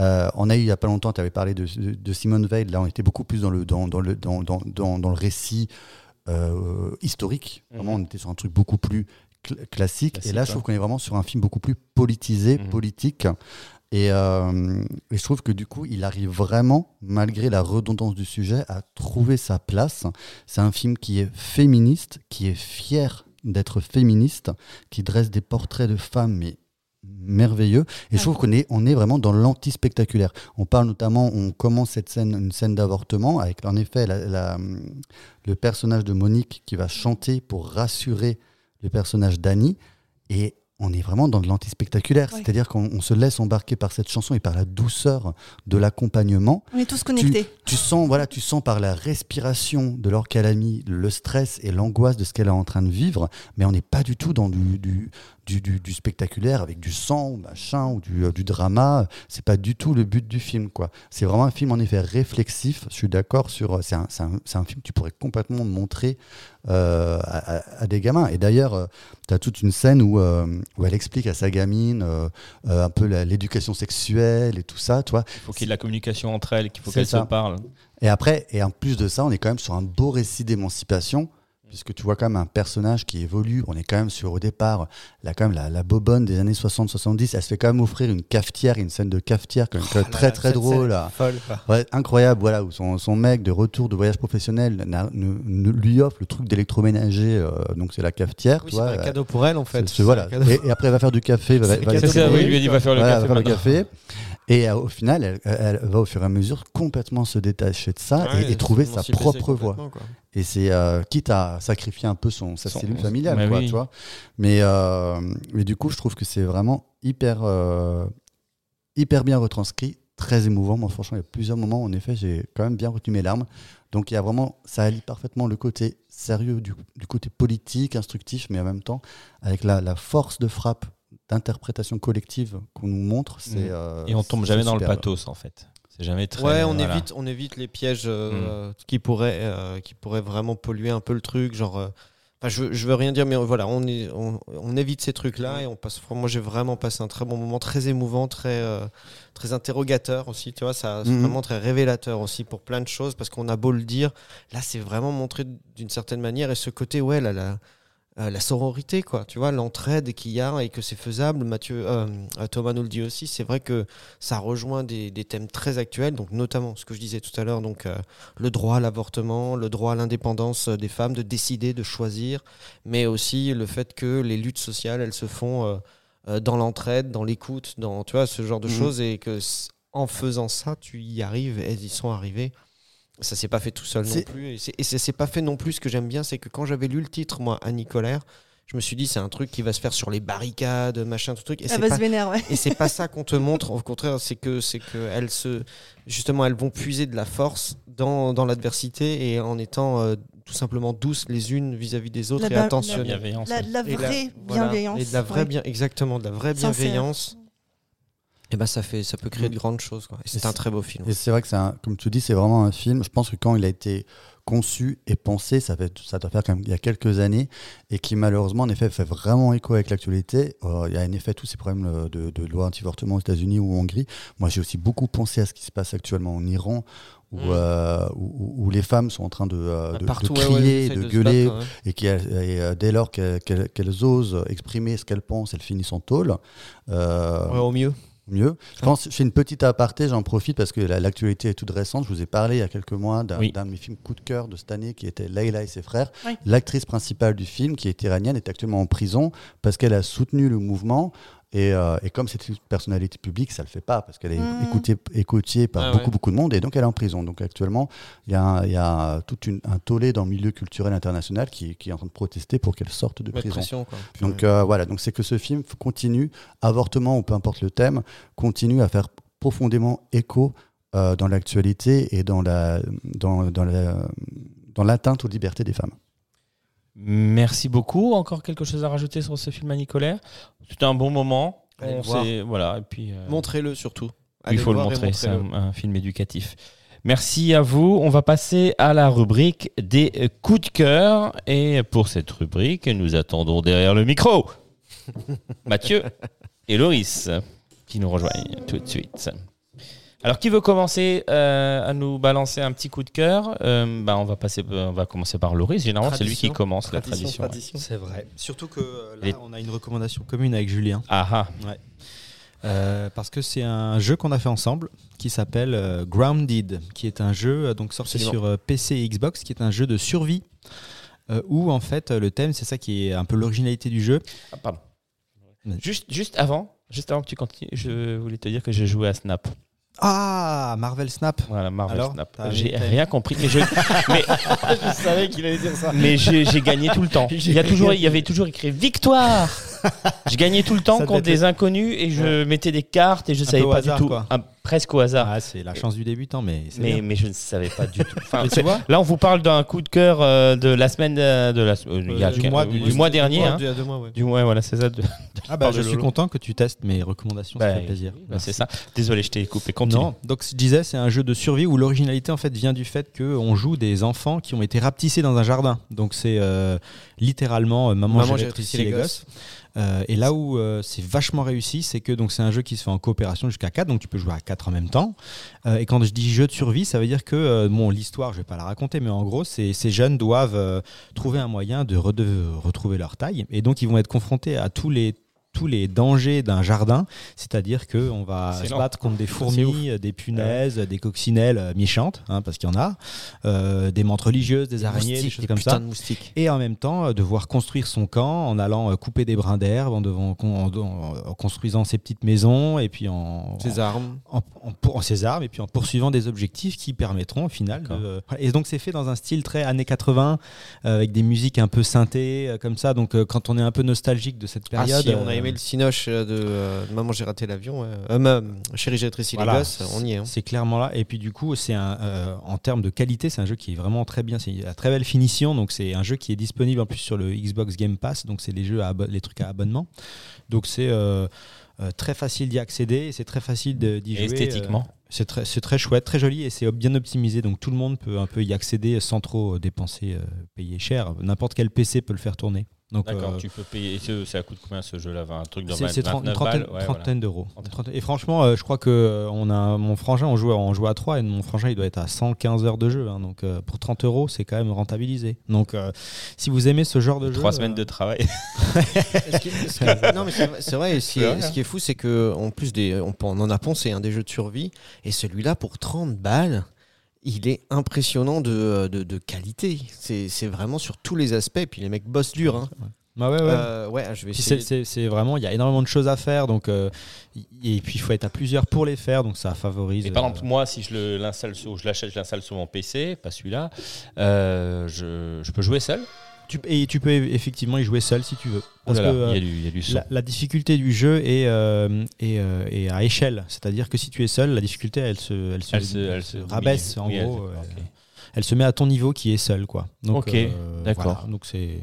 Euh, on a eu il y a pas longtemps, tu avais parlé de, de, de Simone Veil. Là, on était beaucoup plus dans le dans, dans le dans, dans, dans, dans le récit euh, historique. Vraiment, on était sur un truc beaucoup plus cl- classique. Classique, Et là, je trouve qu'on est vraiment sur un film beaucoup plus politisé, Mhm. politique. Et, euh, et je trouve que du coup, il arrive vraiment, malgré la redondance du sujet, à trouver sa place. C'est un film qui est féministe, qui est fier d'être féministe, qui dresse des portraits de femmes, mais merveilleux. Et je trouve qu'on est, on est vraiment dans l'anti-spectaculaire. On parle notamment, on commence cette scène, une scène d'avortement, avec en effet la- la- le personnage de Monique qui va chanter pour rassurer le personnage d'Annie. Et on est vraiment dans de l'anti-spectaculaire. Ouais. C'est-à-dire qu'on on se laisse embarquer par cette chanson et par la douceur de l'accompagnement. On est tous connectés. Tu sens, voilà, tu sens par la respiration de Laure Calamy le stress et l'angoisse de ce qu'elle est en train de vivre, mais on n'est pas du tout dans du, du, du, du- du spectaculaire avec du sang ou machin ou du, euh, du drama. C'est pas du tout le but du film, quoi. C'est vraiment un film en effet réflexif. Je suis d'accord sur. euh, C'est un, un, film que tu pourrais complètement montrer euh, à, des gamins. Et d'ailleurs, tu as toute une scène où, euh, où elle explique à sa gamine euh, un peu l'éducation sexuelle et tout ça, tu vois. Il faut qu'il y ait de la communication entre elles, qu'il faut qu'elles se parlent. Et après, et en plus de ça, on est quand même sur un beau récit d'émancipation, puisque tu vois quand même un personnage qui évolue. On est quand même sur, au départ, là, quand même, la, la bobonne des années 60-70. Elle se fait quand même offrir une cafetière, une scène de cafetière, quand même, Oh très là, très drôle. là. Folle. Ouais, incroyable, voilà, où son, son mec de retour de voyage professionnel n'a- ne- ne- lui offre le truc d'électroménager, euh, donc c'est la cafetière. Oui, c'est un cadeau pour elle en fait. Et, et après, elle va faire du café. va- va- va ça, oui, elle. lui a dit va faire le voilà, café. elle va faire le café. Et euh, au final, elle, elle va au fur et à mesure complètement se détacher de ça Ouais, et, et trouver sa propre voie. quoi. Et c'est euh, quitte à sacrifier un peu son, sa Son- cellule familiale, mais quoi, oui. tu vois. Mais, euh, mais du coup, je trouve que c'est vraiment hyper, euh, hyper bien retranscrit, très émouvant. Moi, franchement, il y a plusieurs moments, en effet, j'ai quand même bien retenu mes larmes. Donc, il y a vraiment, ça allie parfaitement le côté sérieux du, du côté politique, instructif, mais en même temps, avec la, la force de frappe d'interprétation collective qu'on nous montre, c'est. Mhm. euh, Et on tombe jamais dans le pathos, en fait. C'est jamais très. Ouais, on voilà. évite, on évite les pièges euh, qui pourraient, euh, qui pourraient vraiment polluer un peu le truc, genre. euh, Enfin, je, je veux rien dire, mais voilà, on, est- on, on évite ces trucs-là et on passe. Moi, j'ai vraiment passé un très bon moment, très émouvant, très, euh, très interrogateur aussi. Tu vois, ça, c'est Mhm. vraiment très révélateur aussi pour plein de choses parce qu'on a beau le dire, là, c'est vraiment montré d'une certaine manière et ce côté, ouais, là, la, euh, la sororité, quoi. Tu vois, l'entraide qu'il y a et que c'est faisable. Mathieu, euh, Thomas nous le dit aussi. C'est vrai que ça rejoint des, des thèmes très actuels, donc notamment ce que je disais tout à l'heure, donc euh, le droit à l'avortement, le droit à l'indépendance des femmes de décider, de choisir, mais aussi le fait que les luttes sociales, elles se font dans l'entraide, dans l'écoute, dans tu vois ce genre de Mhm. choses, et que en faisant ça, tu y arrives. Elles y sont arrivées. Ça s'est pas fait tout seul non plus, et, ça s'est pas fait non plus. Ce que j'aime bien, c'est que quand j'avais lu le titre, moi, Annie Colère, je me suis dit c'est un truc qui va se faire sur les barricades, machin, tout truc. Et Elle c'est va pas ouais. et c'est pas ça qu'on te montre. Au contraire, c'est que c'est que elles se justement elles vont puiser de la force dans, dans l'adversité et en étant euh, tout simplement douces les unes vis-à-vis des autres La et La attentionnées. La, la Et vraie voilà, bienveillance. et de la vraie ouais. bien exactement de la vraie Sincère. bienveillance. Et ben ça fait ça peut créer Mm. de grandes choses quoi. Et c'est un très beau film. Et c'est vrai que c'est un- comme tu dis, c'est vraiment un film. Je pense que quand il a été conçu et pensé, ça, fait, ça doit faire quand même il y a quelques années, et qui malheureusement en effet fait vraiment écho avec l'actualité. Euh, il y a en effet tous ces problèmes euh, de, de loi anti-avortement aux États-Unis ou en Hongrie. Moi, j'ai aussi beaucoup pensé à ce qui se passe actuellement en Iran. Où, Mm. euh, où, où les femmes sont en train de, euh, de- de Partout, ouais, ouais, crier, de, gueuler, battre, hein. et, qui, et, dès lors qu'elles osent exprimer ce qu'elles pensent, elles finissent en tôle. Euh, Ouais, au mieux. Mieux. Je pense, je fais une petite aparté, j'en profite parce que la- l'actualité est toute récente. Je vous ai parlé il y a quelques mois d'un Oui. de mes films coup de cœur de cette année qui était Layla et ses frères. Oui. L'actrice principale du film, qui est iranienne, est actuellement en prison parce qu'elle a soutenu le mouvement Et, euh, et comme c'est une personnalité publique, ça le fait pas parce qu'elle est Mhm. écoutée, écoutée par Ah beaucoup, ouais. beaucoup de monde et donc elle est en prison. Donc actuellement, il y a, un- y a tout une- un tollé dans le milieu culturel international qui, qui est en train de protester pour qu'elle sorte de Mettre prison. pression, quoi. Donc euh, voilà, donc c'est que ce film continue, avortement ou peu importe le thème, continue à faire profondément écho euh, dans l'actualité et dans la dans, dans la- dans l'atteinte aux libertés des femmes. Merci beaucoup. Encore quelque chose à rajouter sur ce film à Nicolaire C'était un bon moment. On voilà, et puis, euh, Montrez-le surtout. il faut le montrer. C'est un, un film éducatif. Merci à vous. On va passer à la rubrique des coups de cœur. Et pour cette rubrique, nous attendons derrière le micro Mathieu et Loris qui nous rejoignent tout de suite. Alors, qui veut commencer euh, à nous balancer un petit coup de cœur Euh, bah, on, va passer, on va commencer par Loris. Généralement, c'est lui qui Tradition. commence la tradition. ouais. tradition. C'est vrai. Surtout que euh, là, Les- on a une recommandation commune avec Julien. Ah ah. Euh, parce que c'est un jeu qu'on a fait ensemble qui s'appelle euh, Grounded, qui est un jeu donc sorti Absolument. sur euh, PC et Xbox, qui est un jeu de survie euh, où en fait le thème, c'est ça qui est un peu l'originalité du jeu. Ah, pardon. Ouais. Juste, juste avant, juste avant que tu continues, je voulais te dire que j'ai joué à Snap. Ah, Marvel Snap. Voilà, Marvel Alors, Snap. J'ai rien compris, mais je, mais, Je savais qu'il allait dire ça. mais j'ai gagné tout le temps. Il y a toujours, il y avait toujours écrit victoire. Je gagnais tout le temps Ça contre des inconnus et je mettais des cartes et je Un savais pas hasard, du tout, quoi. un- presque au hasard. Ah, c'est la chance du débutant, mais c'est mais, bien. mais je ne savais pas du tout. Enfin, Mais tu c'est- vois là, on vous parle d'un coup de cœur euh, de la semaine euh, de la, euh, il y a du mois- du- du mois dernier. hein. A deux mois, ouais. Du mois, voilà, c'est ça. de- Ah bah, je suis Lolo. content que tu testes mes recommandations, ça Bah, fait plaisir. bah, c'est ça. Désolé, je t'ai coupé. Continue. Non, donc je disais, c'est un jeu de survie où l'originalité en fait vient du fait qu'on joue des enfants qui ont été rapetissés dans un jardin. Donc c'est littéralement maman, Maman, j'ai rétréci les les gosses. Et là où c'est vachement réussi, c'est que donc c'est un jeu qui se fait en coopération jusqu'à 4, donc tu peux jouer à 4 en même temps. Euh, et quand je dis jeu de survie, ça veut dire que euh, bon, l'histoire, je vais pas la raconter, mais en gros, c'est- ces jeunes doivent euh, trouver un moyen de retrouver leur taille, et donc ils vont être confrontés à tous les tous les dangers d'un jardin, c'est-à-dire que on va se battre contre des fourmis, des punaises, des coccinelles euh, méchantes, hein, parce qu'il y en a, euh, des mantes religieuses, des araignées, des choses des comme ça. de moustiques. et en même temps euh, devoir construire son camp en allant euh, couper des brins d'herbe, en, devant- en, en- en construisant ses petites maisons et puis en, Ses armes. en, ses armes et puis en poursuivant des objectifs qui permettront au final de, euh, et donc c'est fait dans un style très années 80 euh, avec des musiques un peu synthées euh, comme ça. Donc euh, quand on est un peu nostalgique de cette Ah période si, on a euh, aimé le cinoche euh, de euh, de Maman j'ai raté l'avion. ouais. Euh, ma- Chérie j'ai rétréci Voilà. les gosses, on y est. hein. C'est clairement là. Et puis du coup, c'est un, euh, en termes de qualité, c'est un jeu qui est vraiment très bien. C'est une très belle finition. Donc c'est un jeu qui est disponible en plus sur le Xbox Game Pass. Donc c'est les jeux, à les trucs à abonnement. Donc c'est euh, euh, très facile d'y accéder. C'est très facile d'y jouer. esthétiquement. euh, c'est très, c'est très chouette, très joli et c'est bien optimisé. Donc tout le monde peut un peu y accéder sans trop dépenser, euh, payer cher. N'importe quel PC peut le faire tourner. Donc, D'accord, euh, tu peux payer. C'est c'est à coût de combien ce jeu-là Un truc de c'est 20, c'est trente- une 29 trentaine, balles Ouais, trentaine d'euros. Et franchement, euh, je crois que euh, on a mon frangin, on joue, à- on joue à 3 et mon frangin il doit être à 115 heures de jeu. hein. donc euh, pour 30 euros, c'est quand même rentabilisé. Donc euh, si vous aimez ce genre de jeu, Trois euh, semaines de travail. Ce qui- ce qui- non mais c'est vrai- et Ce qui, est, ce qui est fou, c'est que en plus des, on, en a pensé un des jeux de survie et celui-là pour 30 balles. Il est impressionnant de, de, de qualité. C'est c'est vraiment sur tous les aspects. Puis les mecs bossent dur. Hein. bah ouais, ouais. Euh, ouais, je vais c'est- vraiment, il y a énormément de choses à faire, donc euh, et puis il faut être à plusieurs pour les faire, donc ça favorise. Et par euh, exemple, moi, si je le- l'installe sur, je l'achète, je l'installe sur mon PC, pas celui-là, euh, je, je peux jouer seul. Tu, et tu peux effectivement y jouer seul si tu veux. Parce là, que, euh, il y a du, il y a du son. La, la difficulté du jeu est, euh, est, euh, est à échelle, c'est-à-dire que si tu es seul, la difficulté elle se, elle se, Elle se- elle se rabaisse en oui, gros. euh. Elle se met à ton niveau qui est seul, quoi. Donc, Ok, euh, d'accord. voilà. donc c'est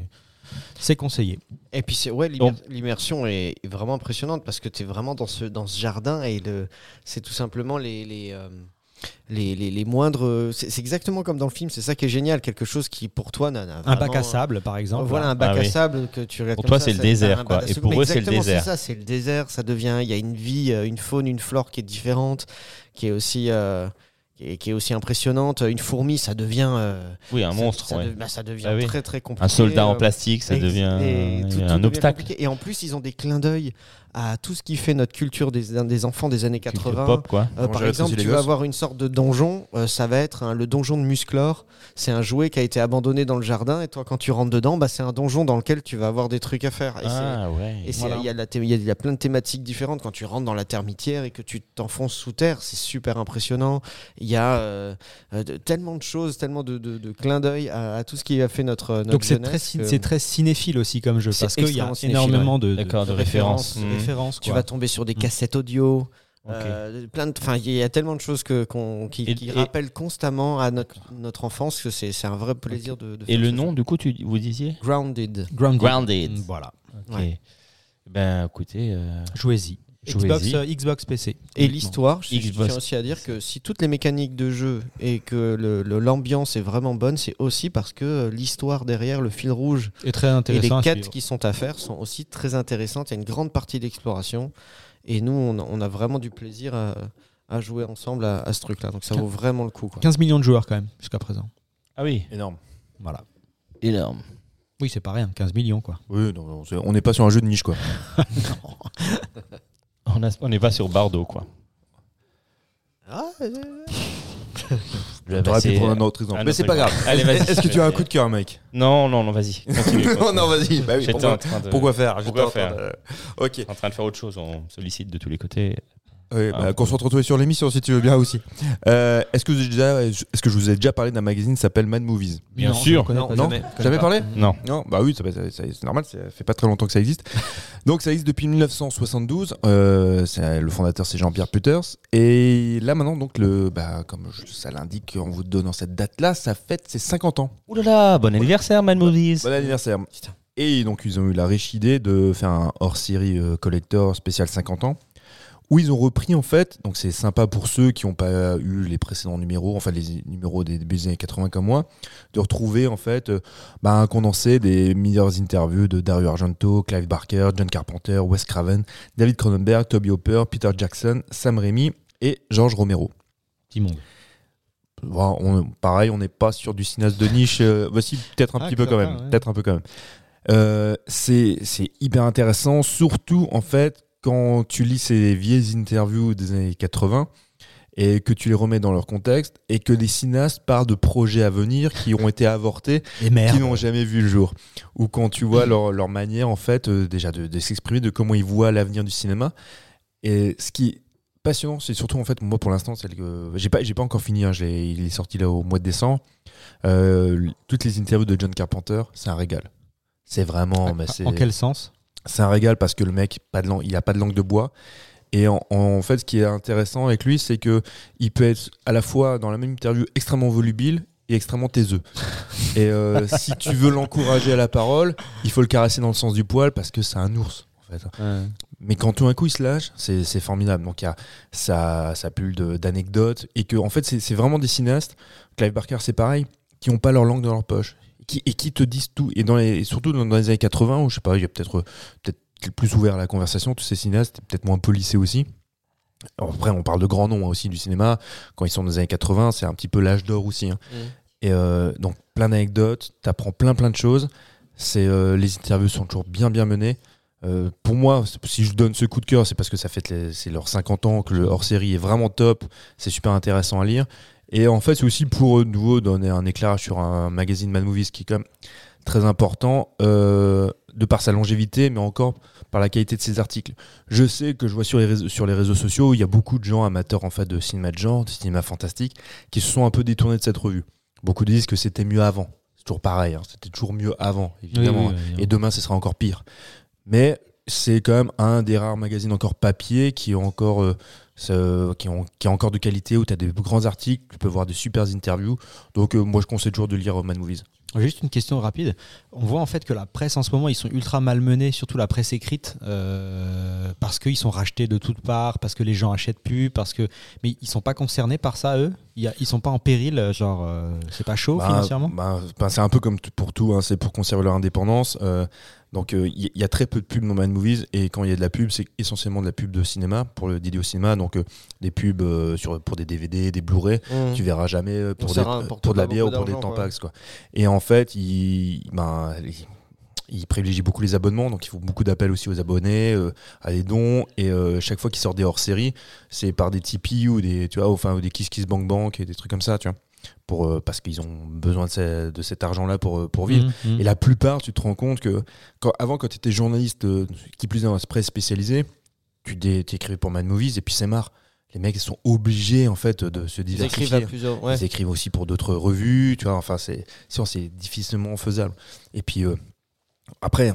c'est conseillé. Et puis c'est ouais, l'immersion est, vraiment impressionnante parce que tu es vraiment dans ce, dans ce jardin et le, c'est tout simplement les, les, euh, les, les, les moindres. C'est exactement comme dans le film, c'est ça qui est génial, quelque chose qui pour toi n'a n'a Un bac vraiment- à sable, par exemple. Voilà un bac Ah à oui. sable que tu regardes Pour comme toi, c'est le désert, quoi. bac à Et pour eux, c'est le désert. C'est ça, c'est le désert. Ça devient. Il y a une vie, euh, une faune, une flore qui est différente, qui est aussi. euh, qui est, qui est aussi impressionnante. Une fourmi, ça devient. euh, Oui, un ça- monstre. Ça, ouais. de- bah, ça devient Ah oui. très très compliqué. Un soldat en euh, plastique, ça et- devient et tout- tout un obstacle. Et en plus, ils ont des clins d'œil à tout ce qui fait notre culture des, des enfants des années Culture 80. pop, quoi. Euh, par exemple, tu vas gosses avoir une sorte de donjon. euh, ça va être le donjon de Musclor. C'est un jouet qui a été abandonné dans le jardin. Et toi, quand tu rentres dedans, bah, c'est un donjon dans lequel tu vas avoir des trucs à faire. Et Ah ouais. et il Voilà. y, a y y plein de thématiques différentes. Quand tu rentres dans la termitière et que tu t'enfonces sous terre, c'est super impressionnant. Il y a euh, de- tellement de choses, tellement de, de- de clins d'œil à, à tout ce qui a fait notre, notre Donc c'est très, c'est cinéphile aussi comme jeu parce qu'il y a énormément de, de- D'accord, de de référence. références, Mhm. Références. Tu quoi. vas tomber sur des Mm. cassettes audio. Euh, plein de, enfin, il y a tellement de choses que, qu'on- qui, Et- qui et- rappellent constamment à notre, notre enfance que c'est, c'est un vrai plaisir de, de Et le nom, du coup, tu, vous disiez Grounded. Grounded. Grounded. Voilà. Ouais. Ben, écoutez, euh, Jouez-y. Xbox, euh, Xbox PC. Et l'histoire, je, tiens aussi à dire que si toutes les mécaniques de jeu et que le- le- l'ambiance est vraiment bonne, c'est aussi parce que euh, l'histoire derrière, le fil rouge Et très et les quêtes qui sont à faire sont aussi très intéressantes. Il y a une grande partie d'exploration et nous, on a, on a vraiment du plaisir à, à jouer ensemble à, à ce truc-là. Donc ça vaut vraiment le coup. quoi. 15 millions de joueurs quand même jusqu'à présent. Ah oui, Énorme. Voilà. énorme. Oui, c'est pas rien, 15 millions quoi. Oui, non, non, on n'est pas sur un jeu de niche, quoi. On n'est pas sur Bardo, quoi. J'aurais pu prendre un autre exemple. un Mais c'est pas grave. exemple. Allez, vas-y. Est-ce que tu as un coup de cœur, mec Non, non, non, vas-y. Non, non, vas-y. Bah oui, pourquoi, en train de- pourquoi faire Pourquoi J'étais en train faire de- Ok. en train de faire autre chose, on sollicite de tous les côtés. Oui, Ah, bah. Concentre-toi sur l'émission si tu veux bien aussi. Euh, est-ce que, j'ai déjà- est-ce que je vous ai déjà parlé d'un magazine qui s'appelle Mad Movies Bien Non, sûr. Non, pas, non, jamais. Jamais parlé Non. Non, bah oui, ça- ça- ça- c'est normal, ça fait pas très longtemps que ça existe. Donc ça existe depuis 1972. euh, c'est- le fondateur c'est Jean-Pierre Putters. Et là maintenant, donc le, bah, comme je- ça l'indique en vous donnant cette date-là, ça fête ses 50 ans. Ouh là là, bon anniversaire, Man Movies. Bon anniversaire. Putain. Et donc ils ont eu la riche idée de faire un hors-série euh, collector spécial 50 ans. Où ils ont repris en fait, donc c'est sympa pour ceux qui n'ont pas eu les précédents numéros, enfin les numéros des début des années 80 comme moi, de retrouver en fait euh, bah, un condensé des meilleures interviews de Dario Argento, Clive Barker, John Carpenter, Wes Craven, David Cronenberg, Toby Hopper, Peter Jackson, Sam Raimi et George Romero. Petit monde. Bon, on- pareil, on n'est pas sur du cinéaste de niche. euh, voici peut-être un Ah, petit peu quand même. Peut-être un peu quand même. Euh, c'est c'est hyper intéressant, surtout en fait quand tu lis ces vieilles interviews des années 80 et que tu les remets dans leur contexte et que les cinéastes parlent de projets à venir qui ont été avortés, Et qui n'ont jamais vu le jour. Ou quand tu vois leur, leur manière en fait euh, déjà de, de s'exprimer, de comment ils voient l'avenir du cinéma. Et ce qui est passionnant, c'est surtout en fait moi pour l'instant, c'est que j'ai pas j'ai pas encore fini. hein, il est sorti là au mois de décembre. Euh, toutes les interviews de John Carpenter, c'est un régal. C'est vraiment, mais En quel sens? C'est un régal parce que le mec, pas de langue, il a pas de langue de bois. Et en, en fait, ce qui est intéressant avec lui, c'est que il peut être à la fois dans la même interview extrêmement volubile et extrêmement taiseux. Et euh, si tu veux l'encourager à la parole, il faut le caresser dans le sens du poil parce que c'est un ours. En fait. Mais quand tout d'un coup il se lâche, c'est formidable. Donc il y a ça, ça pulle de- d'anecdotes et que en fait c'est vraiment des cinéastes. Clive Barker c'est pareil, qui ont pas leur langue dans leur poche qui, et qui te disent tout. Et dans les, et surtout dans, dans les années 80 où je sais pas, il y a peut-être peut-être plus ouvert à la conversation. Tous ces cinéastes, peut-être moins polissés aussi. Alors après, on parle de grands noms hein, aussi du cinéma. Quand ils sont dans les années 80, c'est un petit peu l'âge d'or aussi. hein. Et euh, donc plein d'anecdotes, t'apprends plein plein de choses. C'est euh, les interviews sont toujours bien bien menées. Euh, pour moi, si je donne ce coup de cœur, c'est parce que ça fait c'est leurs 50 ans que le hors-série est vraiment top. C'est super intéressant à lire. Et en fait, c'est aussi pour euh, de nouveau donner un éclairage sur un magazine Mad Movies qui est quand même très important euh, de par sa longévité, mais encore par la qualité de ses articles. Je sais que je vois sur les réseaux, sur les réseaux sociaux, il y a beaucoup de gens amateurs en fait de cinéma de genre, de cinéma fantastique, qui se sont un peu détournés de cette revue. Beaucoup disent que c'était mieux avant. C'est toujours pareil, hein, c'était toujours mieux avant, évidemment. Oui, oui, oui, oui. Et demain, ce sera encore pire. Mais c'est quand même un des rares magazines encore papier qui est encore, euh, ce- qui, ont, qui est encore de qualité, où tu as des grands articles, tu peux voir des super interviews. Donc, euh, moi, je conseille toujours de lire euh, Mad Movies. Juste une question rapide. On voit en fait que la presse en ce moment, ils sont ultra malmenés, surtout la presse écrite, euh, parce qu'ils sont rachetés de toutes parts, parce que les gens achètent plus, parce que. Mais ils sont pas concernés par ça, eux? A- Ils sont pas en péril, genre, euh, c'est pas chaud Bah, financièrement? bah, bah, C'est un peu comme pour tout, hein, c'est pour conserver leur indépendance. euh, donc il y, y a très peu de pubs dans Mad Movies et quand il y a de la pub, c'est essentiellement de la pub de cinéma pour le Didio Cinéma. Donc euh, des pubs euh, sur, pour des DVD, des Blu-ray. Mmh. Tu verras jamais euh, pour, des- de la bière ou pour des tampax. Quoi. Et en fait, ils, ben, privilégient beaucoup les abonnements, donc il faut beaucoup d'appels aussi aux abonnés, euh, à des dons. Et euh, chaque fois qu'ils sortent des hors-séries, c'est par des Tipeee ou des, tu vois, enfin, ou des Kiss Kiss Bank Bank et des trucs comme ça, tu vois. Pour, euh, parce qu'ils ont besoin de, ce- de cet argent-là pour, euh, pour vivre. Mhm, mhm. Et la plupart, tu te rends compte que quand, avant, quand tu étais journaliste, euh, qui plus est dans la presse spécialisée, tu t'écrivais pour Mad Movies et puis c'est marre. Les mecs ils sont obligés en fait de se Ils écrivent à diversifier. plusieurs. Ouais. Ils écrivent aussi pour d'autres revues, tu vois. Enfin, c'est sinon, c'est difficilement faisable. Et puis euh, après,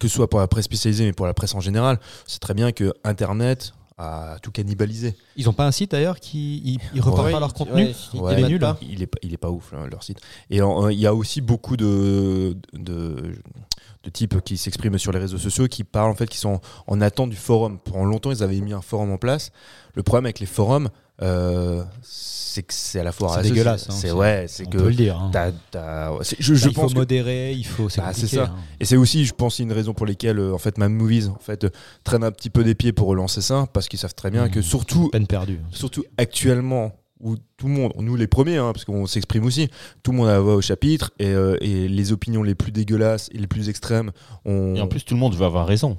que ce soit pour la presse spécialisée, mais pour la presse en général, c'est très bien que Internet a tout cannibalisé. Ils ont pas un site d'ailleurs qui ils, ils repartent Ouais, pas leur contenu ouais, Ouais, Il est nul, pas. hein. Il est, pas- il est pas ouf là, leur site. Et en- il y a aussi beaucoup de, de, de types qui s'expriment sur les réseaux sociaux, qui parlent en fait, qui sont en attente du forum. Pendant longtemps, ils avaient mis un forum en place. Le problème avec les forums, euh, c'est que c'est à la fois C'est dégueulasse, hein, C'est ouais, c'est On que peut le dire. hein. t'as- t'as- c'est- je, Bah, je il faut que modérer, il faut. C'est Bah, c'est compliqué, ça. hein. Et c'est aussi, je pense, une raison pour lesquelles, euh, en fait, Mad Movies, en fait, euh, traîne un petit peu des pieds pour relancer ça, parce qu'ils savent très bien Mmh. que surtout, Peine perdue. surtout actuellement, où tout le monde, nous les premiers, hein, parce qu'on s'exprime aussi, tout le monde a la voix au chapitre, et, euh, et les opinions les plus dégueulasses et les plus extrêmes, on... Et en plus, tout le monde veut avoir raison.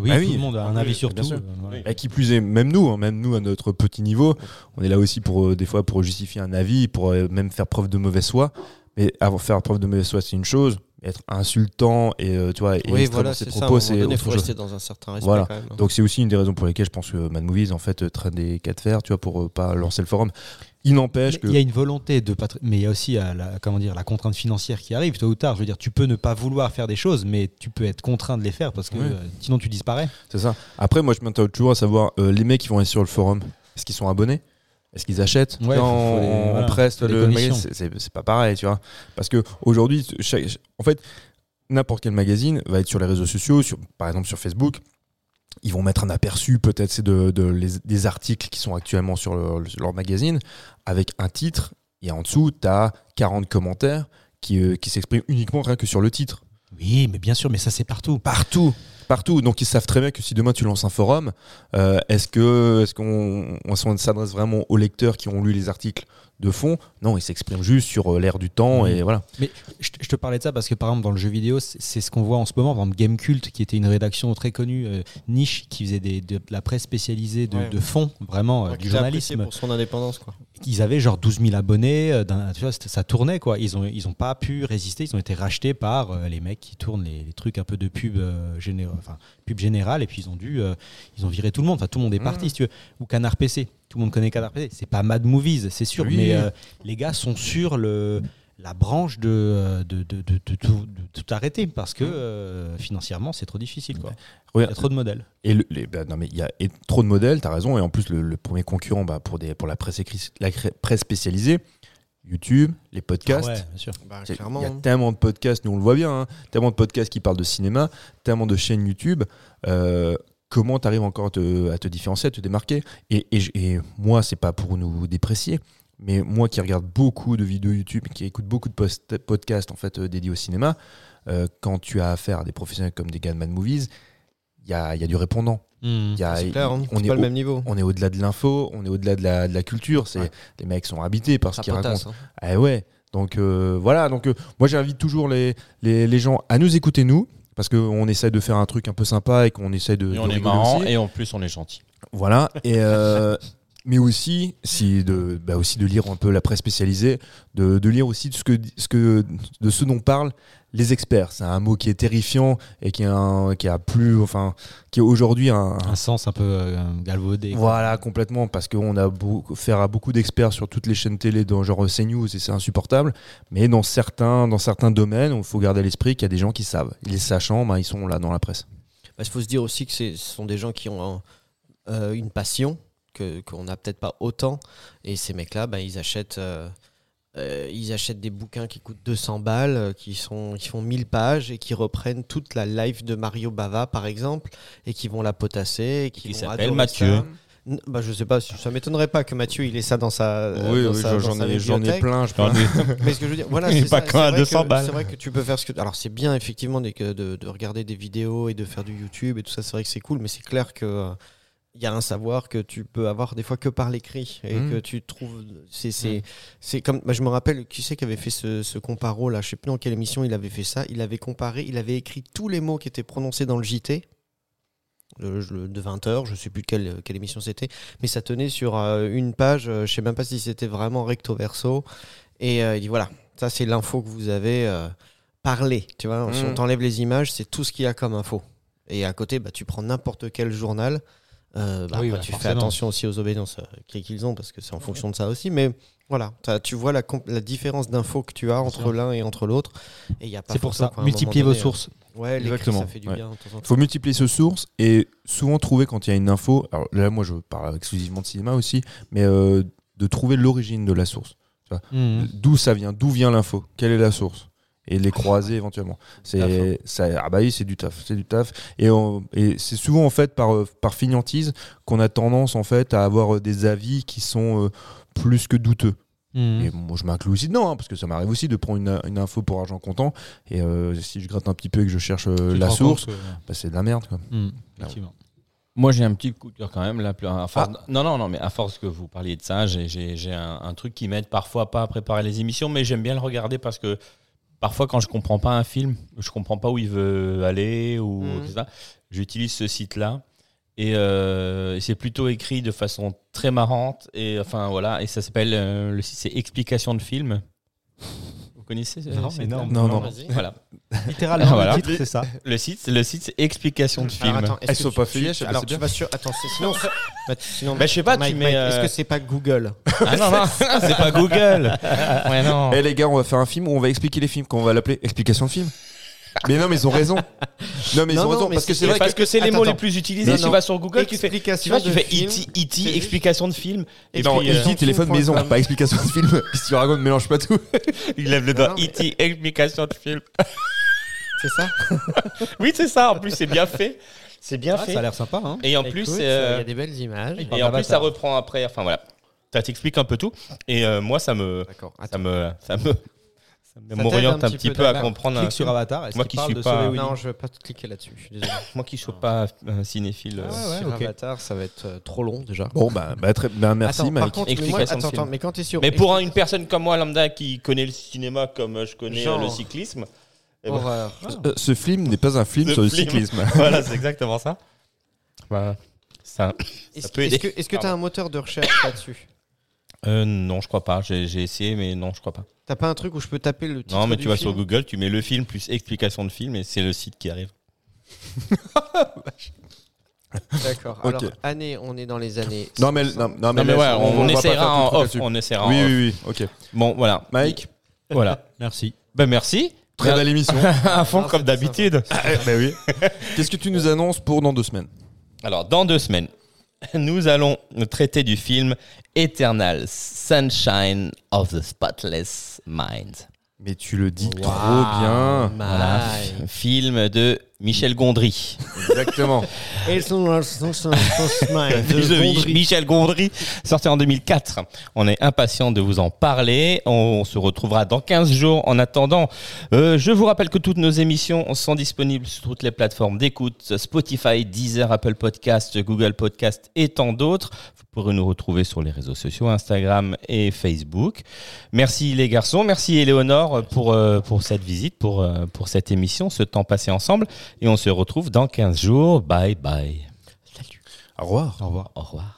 Oui, Ah tout oui. le monde a un avis oui, sur tout. sûr. euh. Et qui plus est, même nous, hein, même nous à notre petit niveau, on est là aussi pour euh, des fois pour justifier un avis, pour euh, même faire preuve de mauvaise foi. Mais avoir faire preuve de mauvaise foi, c'est une chose. Être insultant et euh, tu vois, et Oui, voilà, ses propos, c'est donné, il autre faut chose. rester dans un certain respect Voilà. quand même. hein. Donc c'est aussi une des raisons pour lesquelles je pense que Mad Movies en fait traîne des cas de fer, tu vois, pour euh, pas lancer le forum. Il n'empêche que Il y a une volonté de patri- mais il y a aussi euh, la, comment dire, la contrainte financière qui arrive tôt ou tard. Je veux dire, tu peux ne pas vouloir faire des choses, mais tu peux être contraint de les faire parce que euh, sinon tu disparais. c'est ça. Après, moi je m'intéresse toujours à savoir euh, les mecs qui vont aller sur le forum, est-ce qu'ils sont abonnés? Est-ce qu'ils achètent Ouais, presse faut des le magazine, c'est- pas pareil, tu vois. Parce que aujourd'hui, en fait, n'importe quel magazine va être sur les réseaux sociaux, sur, par exemple sur Facebook. Ils vont mettre un aperçu peut-être c'est de, de les- des articles qui sont actuellement sur leur, leur magazine avec un titre et en dessous tu as 40 commentaires qui, euh, qui s'expriment uniquement rien que sur le titre. Oui, mais bien sûr, mais ça c'est partout. Partout Partout. Donc ils savent très bien que si demain tu lances un forum, euh, est-ce que est-ce qu'on on s'adresse vraiment aux lecteurs qui ont lu les articles de fond? Non, ils s'expriment juste sur euh, l'air du temps et voilà. Mais je, te- je te parlais de ça parce que par exemple dans le jeu vidéo, c'est ce qu'on voit en ce moment. Par exemple, Game Cult, qui était une rédaction très connue, euh, niche, qui faisait des- de, de la presse spécialisée de, Ouais. de fond, vraiment euh, du journalisme. pour son indépendance, quoi. Ils avaient genre 12 000 abonnés, euh, tu vois, ça tournait quoi. Ils ont, ils ont pas pu résister, ils ont été rachetés par euh, les mecs qui tournent les, les trucs un peu de pub, euh, géné- enfin, pub générale, et puis ils ont dû, euh, ils ont viré tout le monde. Enfin, tout le monde est parti, Mmh. si tu veux. Ou Canard PC, tout le monde connaît Canard PC. C'est pas Mad Movies, c'est sûr, Oui. mais les gars sont sur le la branche de, euh, de, de, de- de tout, de tout arrêter parce que euh, financièrement c'est trop difficile quoi. Il y a trop de modèles. Et le- les- bah, non mais il y a et- trop de modèles, t'as raison. Et en plus, le, le premier concurrent bah, pour, des, pour la presse, écrit- la presse spécialisée, YouTube, les podcasts. Ah ouais, bien sûr. Bah, C'est- clairement. Il y a hein. tellement de podcasts, nous on le voit bien, hein, tellement de podcasts qui parlent de cinéma, tellement de chaînes YouTube. euh, comment tu arrives encore à te, à te différencier, à te démarquer? Et, et et moi, c'est pas pour nous déprécier, mais moi qui regarde beaucoup de vidéos YouTube, qui écoute beaucoup de post- podcasts en fait euh, dédiés au cinéma, euh, quand tu as affaire à des professionnels comme des gars de Mad Movies, il y a, il y a du répondant. Il y a- C'est clair, hein. on est pas le au- même niveau. on est au-delà de l'info, on est au-delà de la, de la culture. C'est Ouais. les mecs sont habités par ce qu'ils racontent. hein. Ah ouais. Donc euh, voilà. Donc euh, moi j'invite toujours les, les, les gens à nous écouter nous parce qu'on essaie de faire un truc un peu sympa et qu'on essaie de. Et de on est marrant aussi. et en plus on est gentil. Voilà. Et euh, mais aussi si de bah aussi de lire un peu la presse spécialisée, de, de lire aussi de ce que ce que de ce dont parlent les experts. C'est un mot qui est terrifiant et qui est un, qui a plus enfin qui est aujourd'hui un, Un sens un peu euh, galvaudé. quoi. voilà, complètement, parce qu'on a beau- affaire à beaucoup d'experts sur toutes les chaînes télé, dans genre CNews, et c'est insupportable. Mais dans certains, dans certains domaines, il faut garder à l'esprit qu'il y a des gens qui savent. Et les sachants, ben, ils sont là dans la presse. Bah, Il faut se dire aussi que ce sont des gens qui ont euh, une passion que qu'on n'a peut-être pas autant. Et ces mecs-là, bah, ils achètent. euh, euh, ils achètent des bouquins qui coûtent 200 balles, euh, qui, sont, qui font 1000 pages et qui reprennent toute la life de Mario Bava, par exemple, et qui vont la potasser. Et qui, s'appelle Mathieu. ça. N- Bah, je sais pas, ça m'étonnerait pas que Mathieu il ait ça dans sa. Oui, oui, j'en ai, ai plein. je ai- Mais ce que je veux dire, voilà, Il est c'est pas ça, à vrai 200 que- balles. C'est vrai que tu peux faire ce que. Alors, c'est bien effectivement de, de regarder des vidéos et de faire du YouTube et tout ça. C'est vrai que c'est cool, mais c'est clair que euh, il y a un savoir que tu peux avoir des fois que par l'écrit et Mm. que tu trouves. C'est c'est c'est comme. bah, je me rappelle, qui c'est qui avait fait ce, ce comparo là? Je sais plus dans quelle émission il avait fait ça. Il avait comparé, il avait écrit tous les mots qui étaient prononcés dans le JT. de 20 heures, je sais plus quelle, quelle émission c'était, mais ça tenait sur euh, une page, euh, je sais même pas si c'était vraiment recto verso, et euh, il dit voilà, ça c'est l'info que vous avez euh, parlé, tu vois, si Mhm. on t'enlève les images, c'est tout ce qu'il y a comme info. Et à côté, bah, tu prends n'importe quel journal, euh, bah, Oui, après, bah, tu fais attention aussi aux obédiences euh, qu'ils ont, parce que c'est en fonction de ça aussi, mais voilà, tu vois la, comp- la différence d'infos que tu as entre l'un et entre l'autre, et il y a pas C'est pour ça. Multipliez vos euh, sources. Ouais, Exactement, ça fait du ouais. bien. de temps en Il temps. faut multiplier ce source et souvent trouver quand il y a une info. Alors là, moi, je parle exclusivement de cinéma aussi, mais euh, de trouver l'origine de la source. Mhm. D'où ça vient D'où vient l'info Quelle est la source Et les croiser éventuellement. C'est ça. Ah bah oui, c'est du taf, c'est du taf. Et, on- et c'est souvent en fait par euh, par fainéantise qu'on a tendance en fait à avoir euh, des avis qui sont euh, plus que douteux. Mhm. Et moi, je m'inclus aussi dedans, hein, parce que ça m'arrive aussi de prendre une, une info pour argent comptant. Et euh, si je gratte un petit peu et que je cherche euh, la source, que- bah, c'est de la merde. Quoi. Mhm, effectivement. Moi, j'ai un petit coup de cœur quand même. Là, plus- à force- Non, non, non, mais à force que vous parliez de ça, j'ai- j'ai j'ai un, un truc qui m'aide parfois pas à préparer les émissions, mais j'aime bien le regarder parce que parfois, quand je comprends pas un film, je comprends pas où il veut aller ou Mhm. tout ça, j'utilise ce site-là. Et euh, c'est plutôt écrit de façon très marrante. Et enfin, voilà. Et ça s'appelle. euh, le site, c'est Explication de film. Vous connaissez ce Non, mais non. Non, non. Voilà. Littéralement, Voilà. le titre, c'est ça. Le site, le site c'est Explication de film. Alors, attends, est-ce Elles que sont tu- pas tu- feuillées, Alors c'est tu vas sur. Attends, c'est- sinon. bah, sinon Bah, je sais pas, tu Mike, mets, Mike, euh, Est-ce que c'est pas Google Ah non, non, c'est pas Google. Ouais, non. Eh les gars, on va faire un film où on va expliquer les films, qu'on va l'appeler Explication de film. Mais non, mais ils ont raison. Non, mais ils Non, ont raison parce que c'est- vrai parce que. que c'est les Attends, mots les plus utilisés. Non, tu vas sur Google, tu fais, tu vois, tu fais film. E.T., E.T., C'est- explication de film. Et Non, puis, il euh, dit téléphone maison, pas explication de film. Que tu racontes Mélange pas tout. il lève le doigt. mais- E.T., explication de film. C'est ça Oui, c'est ça. En plus, c'est bien fait. C'est bien Ah, fait. ça a l'air sympa. Hein. Et en Écoute, plus, Il euh, y a des belles images. Il et en plus, ça reprend après. Enfin voilà, ça t'explique un peu tout. Et euh, moi, ça me, D'accord. ça me, ça me, ça m'oriente un un petit peu peu à comprendre. un Clique sur film. Avatar. Moi qui suis de pas- Non, je vais pas cliquer là-dessus. Moi qui suis pas un cinéphile. euh, Ah ouais, Sur. Avatar, ça va être euh, trop long déjà. Bon, bah, bah, très, bah, merci, Mike. mais, quand tu es sur. Mais pour un- une personne comme moi, lambda, qui connaît le cinéma comme je connais euh, le cyclisme, eh ben, Horreur. Ce film n'est pas un film sur le cyclisme. voilà, c'est exactement ça. Bah, ça. Est-ce que tu as un moteur de recherche là-dessus Euh, non, je crois pas. J'ai essayé, mais non, je crois pas. T'as pas un truc où je peux taper le titre Non, mais du tu vas film sur Google, tu mets le film plus explication de film et c'est le site qui arrive. D'accord. Ok. Alors, année, on est dans les années. Non, mais, non, non, Non, mais laisse, ouais, on, va pas essaiera faire tout le en truc off. là-dessus. On essaiera en Oui, off. oui, oui, ok. Bon, voilà. Mike, Voilà. Merci. Ben merci. très belle émission. à fond Non, comme c'était d'habitude. bah oui. Qu'est-ce que tu nous annonces pour dans deux semaines? Alors, dans deux semaines, nous allons traiter du film Eternal Sunshine of the Spotless Mind. Mais tu le dis Wow. trop bien. Voilà. Film de Michel Gondry. Exactement. Et son- son- son- son smile de Fils de Gondry. Michel Gondry, sorti en 2004. On est impatient de vous en parler. On se retrouvera dans 15 jours. En attendant, euh, je vous rappelle que toutes nos émissions sont disponibles sur toutes les plateformes d'écoute, Spotify, Deezer, Apple Podcast, Google Podcast et tant d'autres. Vous pourrez nous retrouver sur les réseaux sociaux, Instagram et Facebook. Merci les garçons, merci Éléonore pour, euh, pour cette visite, pour, euh, pour cette émission, ce temps passé ensemble. Et on se retrouve dans 15 jours. Bye bye. Au revoir. Au revoir. Au revoir.